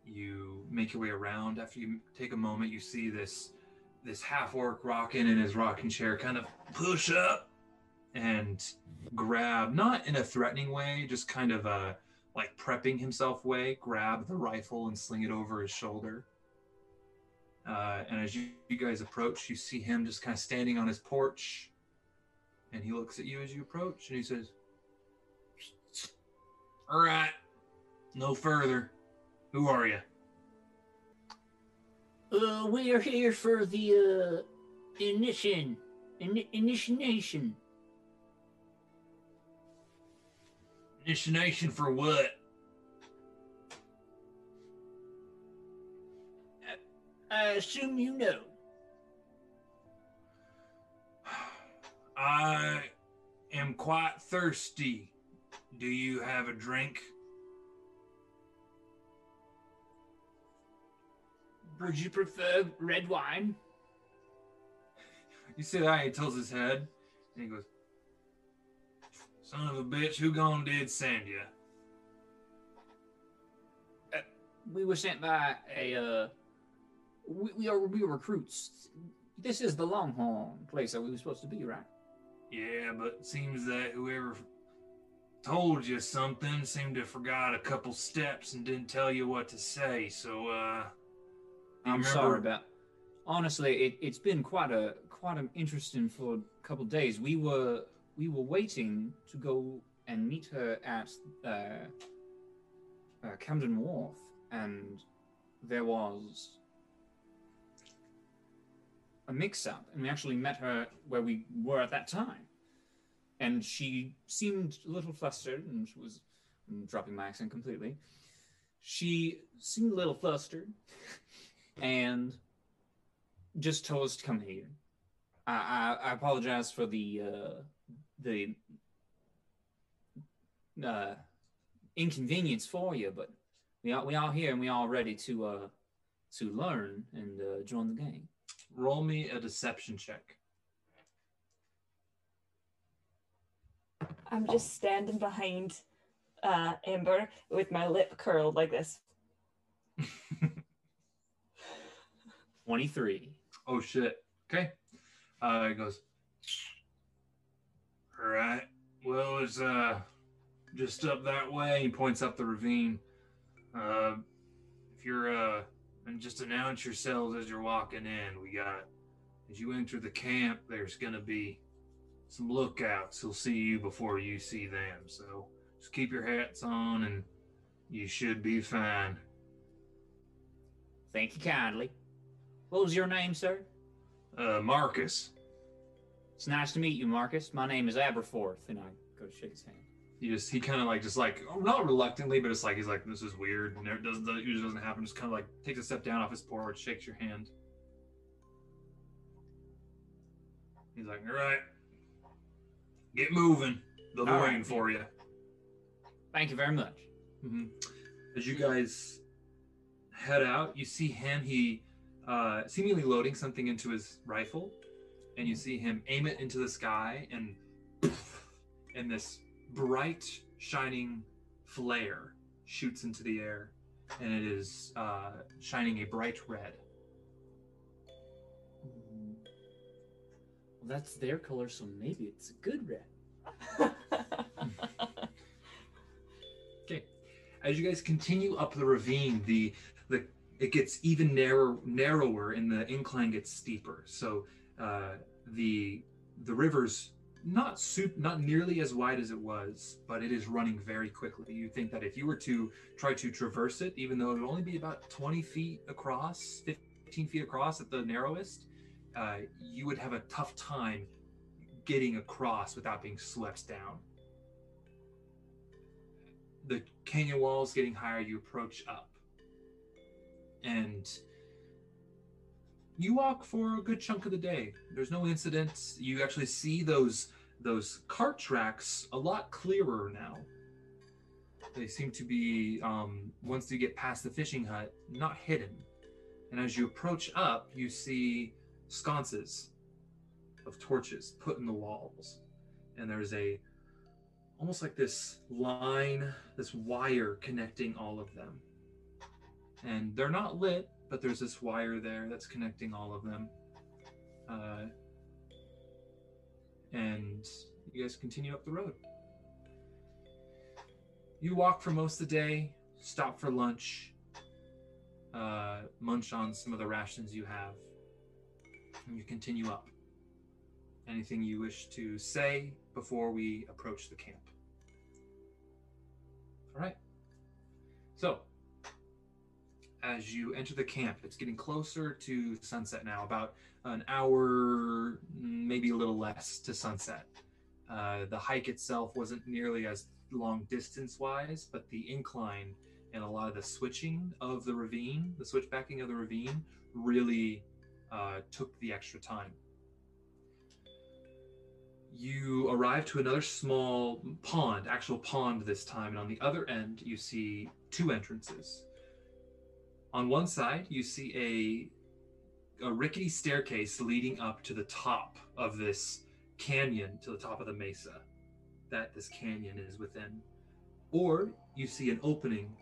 you make your way around. After you take a moment, you see this this half orc rocking in his rocking chair, kind of push up and grab, not in a threatening way, just kind of a like prepping himself way. Grab the rifle and sling it over his shoulder. Uh, and as you, you guys approach, you see him just kind of standing on his porch, and he looks at you as you approach, and he says, "All right, no further. Who are you?" Uh, we are here for the, uh, initiation. In- initiation. Initiation for what? I assume you know. I am quite thirsty. Do you have a drink? Would you prefer red wine? You see that? He tilts his head and he goes, Son of a bitch, who gone did send you? We were sent by a. Uh, we, we are we are recruits. This is the Longhorn place that we were supposed to be, right? Yeah, but it seems that whoever told you something seemed to forgot a couple steps and didn't tell you what to say. So, uh, I'm sorry about. Honestly, it, it's been quite a quite an interesting for a couple of days. We were we were waiting to go and meet her at uh, uh, Camden Wharf, and there was a mix-up, and we actually met her where we were at that time, and she seemed a little flustered, and she was I'm dropping my accent completely. She seemed a little flustered, and just told us to come here. I, I, I apologize for the uh, the uh, inconvenience for you, but we are we are here and we are ready to uh, to learn and uh, join the gang. Roll me a deception check. I'm just standing behind uh, Ember with my lip curled like this. Twenty three. Oh shit. Okay. Uh, it goes. All right. Well, it's uh just up that way. He points up the ravine. Uh, if you're uh, and just announce yourselves as you're walking in. We got as you enter the camp. There's gonna be some lookouts. Who'll see you before you see them. So just keep your hats on, and you should be fine. Thank you kindly. What was your name, sir? Uh, Marcus. It's nice to meet you, Marcus. My name is Aberforth, and I go to shake his hand. He just he kind of like just like not reluctantly, but it's like he's like this is weird. It doesn't it usually doesn't happen. Just kind of like takes a step down off his porch, shakes your hand. He's like, all right, get moving. They'll be All right. waiting for you. Thank you very much. hmm As you guys head out, you see him. He uh, seemingly loading something into his rifle, and you see him aim it into the sky, and and this bright, shining flare shoots into the air, and it is uh, shining a bright red. Well, that's their color, so maybe it's a good red. Okay. As you guys continue up the ravine, the the it gets even narrow, narrower, and the incline gets steeper. So uh, the the river's not soup, not nearly as wide as it was, but it is running very quickly. You think that if you were to try to traverse it, even though it would only be about 20 feet across, 15 feet across at the narrowest, uh, you would have a tough time getting across without being swept down the canyon walls getting higher you approach up and you walk for a good chunk of the day. There's no incidents. You actually see those those cart tracks a lot clearer now. They seem to be um, once you get past the fishing hut not hidden. And as you approach up you see sconces of torches put in the walls. And there's a almost like this line, this wire connecting all of them. And they're not lit, but there's this wire there that's connecting all of them. Uh, and you guys continue up the road. You walk for most of the day, stop for lunch, uh, munch on some of the rations you have, and you continue up. Anything you wish to say before we approach the camp? All right. So, as you enter the camp, it's getting closer to sunset now, about an hour, maybe a little less to sunset. Uh, the hike itself wasn't nearly as long distance wise, but the incline and a lot of the switching of the ravine, the switchbacking of the ravine, really uh, took the extra time. you arrive to another small pond, actual pond this time, and on the other end you see two entrances. On one side, you see a a rickety staircase leading up to the top of this canyon, to the top of the mesa that this canyon is within. Or you see an opening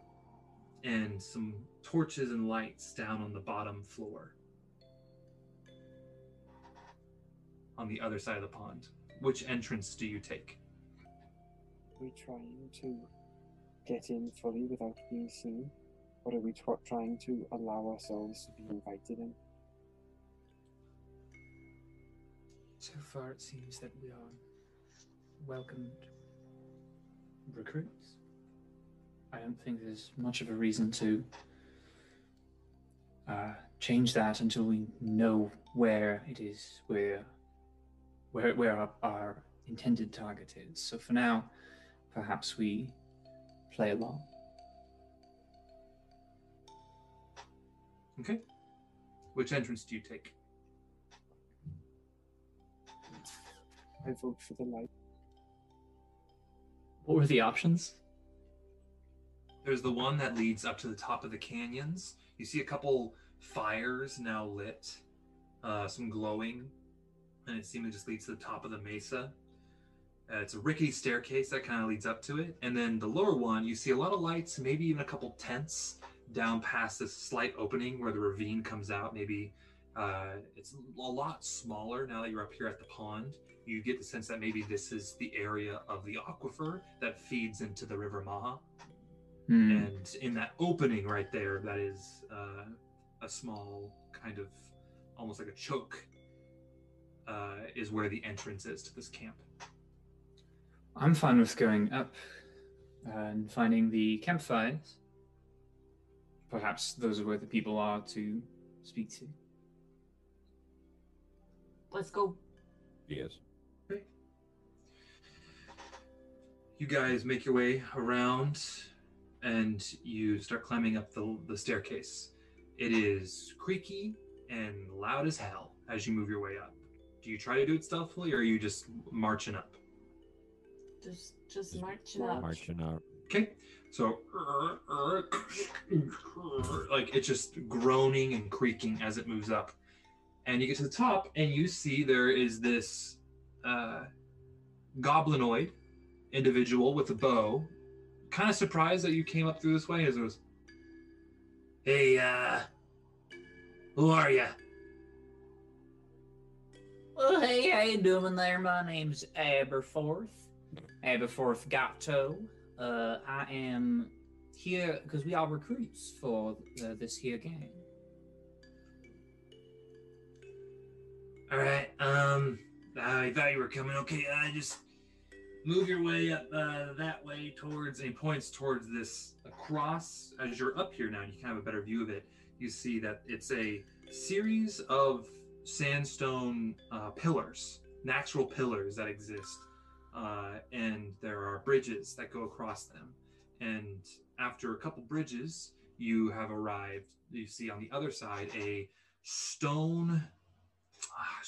and some torches and lights down on the bottom floor. On the other side of the pond. Which entrance do you take? Are we trying to get in fully without being seen? Or are we tr- trying to allow ourselves to be invited in? So far, it seems that we are welcomed recruits. I don't think there's much of a reason to uh, change that until we know where it is, where where where our, our intended target is. So for now, perhaps we play along. Okay. Which entrance do you take? I vote for the light. What were the options? There's the one that leads up to the top of the canyons. You see a couple fires now lit, uh, some glowing, and it seemingly just leads to the top of the mesa. Uh, it's a rickety staircase that kind of leads up to it. And then the lower one, you see a lot of lights, maybe even a couple tents down past this slight opening where the ravine comes out. Maybe uh, it's a lot smaller now that you're up here at the pond. You get the sense that maybe this is the area of the aquifer that feeds into the River Maha. Hmm. And in that opening right there, that is uh, a small kind of almost like a choke, uh, is where the entrance is to this camp. I'm fine with going up and finding the campfires. Perhaps those are where the people are to speak to. Let's go. Yes. You guys make your way around and you start climbing up the, the staircase. It is creaky and loud as hell as you move your way up. Do you try to do it stealthily or are you just marching up? Just just marching up. Marching up. Okay, so like it's just groaning and creaking as it moves up, and you get to the top and you see there is this uh, goblinoid individual with a bow. Kind of surprised that you came up through this way. As it was, hey, uh, who are you? Well, hey, how you doing there? My name's Aberforth. Aberforth Gatto. Uh, I am here because we are recruits for uh, this here game. All right. Um, I thought you were coming. Okay, I just move your way up uh, that way towards. And points towards this across. As you're up here now, you can have a better view of it. You see that it's a series of sandstone uh, pillars, natural pillars that exist, uh, and there are bridges that go across them. And after a couple bridges, you have arrived. You see on the other side a stone. ah,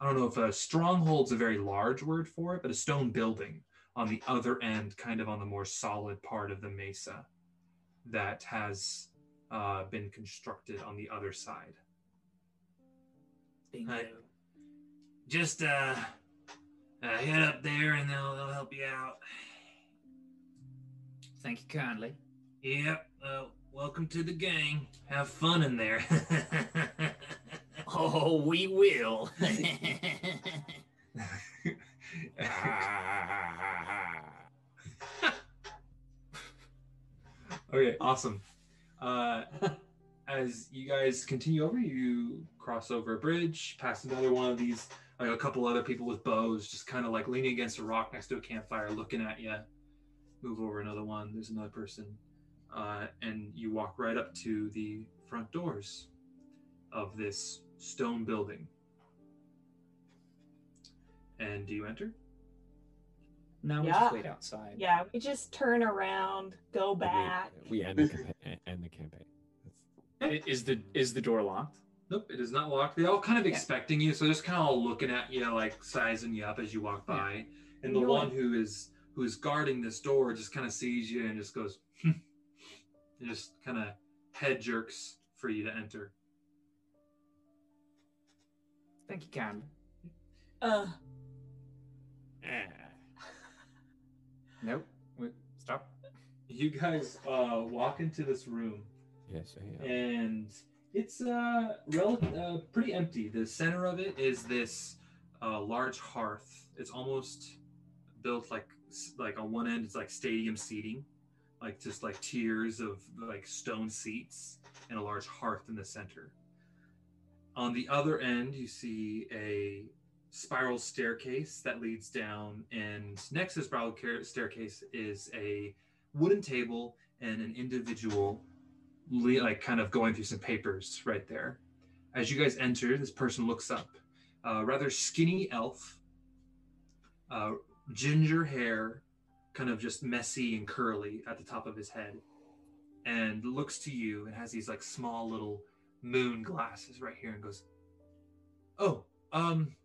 I don't know if a stronghold's a very large word for it, but a stone building on the other end, kind of on the more solid part of the mesa, that has uh, been constructed on the other side. Bingo. Right. Just uh, uh, head up there, and they'll they'll help you out. Thank you kindly. Yep. Uh, welcome to the gang. Have fun in there. Oh, we will. Okay, awesome. Uh, as you guys continue over, you cross over a bridge, pass another one of these, like a couple other people with bows, just kind of like leaning against a rock next to a campfire, looking at you. Move over another one. There's another person, uh, and you walk right up to the front doors of this stone building. And do you enter? No, we Yeah. just wait outside. Yeah, we just turn around, go back. We, end the campaign. End the campaign. I- Is the is the door locked? Nope, it is not locked. They're all kind of Yeah. expecting you, so they're just kind of all looking at you, like sizing you up as you walk by. And the You know one what? who is who is guarding this door just kind of sees you and just goes, "Hmm," and just kind of head jerks for you to enter. Thank you, kindly. Uh, Nope. Wait, stop. You guys uh, walk into this room, Yes, I am. and it's uh, rel- uh, pretty empty. The center of it is this uh, large hearth. It's almost built like like on one end it's like stadium seating, like just like tiers of like stone seats and a large hearth in the center. On the other end, you see a spiral staircase that leads down, and next to the spiral staircase is a wooden table and an individual like kind of going through some papers right there. As you guys enter, this person looks up. A rather skinny elf, uh, ginger hair, kind of just messy and curly at the top of his head, and looks to you and has these like small little moon glasses right here and goes, "Oh, um,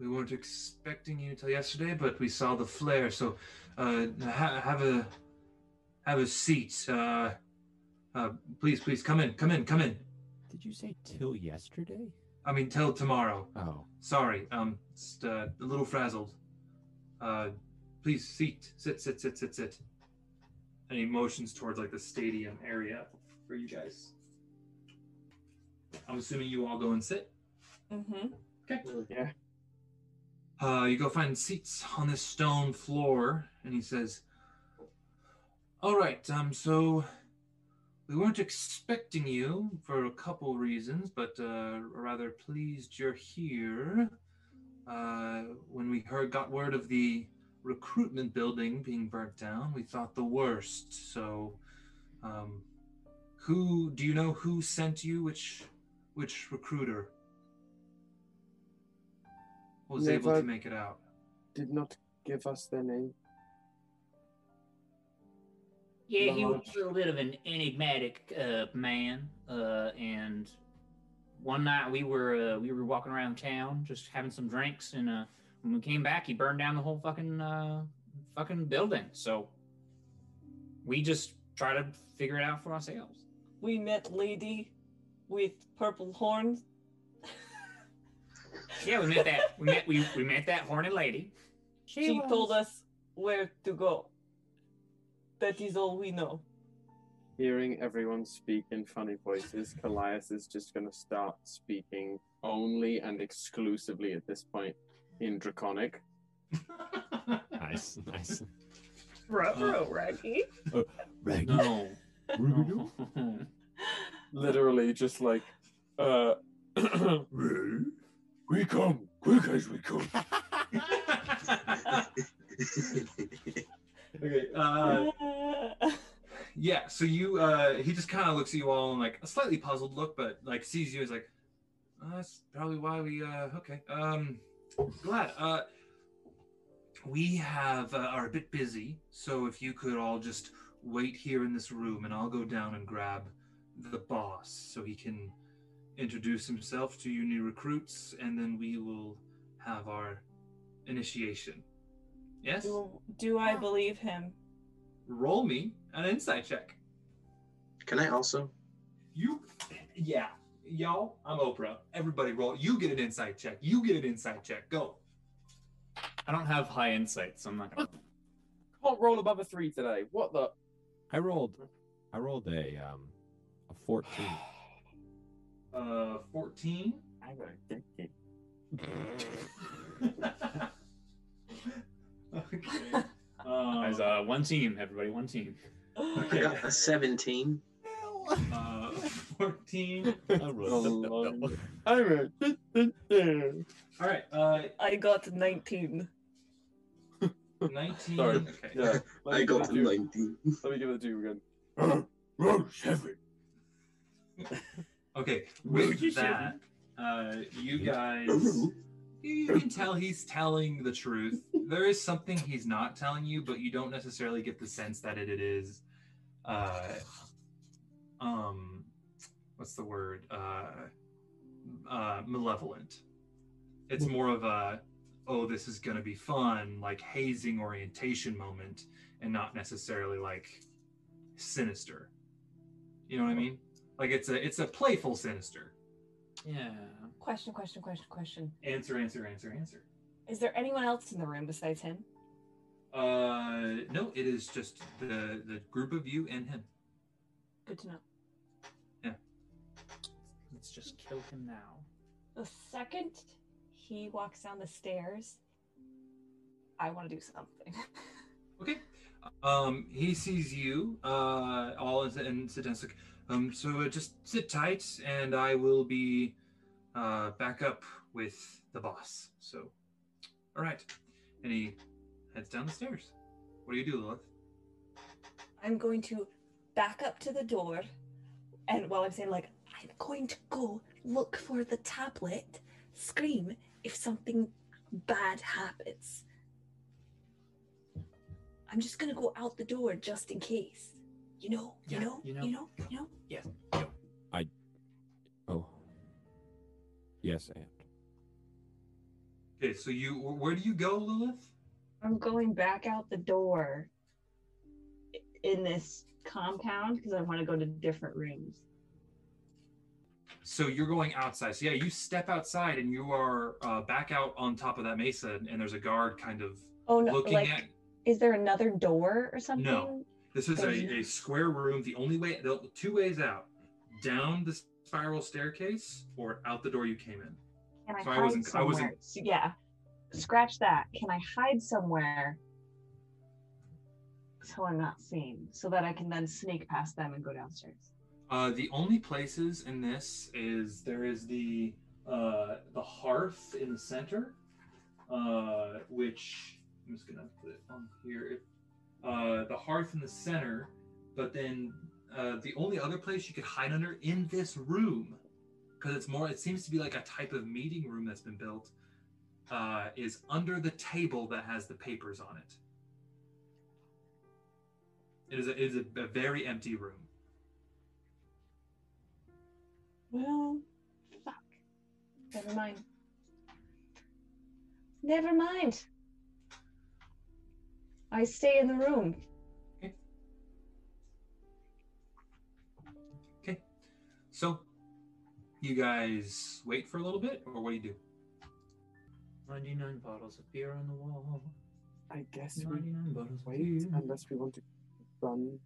we weren't expecting you till yesterday, but we saw the flare, so uh, ha- have a have a seat. Uh, uh, please, please come in, come in, come in. Did you say till yesterday? I mean, till tomorrow. Oh, Sorry, um, just uh, a little frazzled. Uh, please, seat, sit, sit, sit, sit, sit. And he motions towards like the stadium area for you guys. I'm assuming you all go and sit. mm-hmm. Okay. Yeah. Uh, you go find seats on this stone floor, and he says, "All right, um, so we weren't expecting you for a couple reasons, but uh, rather pleased you're here. Uh, when we heard got word of the recruitment building being burnt down, we thought the worst. So, um, who do you know who sent you? Which which recruiter?" Was able to make it out. Did not give us their name. Yeah, he was a little bit of an enigmatic uh, man, uh, and one night we were uh, we were walking around town just having some drinks, and uh, when we came back, he burned down the whole fucking uh, fucking building. So we just try to figure it out for ourselves. We met lady with purple horns. Yeah, we met that we met we, we met that horny lady. She, told us where to go. That is all we know. Hearing everyone speak in funny voices, Kallias is just going to start speaking only and exclusively at this point in Draconic. nice, nice. Ruh-roh, Raggy. Raggy. No. Literally, just like, uh, we come quick as we come. Okay. Uh, yeah. So you, uh, he just kind of looks at you all in like a slightly puzzled look, but like sees you as like, "Uh, that's probably why we. Uh, okay. Um, glad. Uh, we have uh, are a bit busy, so if you could all just wait here in this room, and I'll go down and grab the boss so he can introduce himself to you new recruits, and then we will have our initiation. Yes. Do, do I believe him? Roll me an insight check. Can I also? You, yeah, y'all. I'm Oprah. Everybody roll. You get an insight check. You get an insight check. Go. I don't have high insight, so I'm not gonna. Can't roll above a three today. What the? I rolled, I rolled a um, a fourteen. Uh, fourteen. I got a dick. Okay. Um, As uh, one team, everybody, one team. I okay. got a 17. Uh, fourteen. I rolled I'm a All right. Uh, I got 19. nineteen. Sorry. Okay. Yeah. Let I me give got it to you. 19. Let me give it to you again. Roll seven. Okay. With that, uh, you guys. You can tell he's telling the truth. There is something he's not telling you, but you don't necessarily get the sense that it, it is. Uh, um, what's the word? Uh, uh, malevolent. It's more of a, oh, this is gonna be fun, like hazing orientation moment, and not necessarily like sinister. You know what I mean? Like it's a it's a playful sinister. Yeah. Question, question, question, question. Answer, answer, answer, answer. Is there anyone else in the room besides him? Uh, no, it is just the the group of you and him. Good to know. Yeah. Let's just kill him now. The second he walks down the stairs, I want to do something. Okay. Um, he sees you, uh, all in, and sit down. Like, um, so uh, just sit tight, and I will be, uh, back up with the boss. So, all right. And he heads down the stairs. What do you do, Lilith? I'm going to back up to the door, and while I'm saying like, I'm going to go look for the tablet, scream if something bad happens. I'm just gonna go out the door just in case. You know, you know, you know. you know, you know. Yes. Oh. Yes, and. Okay, so you, where do you go, Lilith? I'm going back out the door in this compound because I want to go to different rooms. So you're going outside. So yeah, you step outside, and you are uh, back out on top of that mesa, and there's a guard kind of Oh no! looking like, at. is there another door or something? No. This is a, a square room. The only way, the two ways out, down the spiral staircase or out the door you came in. Can I So I hide wasn't- I somewhere? wasn't- So, yeah, scratch that. Can I hide somewhere so I'm not seen, so that I can then sneak past them and go downstairs? Uh, the only places in this is there is the uh, the hearth in the center, uh, which I'm just gonna put it on here. Uh, the hearth in the center, but then uh, the only other place you could hide under in this room, because it's more. It seems to be like a type of meeting room that's been built. Uh, is under the table that has the papers on it. It is a, it is a, a very empty room. Well, fuck. Never mind. Never mind. I stay in the room. Okay. Okay. So, you guys wait for a little bit, or what do you do? 99 bottles of beer on the wall. I guess we 99 bottles of wait beer. unless we want to run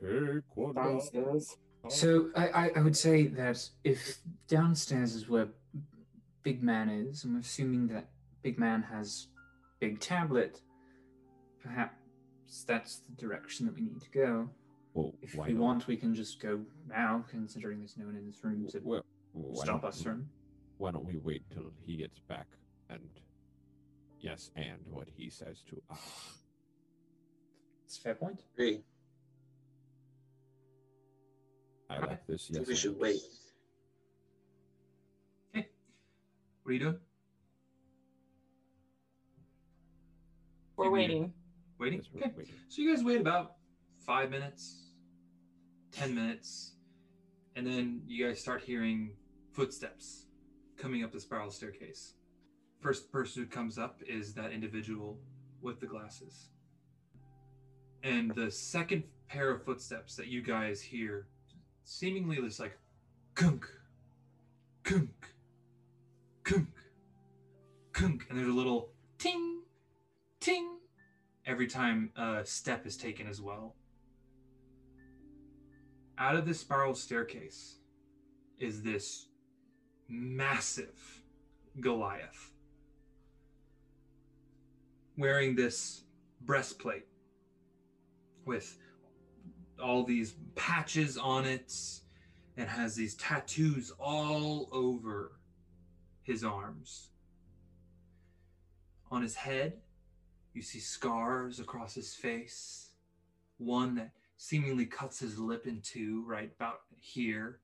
Take one downstairs. So I, I, I would say that if downstairs is where Big Man is, and we're assuming that Big Man has Big Tablet, perhaps that's the direction that we need to go. Well, If why we not? want, we can just go now, considering there's no one in this room to Well, why stop us sir. Why don't we wait till he gets back and yes, and what he says to us. It's a fair point. Agree. I like this. I think Yes, we should and. wait. Okay. What are you doing? We're Give me- waiting. Waiting. Yes, we're Okay. waiting. So you guys wait about five minutes, ten minutes, and then you guys start hearing footsteps coming up the spiral staircase. First person who comes up is that individual with the glasses. And the second pair of footsteps that you guys hear seemingly is like kunk, kunk, kunk, kunk, and there's a little ting, ting every time a step is taken as well. Out of this spiral staircase is this massive Goliath wearing this breastplate with all these patches on it and has these tattoos all over his arms. On his head, you see scars across his face. One that seemingly cuts his lip in two, right about here,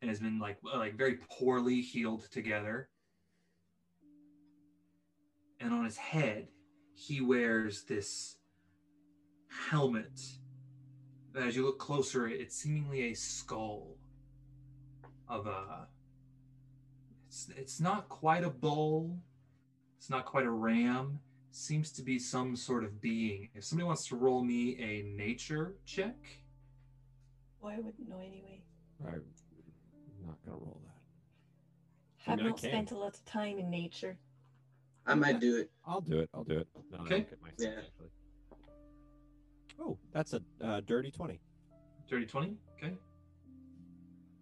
and has been like uh, like very poorly healed together. And on his head, he wears this helmet. As you look closer, it's seemingly a skull of a. It's it's not quite a bull. It's not quite a ram. Seems to be some sort of being. If somebody wants to roll me a nature check, Oh, I wouldn't know anyway. I'm not gonna roll that. I Have mean, not spent a lot of time in nature. I might do it. I'll do it. I'll do it. No, Okay. Look my Yeah. actually. Oh, that's a uh, dirty twenty. dirty twenty. Okay.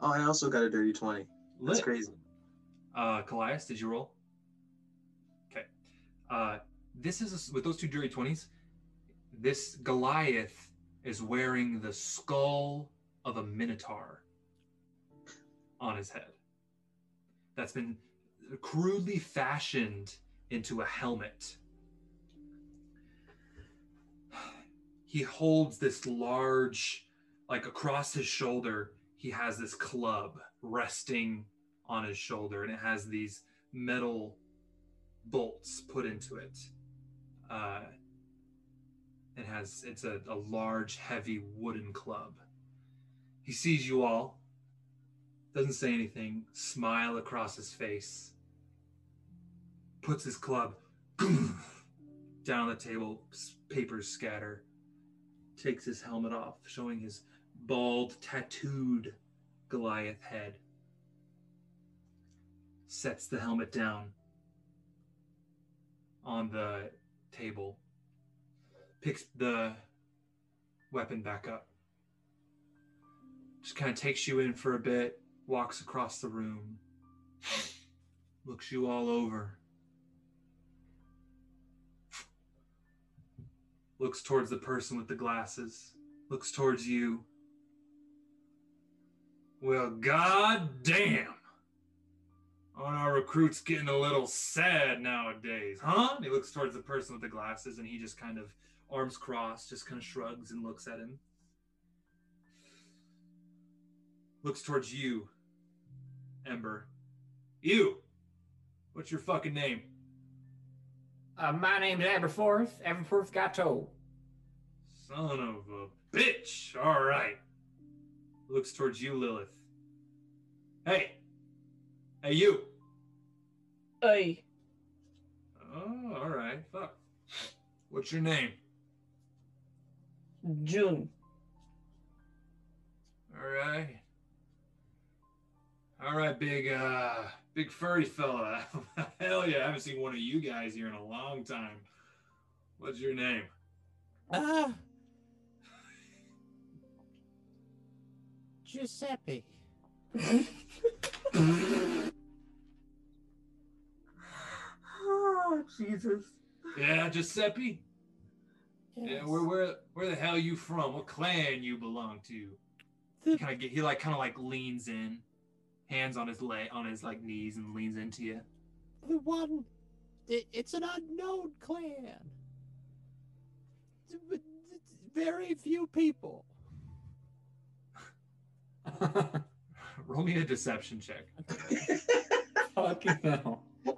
Oh, I also got a dirty 20. That's Lit. crazy. Uh, Kallias, did you roll? Okay. Uh, this is a, with those two dirty twenties. This Goliath is wearing the skull of a minotaur on his head. That's been crudely fashioned into a helmet. He holds this large, like across his shoulder, he has this club resting on his shoulder and it has these metal bolts put into it. Uh, it has it's a, a large, heavy wooden club. He sees you all, doesn't say anything, smile across his face, puts his club down on the table, papers scatter, takes his helmet off, showing his bald, tattooed Goliath head sets the helmet down on the table, picks the weapon back up, just kind of takes you in for a bit, walks across the room, looks you all over, looks towards the person with the glasses, looks towards you. Well, god damn. Aren't our recruits getting a little sad nowadays, huh? He looks towards the person with the glasses and he just kind of, arms crossed, just kind of shrugs and looks at him. Looks towards you, Ember. You! What's your fucking name? Uh, my name's Aberforth. Aberforth Gateau. Son of a bitch! Alright. Looks towards you, Lilith. Hey! Hey, you! Hey, Oh, alright. Fuck. What's your name? June. All right. All right, big uh big furry fella. Hell yeah, I haven't seen one of you guys here in a long time. What's your name? Ah. Giuseppe. Oh, Jesus. Yeah, Giuseppe. Yeah, where where where the hell are you from? What clan you belong to? The- Kind of get he like kind of like leans in, hands on his leg on his like knees and leans into you. The one. It, it's an unknown clan. Very few people. Roll me a deception check. Fucking hell.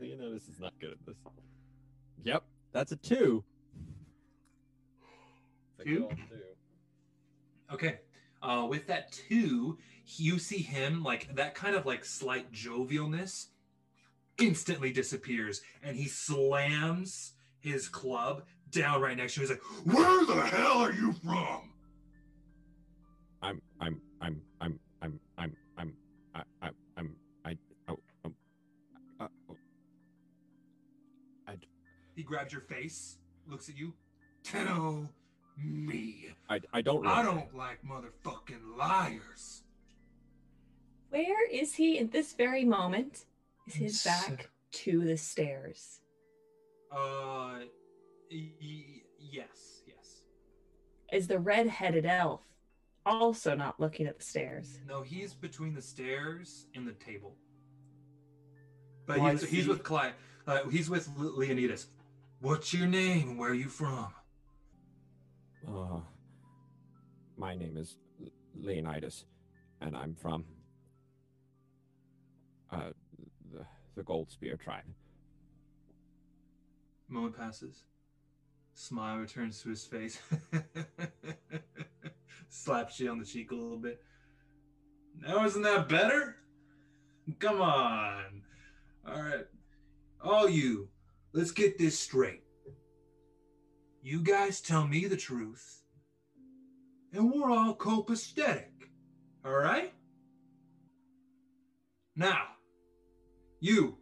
Leonidas is not good at this. Yep, that's a two. Two? two. Okay. Uh, with that two, you see him like that kind of like slight jovialness instantly disappears, and he slams his club down right next to you. He's like, "Where the hell are you from?" I'm I'm I'm I'm I'm I'm I'm I I I'm I oh, um, uh, oh. I He grabs your face, looks at you. Tell me. I I don't Like I don't like motherfucking liars. Where is he in this very moment? Is his It's- back to the stairs? Uh, y- y- yes, yes. Is the red-headed elf also not looking at the stairs? No, he's between the stairs and the table. But I he's, he's with Clyde. Uh, he's with Leonidas. What's your name? Where are you from? Uh, my name is Leonidas, and I'm from uh the the Gold Spear tribe. Moment passes. Smile returns to his face. Slaps you on the cheek a little bit. Now isn't that better? Come on. All right. All you, let's get this straight. You guys tell me the truth, and we're all copacetic. All right? Now, you.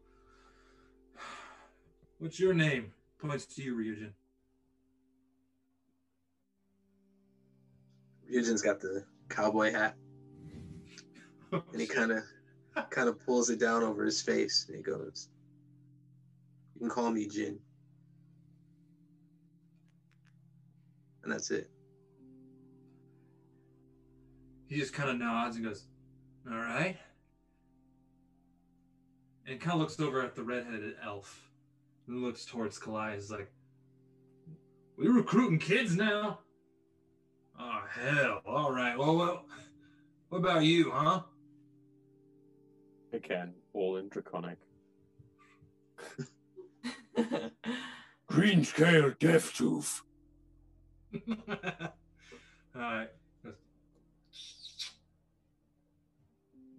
What's your name? Points to you, Ryujin. Ryujin's got the cowboy hat, and he kind of kind of pulls it down over his face, and he goes, "You can call me Jin." And that's it. He just kind of nods and goes, All right. And kind of looks over at the redheaded elf and looks towards Kallias. Is like, "We're recruiting kids now? Oh, hell. All right. Well, well, what about you, huh? Again, all in Draconic. Green scale death tooth. All right.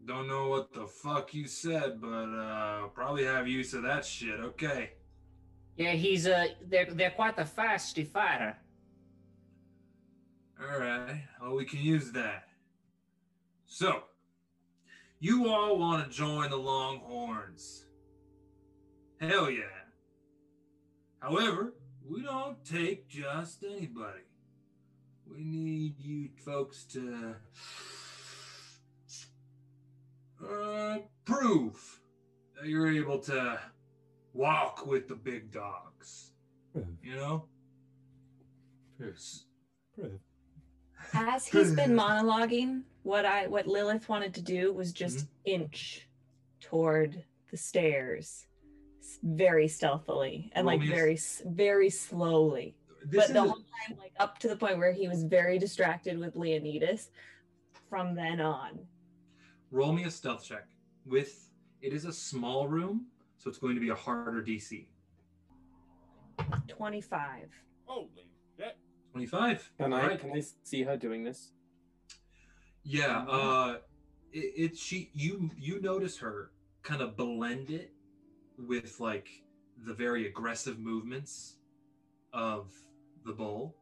Don't know what the fuck you said, but uh probably have use of that shit. Okay. Yeah, he's a they're they're quite a feisty fighter. All right. Well, we can use that. So, you all want to join the Longhorns? Hell yeah. However, we don't take just anybody. We need you folks to uh, prove that you're able to walk with the big dogs. You know? As he's been monologuing, what I what Lilith wanted to do was just inch toward the stairs, s- very stealthily and Roll like me a s- very very slowly. This but the is a- whole time, like up to the point where he was very distracted with Leonidas. From then on, Roll me a stealth check. With it is a small room, so it's going to be a harder DC. twenty-five. Holy shit. 25. Can I Alright. can I see her doing this? Yeah, uh it, it she you you notice her kind of blend it with like the very aggressive movements of the bull.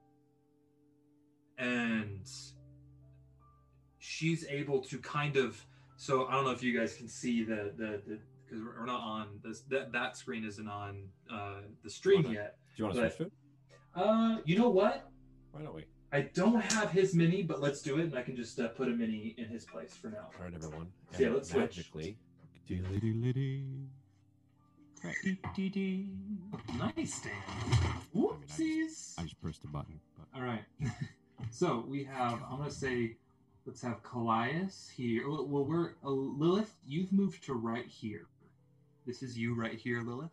And she's able to kind of so I don't know if you guys can see the the because we're, we're not on this that that screen isn't on uh the stream Wanna- yet. Do you want to switch to it? Uh, you know what? Why don't we? I don't have his mini, but let's do it, and I can just uh, put a mini in his place for now. All right, everyone. So, yeah, let's switch. Magically. Diddly-diddly-dee. Nice, Dan. Whoopsies. I just pressed a button. But All right. so we have. I'm gonna say, let's have Kallias here. Well, well, we're uh, Lilith. You've moved to right here. This is you right here, Lilith.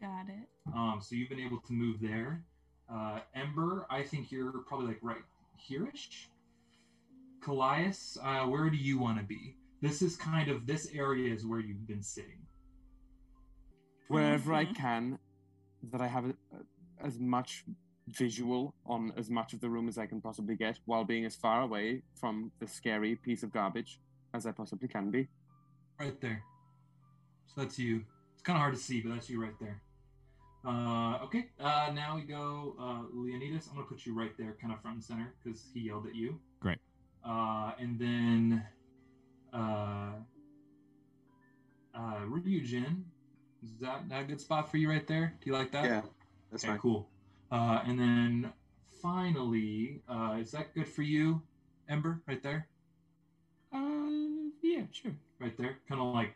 Got it. Um, so you've been able to move there. Uh, Ember, I think you're probably like right here-ish. Kallias, uh, where do you want to be? This is kind of this area is where you've been sitting. Wherever I can, that I have a, as much visual on as much of the room as I can possibly get, while being as far away from the scary piece of garbage as I possibly can be. Right there. So that's you. It's kind of hard to see, but that's you right there. Uh, okay. Uh, now we go. Uh, Leonidas, I'm gonna put you right there, kind of front and center, because he yelled at you. Great. Uh, and then, uh, uh, Ryujin, is that, that a good spot for you right there? Do you like that? Yeah, that's okay, fine. cool. Uh, and then finally, uh, is that good for you, Ember? Right there. Uh, yeah, sure. Right there, kind of like,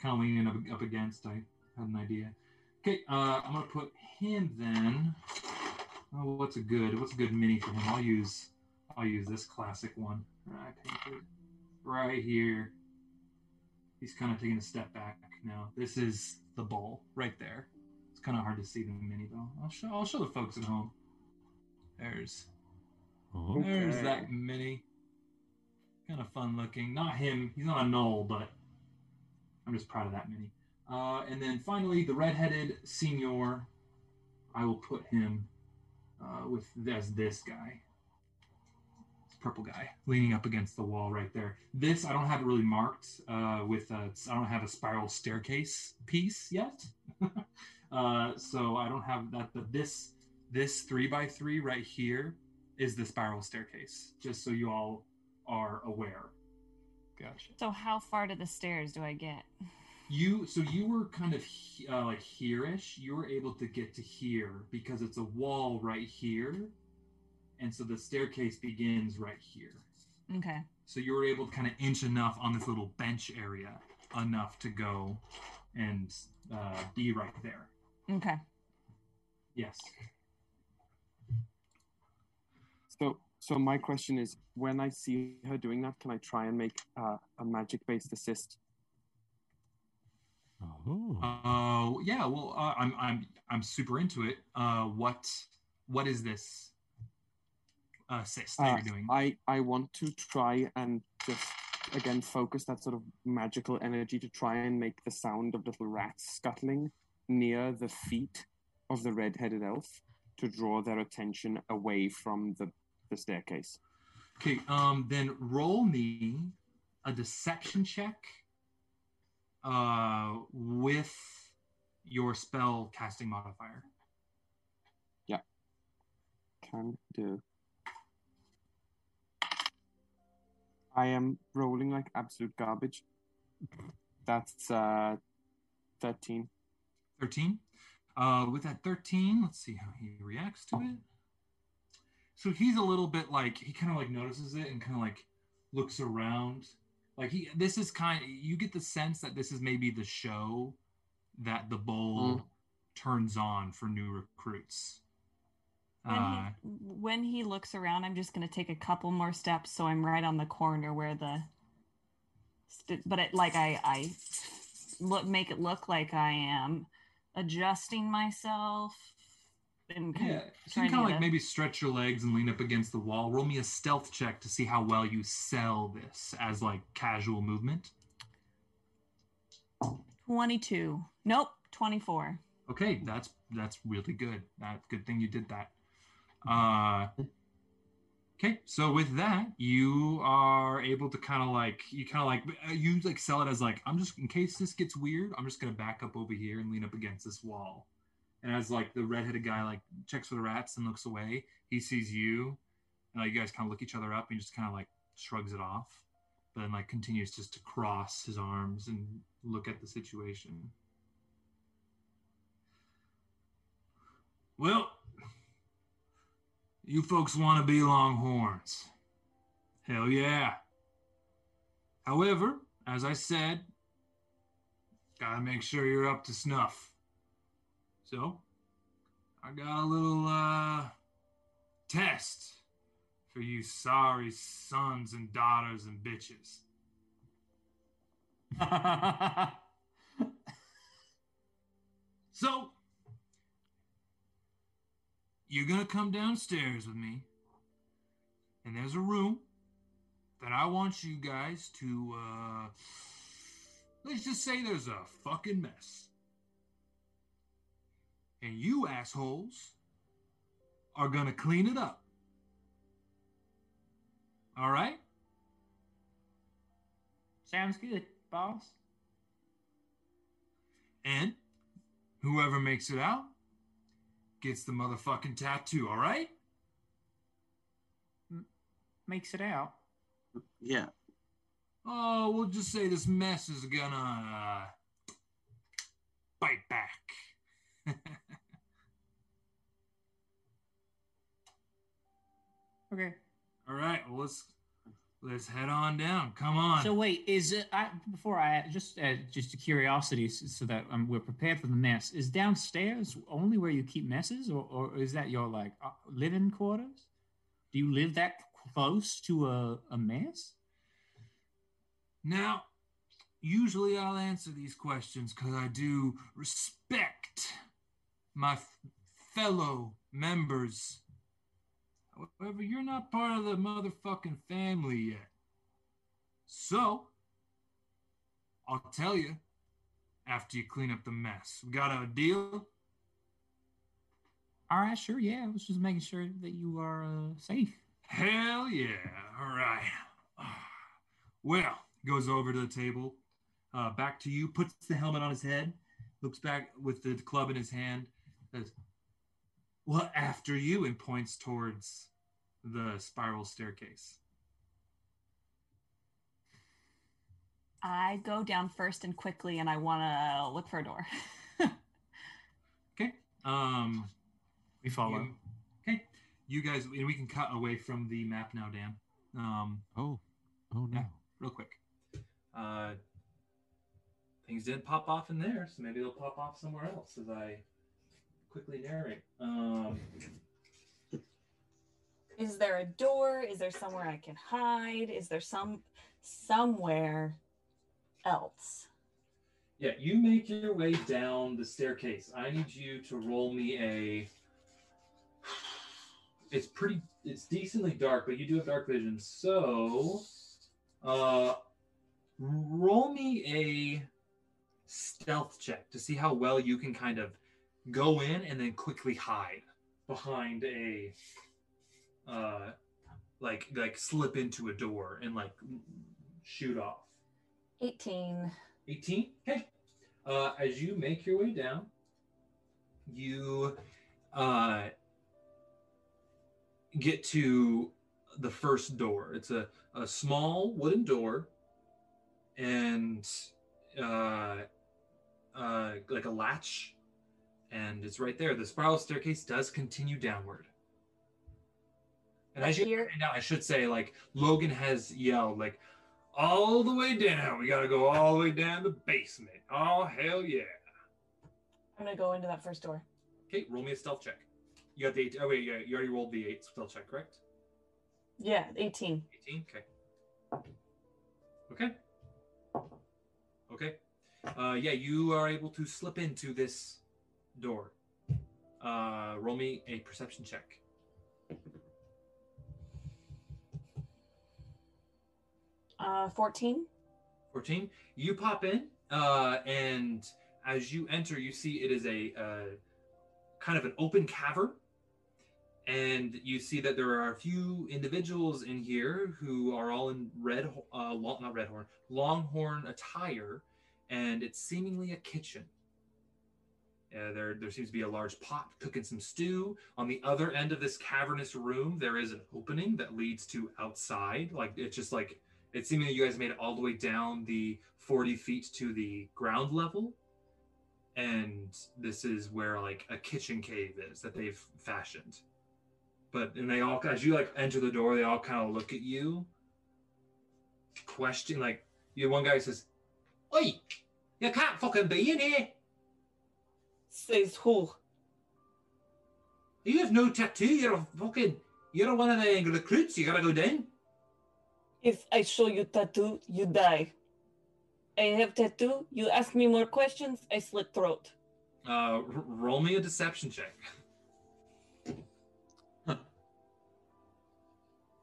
kind of leaning up, up against. I had an idea. Okay, uh, I'm gonna put him then. Oh, what's a good? What's a good mini for him? I'll use, I'll use this classic one. Right, painted right here. He's kind of taking a step back now. This is the Bull right there. It's kind of hard to see the mini though. I'll show, I'll show the folks at home. There's, okay. there's that mini. Kind of fun looking. Not him. He's not a gnoll, but I'm just proud of that mini. Uh, and then finally, the redheaded senior. I will put him uh, with as this guy. Purple guy leaning up against the wall right there. This I don't have it really marked uh, with a, I don't have a spiral staircase piece yet, uh, so I don't have that. But this this three by three right here is the spiral staircase. Just so you all are aware. Gotcha. So how far to the stairs do I get? You so you were kind of uh, like here-ish. You were able to get to here because it's a wall right here, and so the staircase begins right here. Okay. So you were able to kind of inch enough on this little bench area enough to go and uh, be right there. Okay. Yes. So, so my question is, when I see her doing that, can I try and make uh, a magic-based assist? Oh. Oh yeah. Well, uh, I'm I'm I'm super into it. Uh, what what is this assist that Uh, you're doing? I I want to try and just again focus that sort of magical energy to try and make the sound of little rats scuttling near the feet of the red-headed elf to draw their attention away from the the staircase. Okay, um, then roll me a deception check uh, with your spell casting modifier. Yeah. Can do. I am rolling like absolute garbage. That's uh, thirteen. 13. Uh, with that 13, let's see how he reacts to it. So he's a little bit like, he kind of like notices it and kind of like looks around. Like he, this is kind you get the sense that this is maybe the show that the Bull Mm. turns on for new recruits. When, Uh, he, when he looks around, I'm just going to take a couple more steps so I'm right on the corner where the. St- but it, like I, I look, make it look like I am adjusting myself and kind Yeah, so you kind of like maybe stretch your legs and lean up against the wall. Roll me a stealth check to see how well you sell this as like casual movement. 22. Nope, 24. Okay, that's that's really good. That good thing you did that. Uh, okay, so with that, you are able to kind of like you kind of like uh, you like sell it as like I'm just in case this gets weird, I'm just gonna back up over here and lean up against this wall. And as like the redheaded guy like checks for the rats and looks away, he sees you, and like you guys kind of look each other up and just kind of like shrugs it off, but then like continues just to cross his arms and look at the situation. Well, you folks want to be Longhorns. Hell yeah. However, as I said, gotta make sure you're up to snuff. So, I got a little uh, test for you sorry sons and daughters and bitches. so, you're gonna come downstairs with me, and there's a room that I want you guys to, uh, let's just say there's a fucking mess. And you assholes are gonna clean it up. All right? Sounds good, boss. And whoever makes it out gets the motherfucking tattoo, all right? Makes it out. Yeah. Oh, we'll just say this mess is gonna uh, bite back. Okay. all right, well, let's let's head on down. Come on. So wait, is it I, before I just uh, just a curiosity, so that um, we're prepared for the mess? Is downstairs only where you keep messes, or, or is that your like uh, living quarters? Do you live that close to a, a mess? Now, usually I'll answer these questions because I do respect my f- fellow members. However, you're not part of the motherfucking family yet. So, I'll tell you after you clean up the mess. We got a deal? All right, sure, yeah. I was just making sure that you are uh, safe. Hell yeah. All right. Well, goes over to the table, uh, back to you, puts the helmet on his head, looks back with the club in his hand, says, Well, after you, and points towards the spiral staircase. I go down first and quickly, and I want to look for a door. Okay. Um, we follow. you- okay. You guys, and we can cut away from the map now, Dan. Um, oh, oh no. Yeah, real quick. Uh, things didn't pop off in there, so maybe they'll pop off somewhere else as I quickly narrate. Um, Is there a door? Is there somewhere I can hide? Is there some somewhere else? yeah, you make your way down the staircase. I need you to roll me a. It's pretty. It's decently dark, but you do have dark vision. So, uh, roll me a stealth check to see how well you can kind of go in and then quickly hide behind a, uh, like like slip into a door and like shoot off. 18. 18 okay uh, as you make your way down you uh, get to the first door it's a, a small wooden door and uh, uh, like a latch and it's right there the spiral staircase does continue downward and as you find out, I should say, like Logan has yelled, like all the way down. We gotta go all the way down the basement. Oh hell yeah! I'm gonna go into that first door. Okay, roll me a stealth check. You got the eight. Oh wait, yeah, you already rolled the eight stealth check, correct? Yeah, 18. 18. Okay. Okay. Okay. Uh, yeah, you are able to slip into this door. Uh, roll me a perception check. Uh, 14. 14 you pop in uh, and as you enter you see it is a uh, kind of an open cavern and you see that there are a few individuals in here who are all in red uh, long, not red horn longhorn attire and it's seemingly a kitchen uh, there, there seems to be a large pot cooking some stew. On the other end of this cavernous room, there is an opening that leads to outside. Like it's just like it that you guys made it all the way down the 40 feet to the ground level. And this is where like a kitchen cave is that they've fashioned. But and they all as you like enter the door, they all kind of look at you. Question like you one guy says, Oi, you can't fucking be in here. Says who? You have no tattoo, you're a fucking you're one of the recruits, you gotta go down. If I show you tattoo, you die. I have tattoo. You ask me more questions, I slit throat. Uh, r- roll me a deception check.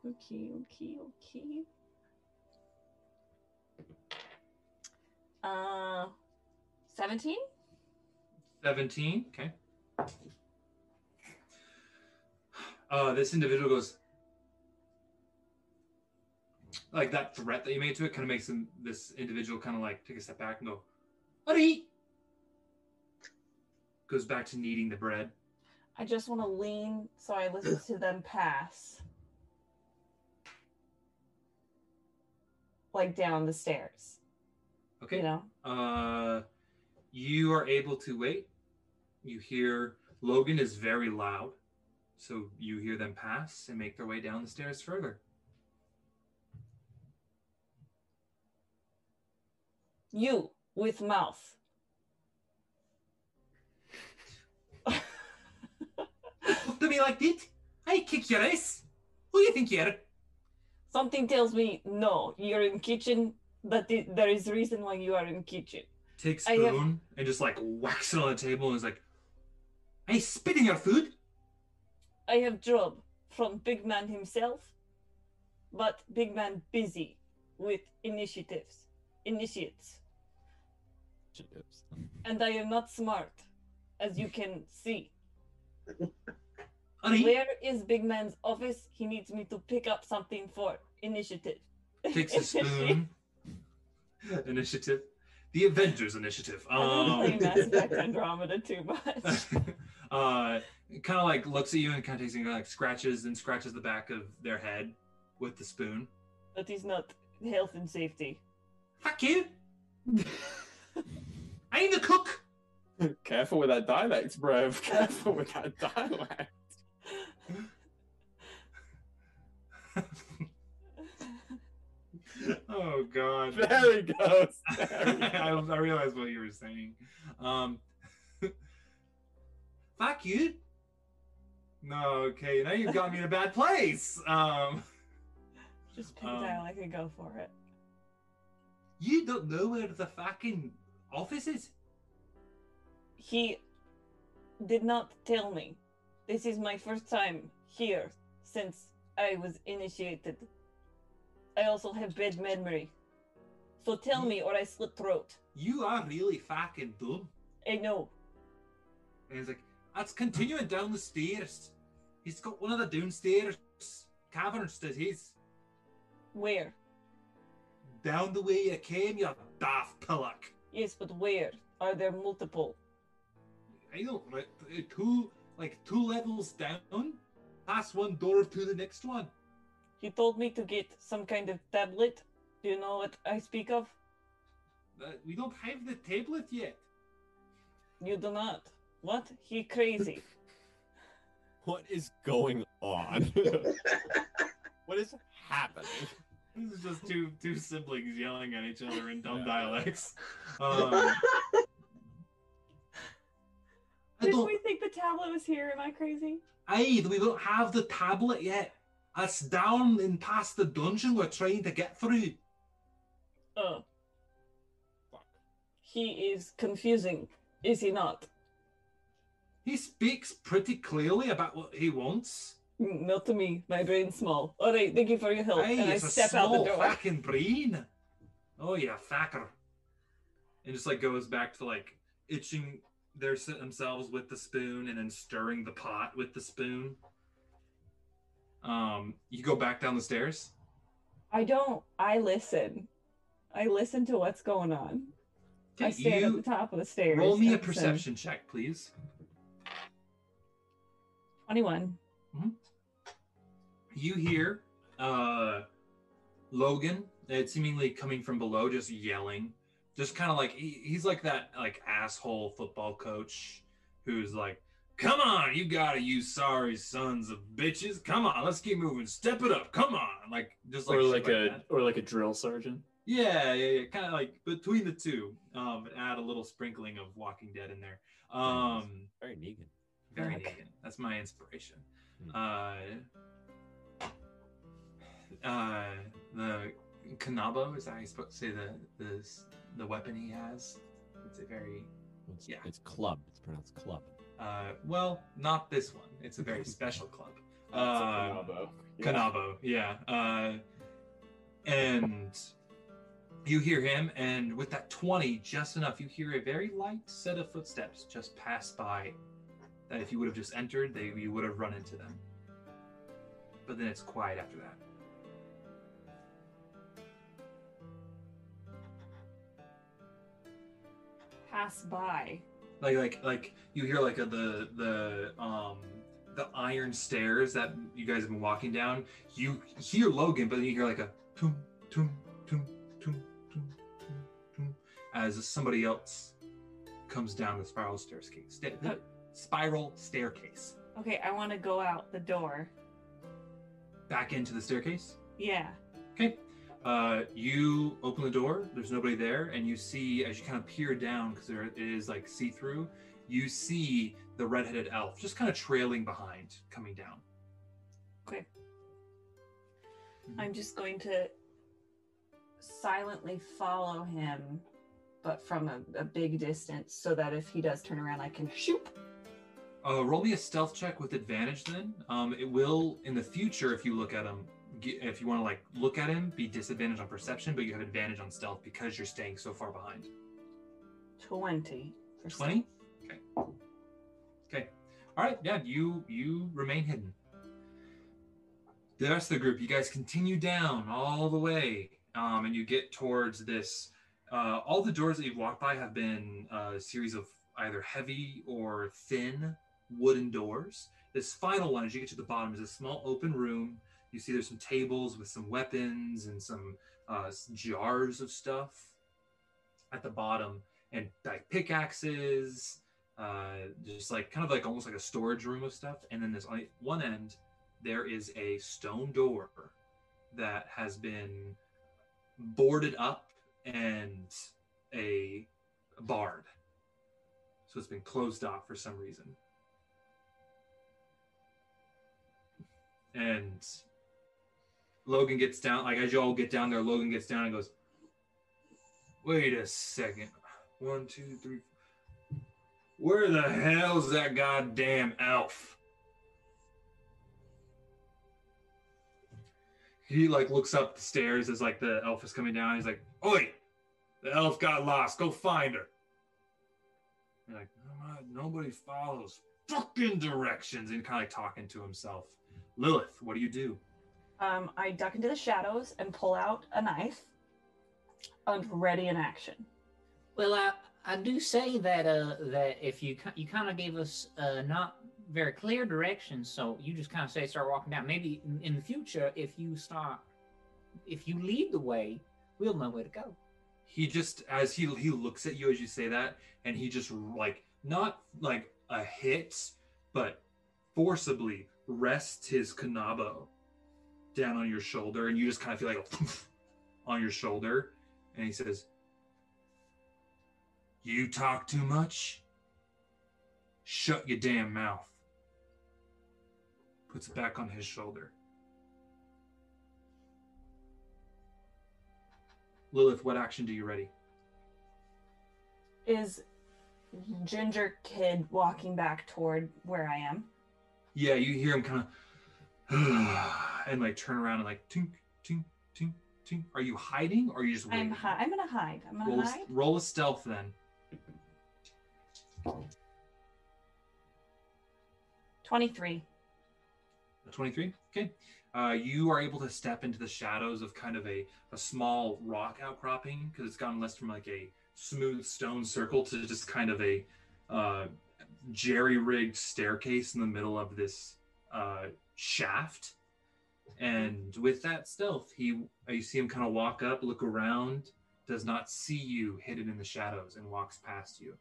Okay, okay, okay. Uh, 17? 17. Okay. Uh, this individual goes like that threat that you made to it kind of makes him this individual kind of like take a step back and go, "Buddy." Goes back to kneading the bread. I just want to lean so I listen to them pass. Like down the stairs. Okay. You know? Uh, you are able to wait. You hear Logan is very loud, so you hear them pass and make their way down the stairs further. You with mouth. Look to me like that. I kick your ass. Who do you think you are? Something tells me no, you're in kitchen, but it, there is reason why you are in kitchen. Takes I have- spoon and just like whacks it on the table and is like, I spit in your food. I have job from Big Man himself, but Big Man busy with initiatives, initiates, and I am not smart, as you can see. Honey? Where is Big Man's office? He needs me to pick up something for initiative. Takes a spoon. initiative. The Avengers Initiative. I've been Um, playing Mass Effect Andromeda too much. uh, kind of like looks at you and kind of takes you like scratches and scratches the back of their head with the spoon. That is not health and safety. Fuck you! I ain't the cook. Careful with that dialect, bruv. Careful with that dialect. oh god. There he goes. I, I realized what you were saying. Um, fuck you. No, okay. Now you've got me in a bad place. Um, Just pick Um, a dial, I could go for it. you don't know where the fucking office is. He did not tell me. This is my first time here since I was initiated. I also have bad memory. So tell me or I slit throat. You are really fucking dumb. I know. And he's like, that's continuing down the stairs. He's got one of the downstairs caverns that he's Where? down the way you came, you daft pillock. Yes, but where? Are there multiple? I don't like uh, two like two levels down, past one door to the next one. He told me to get some kind of tablet. Do you know what I speak of? Uh, we don't have the tablet yet. You do not. What? He crazy. What is going on? what is happening? This is just two two siblings yelling at each other in dumb dialects. Um, Didn't don't. we think the tablet was here? Am I crazy? Aye, we don't have the tablet yet. It's down and past the dungeon we're trying to get through. Oh. He is confusing, is he not? He speaks pretty clearly about what he wants. Not to me. My brain's small. All right, thank you for your help. Aye, and I step out the door. fucking brain. Oh yeah, fucker. And just like goes back to like itching their themselves with the spoon and then stirring the pot with the spoon. Um, you go back down the stairs. I don't. I listen. I listen to what's going on. I stand at the top of the stairs. Roll me a perception check, please. 21. You hear uh Logan, it's seemingly coming from below, just yelling. Just kind of like he, he's like that like asshole football coach who's like, Come on, you gotta use sorry sons of bitches. Come on, let's keep moving. Step it up. Come on. Like just like or like, like a that. or like a drill sergeant. Yeah, yeah, yeah. Kind of like between the two. Um, add a little sprinkling of Walking Dead in there. Um, Very Negan. Very Fuck. Negan. That's my inspiration. Hmm. Uh, uh, the Kanabo is that how you supposed to say the the the weapon he has? It's a very It's, Yeah. it's club. It's pronounced club. uh, well, not this one. It's a very special club. Uh, Kanabo. Yeah. Kanabo, yeah. Uh, and you hear him, and with that 20, just enough, you hear a very light set of footsteps just pass by. That if you would have just entered, they you would have run into them. But then it's quiet after that. Pass by. Like like like you hear like a, the the um the iron stairs that you guys have been walking down. You hear Logan, but then you hear like a toom toom toom toom toom toom, tum as somebody else comes down the spiral staircase. Sta- Oh. Spiral staircase. Okay, I want to go out the door. Back into the staircase. Yeah. Okay. Uh, you open the door. There's nobody there, and you see as you kind of peer down because there it is like see through. You see the redheaded elf just kind of trailing behind, coming down. Okay. Mhm. I'm just going to silently follow him, but from a, a big distance, so that if he does turn around, I can shoot. Uh, roll me a stealth check with advantage. Then um, it will in the future if you look at him. If you want to like look at him, be disadvantage on perception, but you have advantage on stealth because you're staying so far behind. 20. 20 okay okay All right, yeah, you you remain hidden. The rest of the group, you guys continue down all the way, um, and you get towards this. Uh, all the doors that you've walked by have been uh, a series of either heavy or thin wooden doors. This final one, as you get to the bottom, is a small open room. You see there's some tables with some weapons and some uh, jars of stuff at the bottom, and like pickaxes, uh, just like kind of like almost like a storage room of stuff. And then there's on one end, there is a stone door that has been boarded up and a barred. So it's been closed off for some reason. And Logan gets down, like as you all get down there, Logan gets down and goes, Wait a second. One, two, three. Where the hell's that goddamn elf? He like looks up the stairs as like the elf is coming down. He's like, Oi! The elf got lost. Go find her. You're like, nobody follows fucking directions. And kind of like talking to himself. Lilith, what do you do? Um, I duck into the shadows and pull out a knife. And ready in action. Well, I I do say that uh that if you you kind of gave us uh not very clear directions, so you just kind of say start walking down. Maybe in, in the future, if you start, if you lead the way, we'll know where to go. he just as he he looks at you as you say that and he just like not like a hit but forcibly rests his kanabo down on your shoulder and you just kind of feel like on your shoulder and he says you talk too much? Shut your damn mouth. Puts it back on his shoulder. Lilith what action do you ready? Is Ginger Kid walking back toward where I am? Yeah, you hear him kind of and like turn around and like tink, tink, tink, tink. Are you hiding or are you just waiting? I'm hi- I'm gonna hide. I'm gonna roll, a, hide. roll a stealth then. Twenty-three. 23? Okay. Uh, you are able to step into the shadows of kind of a, a small rock outcropping because it's gone less from like a smooth stone circle to just kind of a uh, jerry rigged staircase in the middle of this uh, shaft. And with that stealth, he uh, you see him kind of walk up, look around, does not see you hidden in the shadows, and walks past you.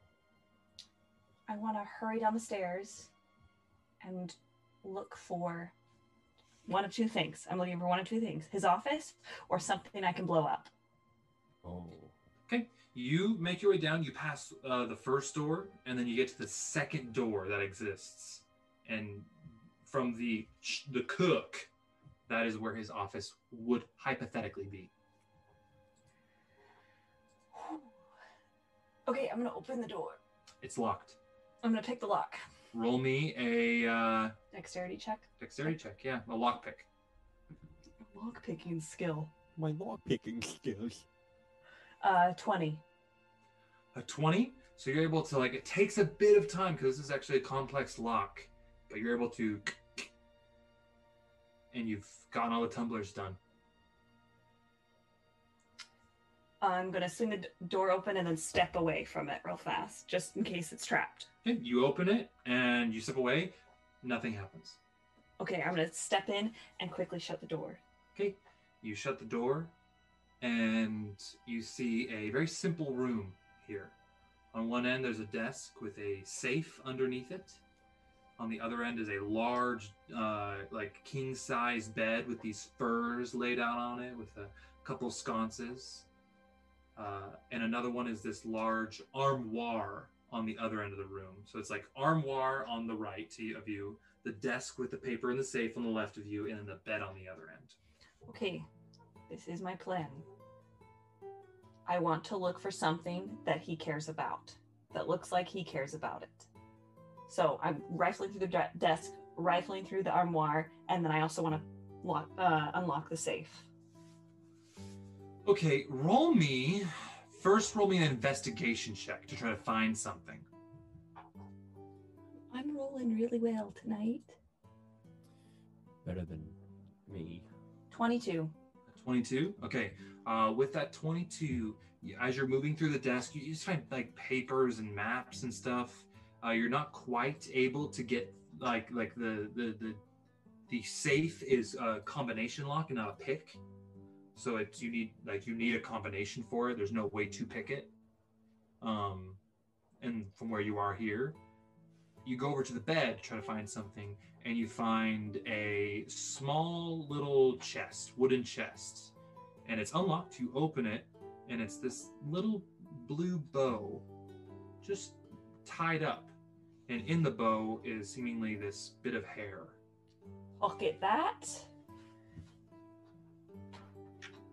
I want to hurry down the stairs and look for one of two things. I'm looking for one of two things: his office or something I can blow up. Oh. Okay. You make your way down. You pass uh, the first door, and then you get to the second door that exists. And from the the cook, that is where his office would hypothetically be. Okay, I'm gonna open the door. It's locked. I'm gonna pick the lock. Roll me a uh, Dexterity check. dexterity check. Yeah, a lock pick. Lock picking skill. My lock picking skills. Uh, twenty. A twenty. So you're able to like. It takes a bit of time because this is actually a complex lock, but you're able to. And you've gotten all the tumblers done. I'm gonna swing the d- door open and then step away from it real fast, just in case it's trapped. Okay, you open it and you step away. Nothing happens. Okay, I'm gonna step in and quickly shut the door. Okay, you shut the door and you see a very simple room here. On one end, there's a desk with a safe underneath it. On the other end is a large, uh, like king size bed with these furs laid out on it with a couple sconces. Uh, and another one is this large armoire on the other end of the room. So it's like armoire on the right of you, the desk with the paper and the safe on the left of you, and then the bed on the other end. Okay, this is my plan. I want to look for something that he cares about, that looks like he cares about it. So I'm rifling through the desk, rifling through the armoire, and then I also want to lock, uh, unlock the safe. Okay, roll me. First, roll me an investigation check to try to find something. I'm rolling really well tonight. Better than me. 22. 22 okay uh, with that 22 as you're moving through the desk you just find like papers and maps and stuff. Uh, you're not quite able to get like like the the the, the safe is a combination lock and not a pick. So it's you need like you need a combination for it. There's no way to pick it. Um and from where you are here you go over to the bed to try to find something and you find a small little chest, wooden chest, and it's unlocked. You open it, and it's this little blue bow just tied up, and in the bow is seemingly this bit of hair. Look at that.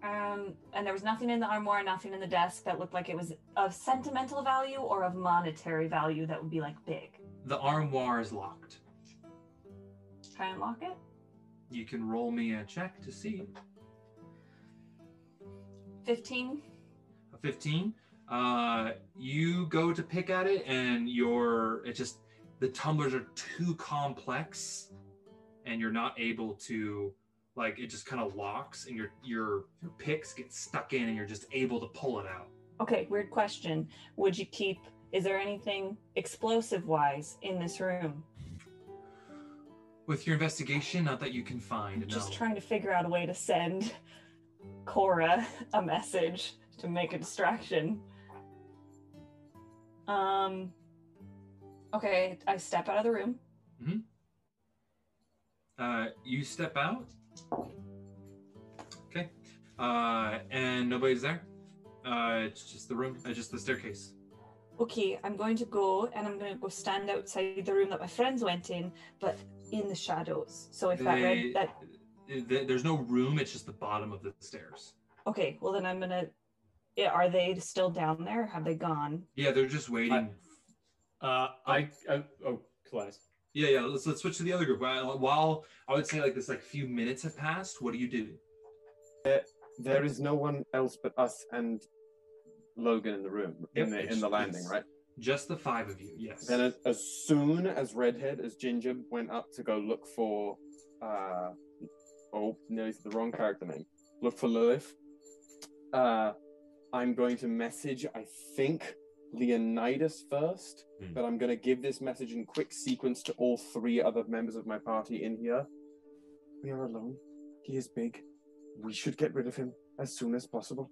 Um, and there was nothing in the armoire, nothing in the desk that looked like it was of sentimental value or of monetary value that would be like big. The armoire is locked. Try and unlock it. You can roll me a check to see. 15. A 15. Uh, you go to pick at it, and you're it just the tumblers are too complex, and you're not able to like it just kind of locks, and your your your picks get stuck in, and you're just able to pull it out. Okay, weird question. Would you keep, is there anything explosive wise in this room? With your investigation, not that you can find. Just no. trying to figure out a way to send Cora a message to make a distraction. Um. Okay, I step out of the room. hmm Uh, you step out. Okay. Uh, and nobody's there. Uh, it's just the room. Uh, just the staircase. Okay, I'm going to go and I'm going to go stand outside the room that my friends went in, but in the shadows. So if that They- red that th- there's no room. It's just the bottom of the stairs. okay, well then I'm gonna. Yeah, are they still down there? Have they gone? Yeah, they're just waiting. Uh, I, I oh, class. yeah, yeah. Let's let's switch to the other group. While, while I would say like this, like few minutes have passed. What do you do? There is no one else but us and Logan in the room in the in the landing, right? Just the five of you. Yes. Then, as, as soon as Redhead, as Ginger went up to go look for, uh, oh, nearly the wrong character name. Look for Lilith. Uh, I'm going to message. I think Leonidas first, Hmm. but I'm going to give this message in quick sequence to all three other members of my party in here. We are alone. He is big. We should get rid of him as soon as possible.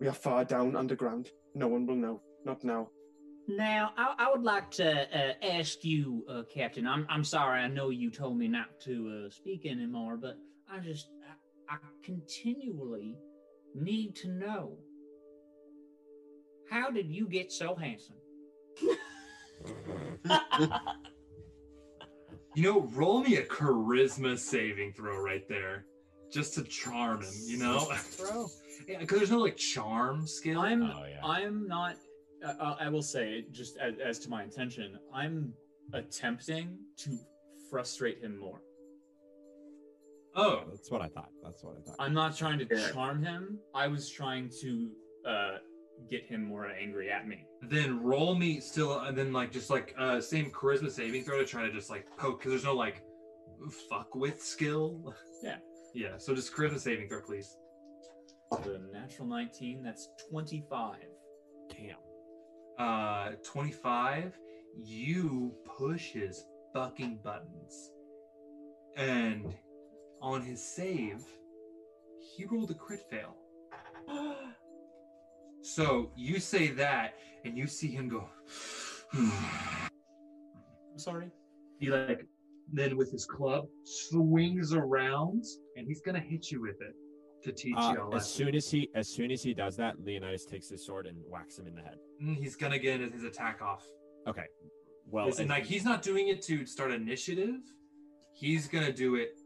We are far down underground. No one will know. Not now. Now, I, I would like to uh, ask you, uh, Captain. I'm I'm sorry. I know you told me not to uh, speak anymore, but I just I, I continually need to know how did you get so handsome? You know, roll me a charisma saving throw right there, just to charm him. You know, Bro. yeah, because there's no like charm skill. I'm Oh, yeah. I'm not. Uh, I will say just as, as to my intention, I'm attempting to frustrate him more. Oh, That's what I thought. That's what I thought. I'm not trying to Yeah. charm him. I was trying to uh, get him more angry at me. then roll me still, and then like just like uh same charisma saving throw to try to just like poke because there's no like fuck with skill. Yeah. Yeah. So just charisma saving throw, please. Natural 19. That's 25. Damn. Uh, 25. You push his fucking buttons, and on his save, he rolled a crit fail. So you say that, and you see him go. I'm sorry. he like then with his club swings around, and he's gonna hit you with it to teach Uh, you a as soon as he as soon as he does that, Leonidas takes his sword and whacks him in the head. Mm, He's gonna get his attack off. Okay. Well, Listen, like he's not doing it to start initiative. He's gonna do it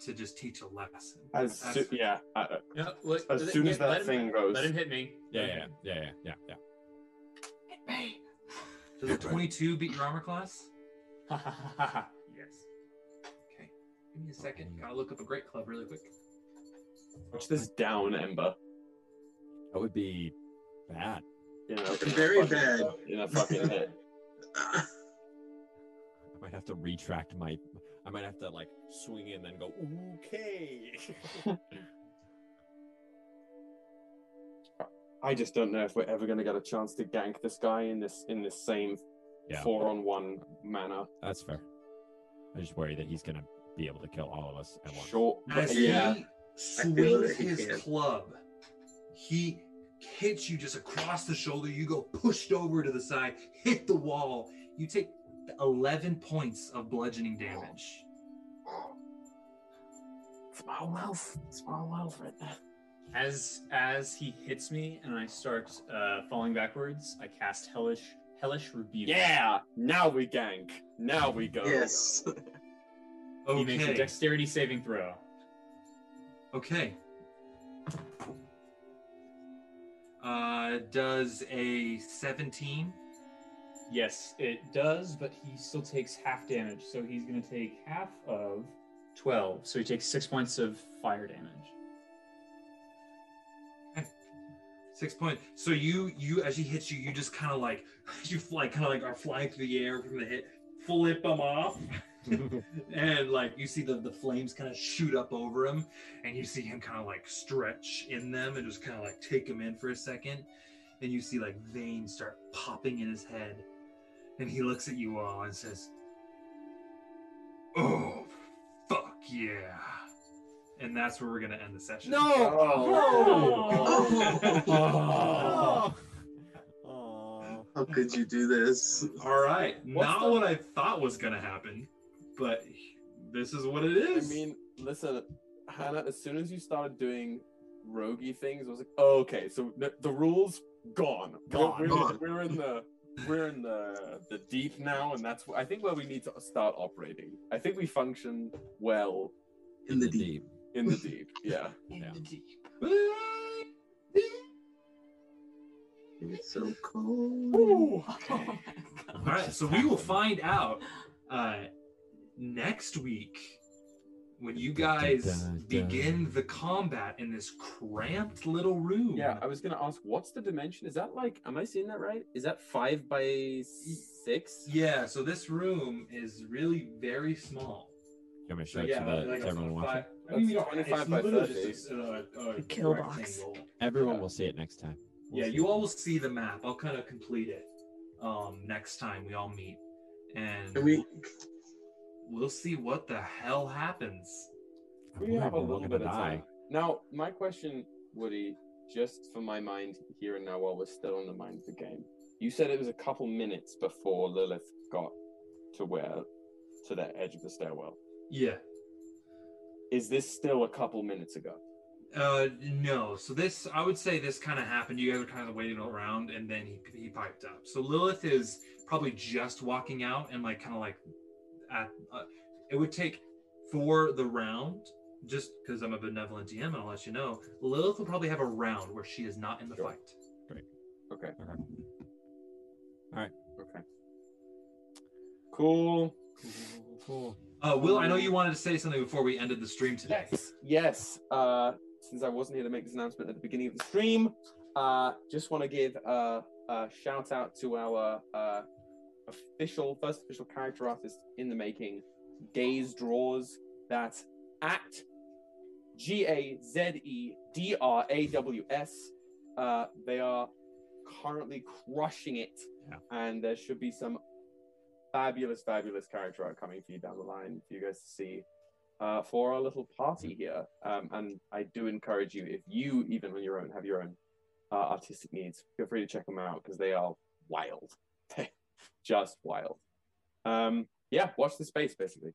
to just teach a lesson. As That's- soo- yeah, uh, Yeah, look, as let- soon yeah, as that let him- thing goes, Let him hit me. yeah, Let yeah, him yeah, yeah, yeah, yeah. Does a 22 beat your armor class? hit me. Yes. Okay. Give me a second. Gotta look up a great club really quick. Watch this down, Ember. That would be bad. You know, Very fucking- bad. In a fucking hit. I might have to retract my. I might have to like swing in and then go okay. I just don't know if we're ever going to get a chance to gank this guy in this in this same Yeah. four on one manner. That's fair. I just worry that he's gonna be able to kill all of us at once. Sure, As Yeah. He I feel swings his can. club, he hits you just across the shoulder. You go pushed over to the side, hit the wall. You take 11 points of bludgeoning damage. Small wealth, small wealth right there. As as he hits me and I start uh, falling backwards, I cast hellish hellish rebuke. Yeah, now we gank. Now we go. Yes. okay. He makes a dexterity saving throw. Okay. Uh, does a 17? Yes, it does, but he still takes half damage. So he's going to take half of 12. So he takes six points of fire damage. Six point. So you, you as he hits you, you just kind of like you fly, kind of like are flying through the air from the hit, flip him off, and like you see the the flames kind of shoot up over him, and you see him kind of like stretch in them and just kind of like take him in for a second. and you see like veins start popping in his head, and he looks at you all and says, "Oh, fuck yeah!" And that's where we're gonna end the session. No! Oh. How could you do this? All right, What's not the- what I thought was gonna happen, but this is what it is. I mean, listen, Hannah. As soon as you started doing roguey things, I was like, oh, okay, so the, the rules gone. Gone. We're, Gone. we're in the we're in the the deep now, and that's I think where we need to start operating. I think we function well In the deep. in the deep. Yeah. In Yeah. It's so cold. All right, so we will find out uh, next week when you guys Dun, dun, dun. begin the combat in this cramped little room. Yeah, I was gonna ask, what's the dimension? Is that like, am I seeing that right? Is that five by six? Yeah, so this room is really very small. You want me to show So it yeah, to, the, like everyone watching? I mean, That's don't, 25 it's by literally 30. just a, a, a kill box. rectangle. Everyone will see it next time. We'll Yeah, you it. all will see the map. I'll kind of complete it um, next time we all meet, and Can we? We'll see what the hell happens. We have a little bit of time. Now, my question, Woody, just for my mind here and now while we're still on the mind of the game. You said it was a couple minutes before Lilith got to where to the edge of the stairwell. Yeah. Is this still a couple minutes ago? Uh, no. So this, I would say, this kind of happened. You guys were kind of waiting around, and then he he piped up. So Lilith is probably just walking out, and like kind of like at. Uh, it would take for the round, just because I'm a benevolent DM, and I'll let you know. Lilith will probably have a round where she is not in the Sure. fight. Okay. Okay. All right. Okay. Cool. Cool. Uh, Will, I know you wanted to say something before we ended the stream today. Yes. Yes. Uh, since I wasn't here to make this announcement at the beginning of the stream, uh, just want to give a, a shout out to our uh, official, first official character artist in the making, Gaze Draws. That's at G A Z E D R A W S. Uh, they are currently crushing it, Yeah. and there should be some fabulous, fabulous character art coming for you down the line for you guys to see uh, for our little party here. Um, and I do encourage you, if you even on your own have your own uh, artistic needs, feel free to check them out because they are wild, just wild. Um, yeah, watch the space basically.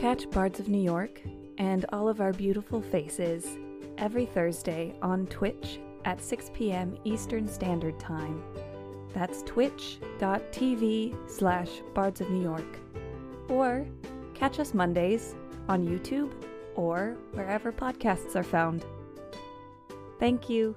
Catch Bards of New York and all of our beautiful faces every Thursday on Twitch at 6 p.m. Eastern Standard Time. That's twitch.tv slash Bards of New York. Or catch us Mondays on YouTube or wherever podcasts are found. Thank you.